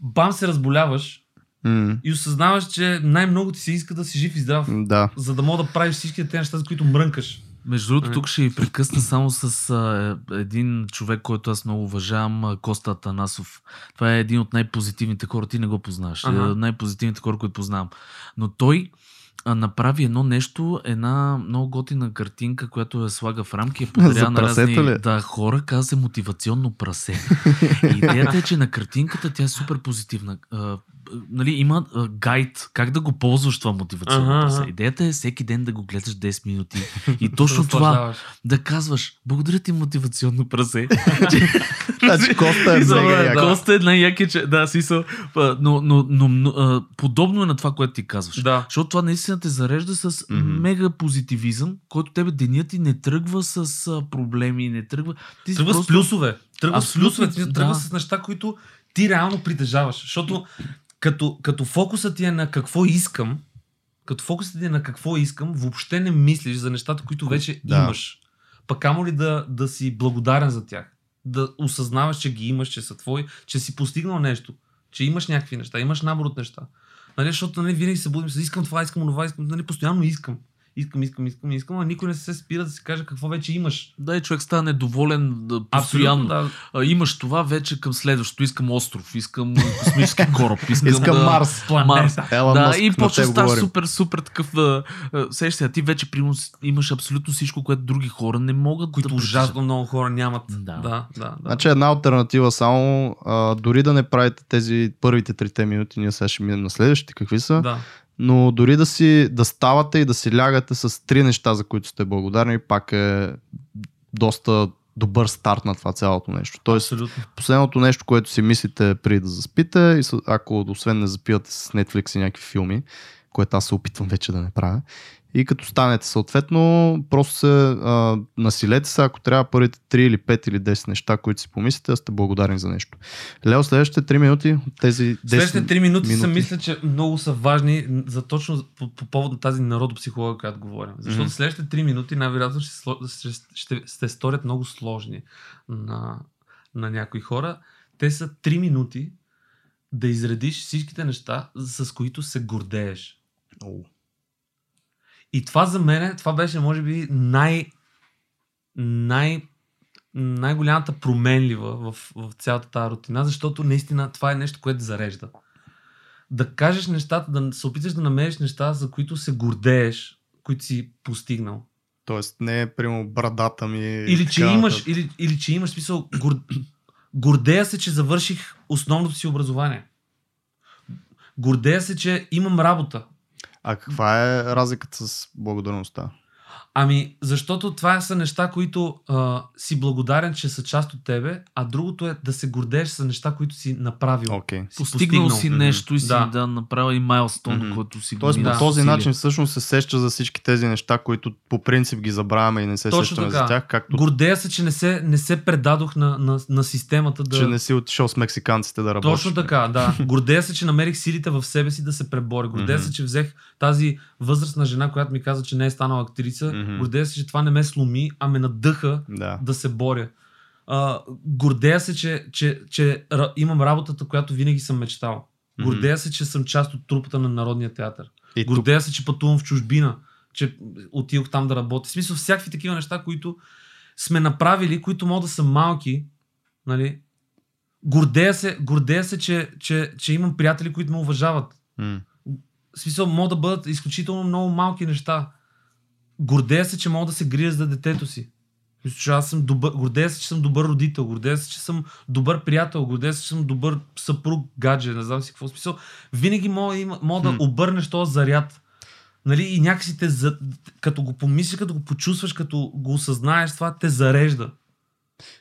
Бам се разболяваш М, и осъзнаваш, че най-много ти се иска да си жив и здрав, Да. за да мога да правиш всички тези неща, за които мрънкаш. Между другото, тук ще ви прекъсна само с а, един човек, който аз много уважавам, Коста Атанасов. Това е един от най-позитивните хора. Ти не го познаваш. Ага. Ага. Най-позитивните хора, които познавам. Но той а, направи едно нещо, една много готина картинка, която я слага в рамки, я [laughs] За подарява на прасето разни ли? да, хора, каза се мотивационно прасе. И [laughs] идеята е, че на картинката тя е супер позитивна. А, нали, има а, гайд как да го ползваш това мотивационно Ага, прасе. Идеята е всеки ден да го гледаш 10 минути [laughs] и точно това да казваш, благодаря ти мотивационно прасе. Значи Коста е мега як. да. Коста е най-якия, че... Да, смисъл. Но, но, но, но подобно е на това, което ти казваш. Да. Защото това наистина те зарежда с Мгм. мега позитивизъм, който тебе денят ти не тръгва с проблеми, не тръгва... Ти Тръгва с просто- плюсове. Тръгва с плюсове. Ти да. Тръгва с неща, които ти реално притежаваш. Защото като, като фокусът ти е на какво искам, като фокусът ти е на какво искам, въобще не мислиш за нещата, които вече Да. имаш. Пък камо ли да, да си благодарен за тях. Да осъзнаваш, че ги имаш, че са твои, че си постигнал нещо, че имаш някакви неща, имаш набор от неща. Нали, защото нали, винаги се будим искам това, искам това, искам, нали, постоянно искам. Искам, искам, искам, искам, а никой не се спира да си каже какво вече имаш. Да, и човек става недоволен да, постоянно. да. А, имаш това вече към следващото. Искам остров, искам космически [laughs] кораб, искам, Искам да... Марс. Марс. Ела да, Мъск, и почва да ставаш говорим. супер, супер такъв. Да, сеща ти вече примерно имаш абсолютно всичко, което други хора не могат които да ужасно много хора нямат. Да. Да, да, да. да. Значи една альтернатива само, а, дори да не правите тези първите трите минути, ние сега ще минем на следващите, какви са, да. Но дори да си да ставате и да си лягате с три неща, за които сте благодарни, пак е доста добър старт на това цялото нещо. Тоест, Абсолютно. последното нещо, което си мислите преди да заспите, и ако освен не запивате с Netflix и някакви филми, което аз се опитвам вече да не правя, и като станете съответно, просто се а, насилете се, ако трябва първите 3 или 5 или 10 неща, които си помислите, да сте благодарни за нещо. Лео, следващите 3 минути тези 10 Следващите три минути, минути. са мисля, че много са важни за точно по, по повод на тази народопсихология, която говорим. Защото Мгм. следващите три минути най-вероятно ще, ще, ще, ще сторят много сложни на, на някои хора. Те са три минути да изредиш всичките неща, с които се гордееш. О, И това за мен, това беше може би най, най, най-голямата променлива в, в цялата тази рутина, защото наистина това е нещо, което зарежда. Да кажеш нещата, да се опиташ да намериш неща, за които се гордееш, които си постигнал. Тоест не е прямо брадата ми. Или че имаш, или, или че имаш смисъл, гор, гордея се, че завърших основното си образование. Гордея се, че имам работа. А каква е разликата с благодарността? Ами, защото това са неща, които а, си благодарен, че са част от тебе, а другото е да се гордееш с неща, които си направил. Окей. Си Постигнал си Мгм. нещо и си Да. да, направил и майлстон, Мгм. който си Тоест го по Да. този усилия. начин всъщност се сеща за всички тези неща, които по принцип ги забравяме и не се Точно сещаме така. за тях, както Гордея се, че не се, не се предадох на, на, на системата да... че не си отишъл с мексиканците да работиш. Точно така, да. Гордея се, че намерих силите в себе си да се преборя. Гордея Мгм. се, че взех тази възрастна жена, която ми каза, че не е станала актриса. Мгм. Гордея се, че това не ме сломи, а ме надъха Да. да се боря. А, гордея се, че, че, че имам работата, която винаги съм мечтал. Гордея се, че съм част от трупата на Народния театър. И тук, Гордея се, че пътувам в чужбина, че отидох там да работя. В смисъл, всякакви такива неща, които сме направили, които могат да са малки, нали? Гордея се, гордея се че, че, че имам приятели, които ме уважават. М. В смисъл, могат да бъдат изключително много малки неща. Гордея се, че мога да се грия за детето си. Мисля, че аз съм добър, гордея се, че съм добър родител, гордея се, че съм добър приятел, гордея се, че съм добър съпруг, гадже, не знам си какво смисъл. Винаги мога, има- мога да обърнеш този заряд. Нали? И някакси те, за... като го помислиш, като го почувстваш, като го осъзнаеш, това те зарежда.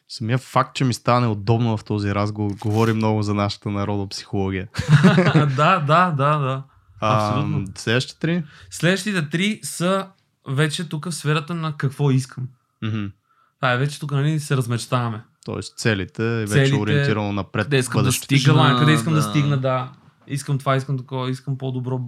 Самия факт, че ми става неудобно в този разговор, говори много за нашата народопсихология. [laughs] да, да, да, да. А, Абсолютно. Следващите три? Следващите три са вече тук в сферата на какво искам. Мгм. Това е вече тук нали, се размечтаваме. Тоест целите е вече Целите- ориентирано напред. Да, искам да стигна. Желание, къде искам да, да. стигна, да. Искам това, искам такова, искам по-добро,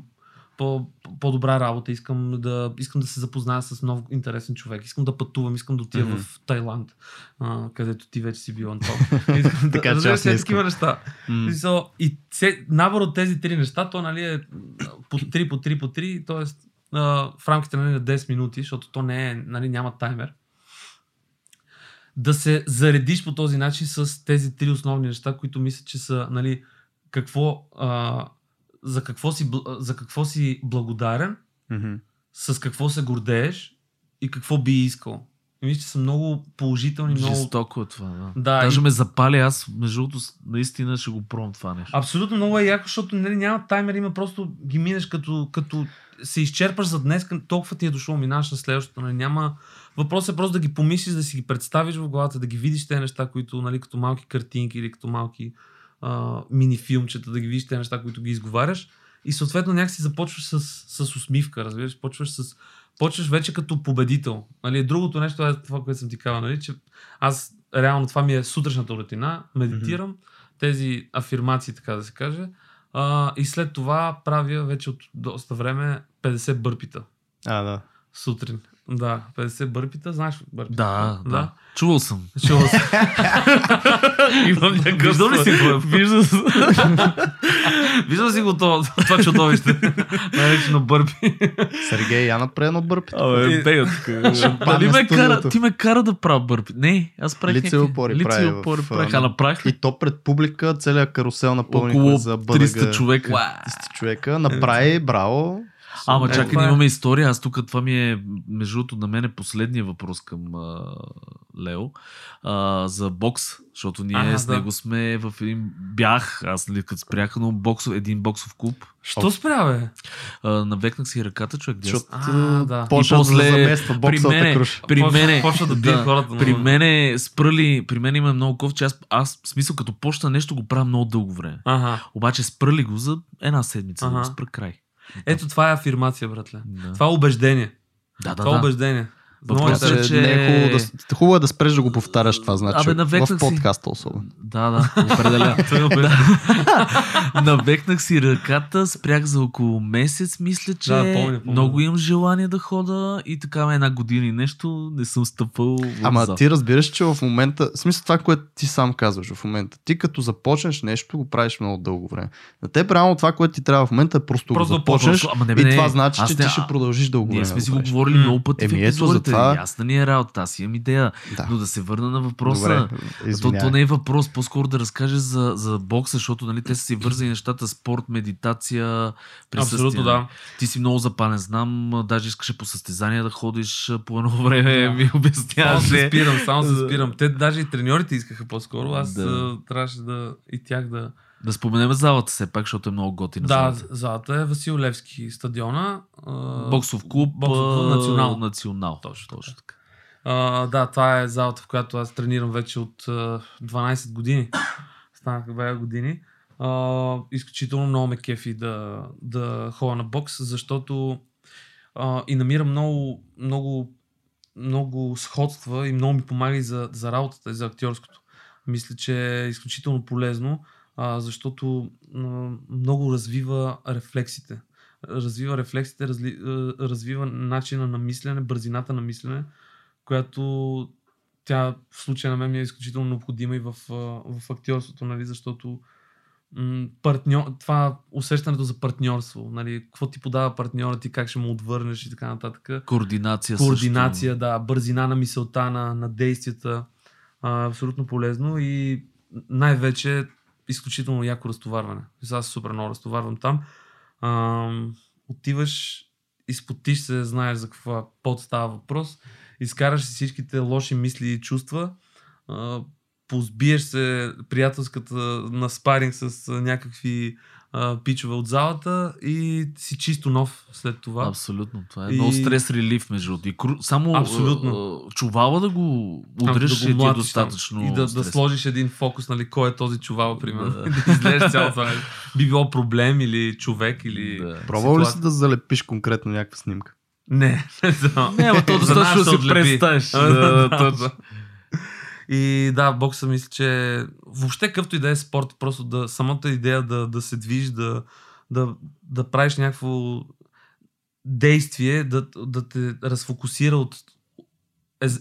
по, по-добра работа, искам да, искам да се запозная с нов интересен човек, искам да пътувам, искам да отида Мгм. в Тайланд, а, където ти вече си бил, Антон. [laughs] Искам да, Така че разбираш аз не такива неща. М. Смисъл, И се, набор от тези три неща, то нали е по три, по три, по три, т.е. а, в рамките нали, на 10 минути, защото то не е, нали, няма таймер, да се заредиш по този начин с тези три основни неща, които мисля, че са нали, какво, а, за, какво си, за какво си благодарен, Мгм. с какво се гордееш и какво би искал. И мисля, че са много положителни, много... Жестоко е това, да. Да, Даже и- ме запали, аз между другото наистина ще го пробвам това нещо. Абсолютно много е яко, защото нали, няма таймер, има просто ги минеш като, като се изчерпаш за днес, толкова ти е дошло, минаш на следващото. Нали, няма... Въпросът е просто да ги помислиш, да си ги представиш в главата, да ги видиш тези неща, които нали, като малки картинки или като малки а, мини филмчета, да ги видиш тези неща, които ги изговаряш. И съответно някакси започваш с, с усмивка, разбираш, почваш с почваш вече като победител. Нали, другото нещо е това, което съм ти казал, нали, че аз реално това ми е сутрешната рутина, медитирам, тези афирмации, така да се каже, а, и след това правя вече от доста време 50 бърпита А, да. сутрин. Да, 50 бърпита, знаеш бърпита? Да, да. Чувал съм. Чувал съм. [laughs] Имам някакъв... Виждал ли си го? [laughs] Виждал съм. [laughs] Виждал си го това, това чудовище. Наречено бърпи. Сергей, я направи едно бърпи. Абе, бега Нали ме кара, ти ме кара да правя бърпи. Не, аз правих Лице опори лице опори правих. а, направих И то пред публика целият карусел напълнихме Около за 300 БДГ. човека. 300 човека. Направи, браво. Ама Е, чакай, това ние е. имаме история. Аз тук това ми е, между другото, на мен е последния въпрос към а, Лео а, за бокс, защото ние А, с да. него сме в един бях, аз нали като спрях, но боксов, един боксов клуб. Що спря, бе? А, навекнах си ръката, човек. Защото А, да. почна И да после замества при мене, при мене, почва да бие хората При мене спрали, при мен има много ков, че аз, аз в смисъл като почна нещо го правя много дълго време. Ага. Обаче спрали го за една седмица, да Ага. го спра край. Ето това е афирмация, братле. Да, Това е убеждение. да, да. това е да. убеждение. Въпросът е е, Че не е хубаво да, хубаво е да спреш да го повтаряш това, значи. Абе, навекнах в си. подкаста особено. Да, да, определено. [laughs] Той е. [laughs] Навекнах си ръката, спрях за около месец, мисля, че Да, помня, помня. много имам желание да хода и така една година и нещо не съм стъпал Ама зад. ти разбираш, че в момента, в смисъл това, което ти сам казваш в момента, ти като започнеш нещо, го правиш много дълго време. На теб реално това, което ти трябва в момента е просто, Просто го започнеш Ама не, бе, и не, това значи, че не- ти ще продължиш дълго Ние време. сме да си го говорили много пъти Еми, в ето, епизодите. Затова- Ясна ни е работа, аз имам идея. Да. Но да се върна на въпроса. Добре, то, то не е въпрос, по-скоро да разкажеш за, за бокса, защото нали, те са си вързани нещата спорт, медитация, присъствие. Абсолютно да. Ти си много запален, знам, даже искаше по състезания да ходиш по едно време, Да. ми Само обясняваше. се спирам, само се спирам. Те даже и треньорите искаха по-скоро. Аз да. трябваше да и тях да... Да споменем залата все пак, защото е много готина Да, залата. залата е Васил Левски стадиона. Боксов клуб, Боксов клуб Национал. национал. Точно Точно така. А, да, това е залата, в която аз тренирам вече от а, 12 години. [coughs] Станаха бе години. А, изключително много ме кефи да, да ходя на бокс, защото а, и намирам много, много, много сходства и много ми помага и за, за работата и за актьорското. Мисля, че е изключително полезно, а, защото а, много развива рефлексите. Развива рефлексите, разли, а, развива начина на мислене, бързината на мислене, която тя в случая на мен ми е изключително необходима и в, а, в актьорството, нали, защото м, партньор, това усещането за партньорство, нали, какво ти подава партньора ти, как ще му отвърнеш и така нататък. Координация, Координация, да, бързина на мисълта, на, на действията. А, абсолютно полезно и най-вече изключително яко разтоварване. Аз супер много разтоварвам там. А, отиваш, изпотиш се, знаеш за каква пот става въпрос, изкараш си всичките лоши мисли и чувства, а, позбиеш се приятелската на спаринг с някакви а, пичове от залата и си чисто нов след това. Абсолютно. Това е И- много стрес релив, между другото. И кру- Само Абсолютно. а, чувала да го удреш да и ти е там. достатъчно И да, да сложиш един фокус, нали, кой е този чувал, примерно. Да. Да, [laughs] да излезеш цялото това. Би било проблем или човек или... Да. Пробвал ли си да залепиш конкретно някаква снимка? Не. [laughs] Не, ама то За нас достатъчно се си отлепи. представиш. [laughs] Да, Да, да, точно. Да. И да, бокса мисля, че въобще какъвто и да е спорт, просто да, самата идея да, да се движиш, да, да, да правиш някакво действие, да, да те разфокусира от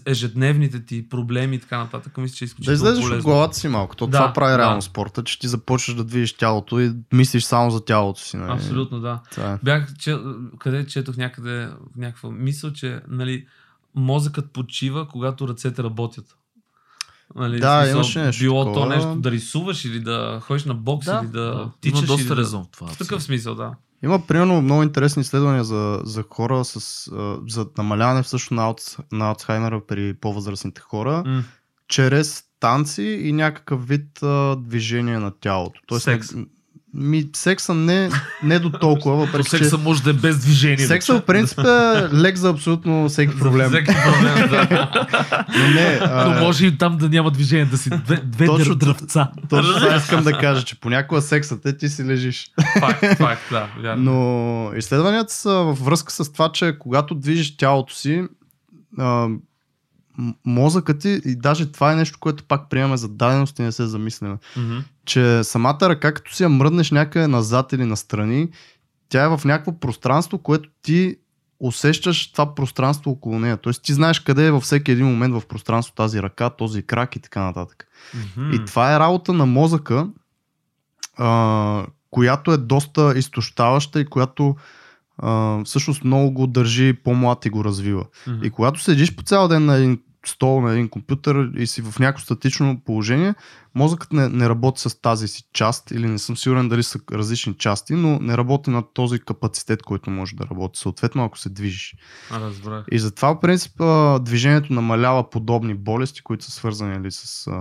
ежедневните ти проблеми и така нататък. Мисля, че е Да изключително излезеш от главата си малко. То Да, това прави да. реално спорта, че ти започваш да движиш тялото и мислиш само за тялото си. Нали? Абсолютно, да. Това е. Бях, че, къде четох някъде някаква мисъл, че нали, мозъкът почива, когато ръцете работят. Нали, Да, смисъл, имаше нещо Било то такова. нещо да рисуваш или да ходиш на бокс Да, или да, да. тичаш. Има доста да... резон в това. В такъв смисъл, да. Има примерно много интересни изследвания за, за хора с, за намаляване всъщност на, аутс, на Алцхаймера при по-възрастните хора, М. чрез танци и някакъв вид а, движение на тялото. Тоест, Секс. Не, ми, секса не, не до толкова, То [laughs] въпреки че секса може да е без движение. секса в принцип е лек за абсолютно всеки проблем. За всеки проблем, да. Но не, а, Но може и там да няма движение, да си две, две Точно- дръвца. Точно това искам да кажа, че понякога сексът е ти си лежиш. факт, факт, да. Вярно. Но изследванията са във връзка с това, че когато движиш тялото си, а, мозъкът ти, и даже това е нещо, което пак приемаме за даденост и не се замисляме, Мгм. Че самата ръка, като си я мръднеш някъде назад или настрани, тя е в някакво пространство, което ти усещаш това пространство около нея. Тоест ти знаеш къде е във всеки един момент в пространство тази ръка, този крак и така нататък. Мгм. И това е работа на мозъка, а, която е доста изтощаваща и която а, всъщност много го държи по-млад и го развива. Мгм. И когато седиш по цял ден на един стол, на един компютър и си в някакво статично положение, мозъкът не, не работи с тази си част или не съм сигурен дали са различни части, но не работи на този капацитет, който може да работи. Съответно, ако се движиш. А, разбрах. И затова, в принцип, движението намалява подобни болести, които са свързани нали, с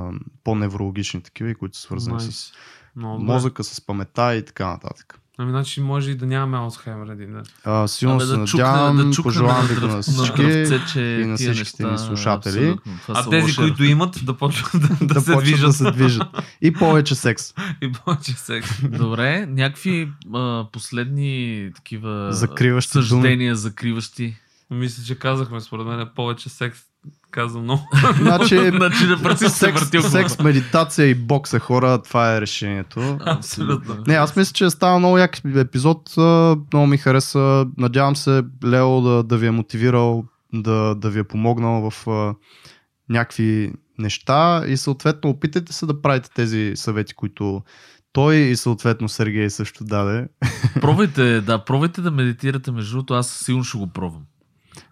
по-неврологични такива и които са свързани Nice. с Много мозъка, с памета и така нататък. Ами, значи може и да нямаме Алцхаймер един ден. А, силно Абе, се да надявам, да пожелавам ви на, всички. на дръвце, че и на всичките ни слушатели. абсолютно. А тези, лоши които имат, да почват да, да, да се почват движат. да се движат. И повече секс. [laughs] И повече секс. Добре, някакви а, последни такива Закриващи думи. съждения, закриващи. Мисля, че казахме, според мен, повече секс. Казвам много. [laughs] Значи, Значи да пръси се секс, въртил секс, медитация и бокса хора, това е решението. Абсолютно. Не, аз мисля, че е става много як епизод. Много ми хареса. Надявам се Лео да, да ви е мотивирал, да, да ви е помогнал в а, някакви неща и съответно опитайте се да правите тези съвети, които той и съответно Сергей също даде. Пробвайте, да, пробвайте да медитирате между другото, аз сигурно ще го пробвам.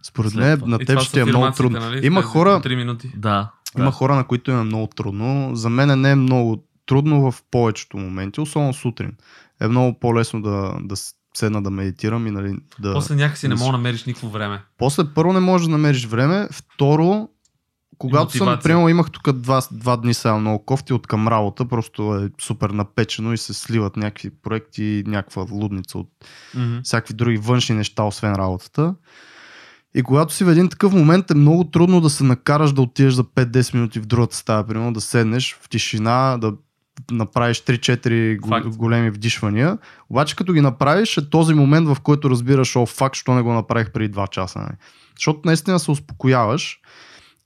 Според мен на теб ще е много трудно. Нали? Има хора, по 3 минути. Да. Има хора, на които им е много трудно. За мен не е много трудно в повечето моменти, особено сутрин. Е много по-лесно да, да седна да медитирам и нали, да... После някакси не да мога да намериш никакво време. После първо не можеш да намериш време, второ, когато съм, примерно имах тук два, два дни сега много кофти от към работа, просто е супер напечено и се сливат някакви проекти някаква лудница от Мгм. всякакви други външни неща, освен работата. И когато си в един такъв момент е много трудно да се накараш да отидеш за 5-10 минути в другата стая, примерно да седнеш в тишина, да направиш 3-4 го- Факт. големи вдишвания. Обаче като ги направиш е този момент, в който разбираш, о, факт, що не го направих преди 2 часа. Нали? Защото наистина се успокояваш.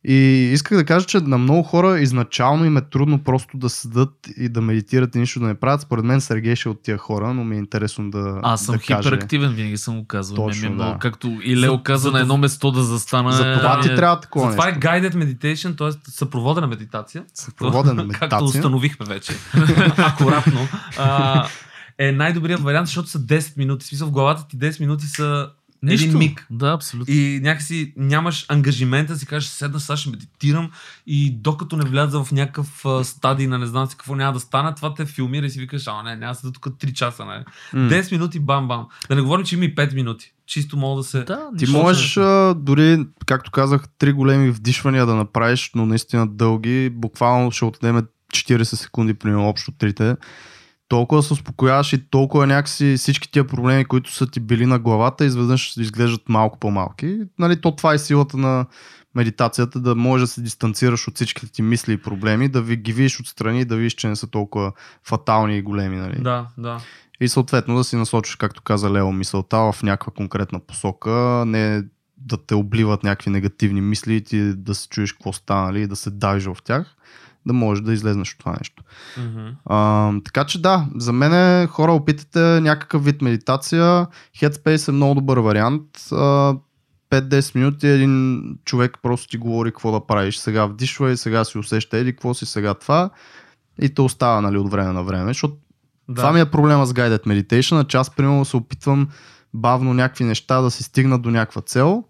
И исках да кажа, че на много хора изначално им е трудно просто да седат и да медитират и нищо да не правят. Според мен Сергей ще е от тия хора, но ми е интересно да. Аз съм да каже. хиперактивен, винаги съм го казвал. Точно, Точно, много, да. както и Лео За- каза, за на едно това- место да застана. За това е- ти трябва такова Затова е guided meditation, т.е. съпроводена медитация. Съпроводена [laughs] Както медитация. установихме вече. [laughs] Акуратно. А, е най-добрият вариант, защото са 10 минути. Смисъл в главата ти 10 минути са Нищо. един миг. Да, абсолютно. И някакси нямаш ангажимента да си кажеш, седна, сега ще медитирам и докато не вляза в някакъв стадий на не знам си какво няма да стане, това те филмира и си викаш, а не, няма да седа тук 3 часа. Не. М. 10 минути, бам-бам. Да не говорим, че има и 5 минути. Чисто мога да се... Да, Ти можеш а, дори, както казах, три големи вдишвания да направиш, но наистина дълги. Буквално ще отнеме 40 секунди, примерно общо трите. Толкова се успокояваш и толкова някакси всички тия проблеми, които са ти били на главата, изведнъж изглеждат малко по-малки. Нали, то това е силата на медитацията, да можеш да се дистанцираш от всичките ти мисли и проблеми, да ви ги видиш отстрани и да видиш, че не са толкова фатални и големи. Нали? Да, да. И съответно да си насочиш, както каза Лео, мисълта в някаква конкретна посока, не да те обливат някакви негативни мисли и ти да се чуеш какво стана, нали, да се давиш в тях, да можеш да излезнеш от това нещо. Мгм. А, така че да, за мен хора, опитайте някакъв вид медитация. Headspace е много добър вариант. А, 5-10 минути един човек просто ти говори какво да правиш. Сега вдишва и сега си усеща еди, какво си сега това. И те остава нали, от време на време. Защото Да. това ми е проблема с Guided Meditation, че аз примерно се опитвам бавно някакви неща да си стигна до някаква цел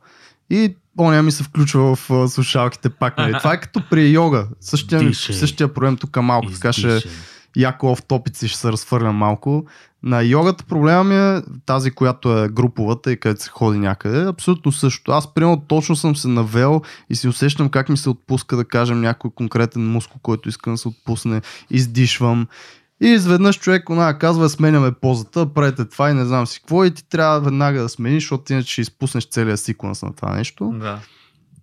и оня ми се включва в а, слушалките пак. Нали. Това е като при йога. Същия, Дишай. същия проблем тук е малко, така ще Издишай. яко в топици ще се разфърлям малко. На йогата проблема ми е тази, която е груповата и където се ходи някъде. Абсолютно също. Аз примерно точно съм се навел и си усещам как ми се отпуска, да кажем, някой конкретен мускул, който искам да се отпусне. Издишвам. И изведнъж човек она казва, сменяме позата, правите това и не знам си какво и ти трябва веднага да смениш, защото иначе ще изпуснеш целия секвенс на това нещо. Да.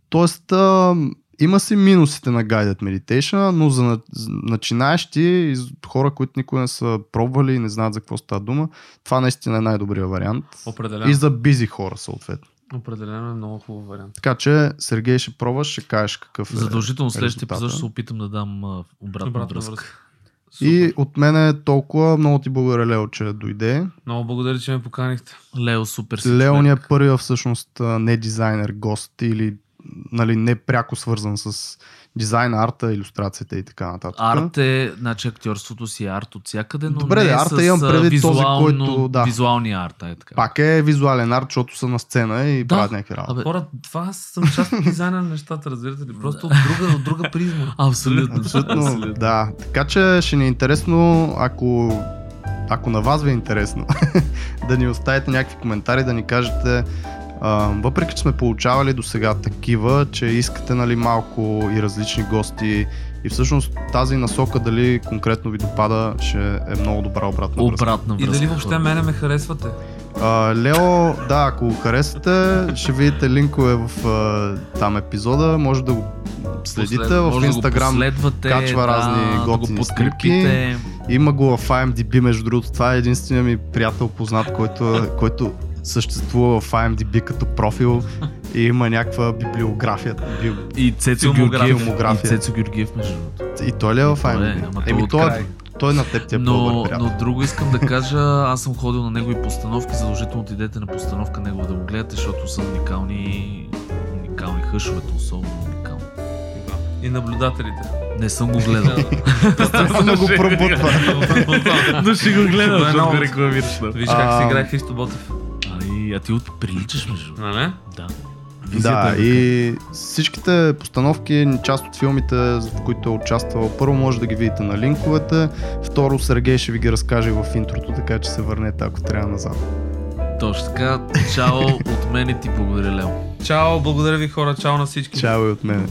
Тоест, а, има си минусите на Guided Meditation, но за, на- за начинаещи и хора, които никога не са пробвали и не знаят за какво става дума, това наистина е най-добрият вариант. Определено. И за бизи хора, съответно. Определено е много хубав вариант. Така че, Сергей, ще пробваш, ще кажеш какъв е. Задължително следващия епизод ще се опитам да дам обратна, Обратна връзка. връзка. И Супер. от мен е толкова. Много ти благодаря, Лео, че дойде. Много благодаря, че ме поканихте. Лео, супер си Лео ни е първия всъщност не дизайнер гост или нали, не пряко свързан с дизайн, арта, иллюстрацията и така нататък. Арт е, значи актьорството си е арт от всякъде, но Добре, не е арта с имам а, предвид този, визуално, който- да. визуалния арт, е така. Пак е визуален арт, защото са на сцена и Да. правят някакви работи. Абе, Хора, това съм част от дизайна на нещата, разбирате ли? Просто от друга, от друга призма. [laughs] Абсолютно. Абсолютно, да. Така че ще ни е интересно, ако, ако на вас ви е интересно, [laughs] да ни оставите някакви коментари, да ни кажете, а, въпреки че сме получавали до сега такива, че искате нали, малко и различни гости и всъщност тази насока дали конкретно ви допада, ще е много добра обратна връзка. Обратна И връзка. дали въобще мене ме харесвате? А, Лео, да, ако го харесате, ще видите линкове в а, там епизода, може да го следите Послед- в може да качва разни да, да го готини подкрепите. Има го в IMDb, между другото. Това е единствения ми приятел познат, който, който съществува в IMDb като профил и има някаква библиография. Би... И Цецо. Георгиев. И Цецо Георгиев, между другото. И той ли е в Той е, IMDb? ама Еми, той е- той на теб ти е Но, но друго искам да кажа, аз съм ходил на негови постановки, задължително отидете на постановка негова да го гледате, защото са уникални, уникални хъшовете, особено уникални. И наблюдателите. Не съм го гледал. [laughs] Естествено го пробутва. Но ще го гледам, е защото го рекламираш. Виж как си играе Христо Ботев. Ай, а ти от приличаш, между другото. Нали? Да. Да, е и всичките постановки, част от филмите, в които е участвал, първо може да ги видите на линковете, второ Сергей ще ви ги разкаже в интрото, така че се върнете, ако трябва назад. Точно така. Чао от мен и ти благодаря, Лео. Чао, благодаря ви хора, чао на всички. Чао и от мен.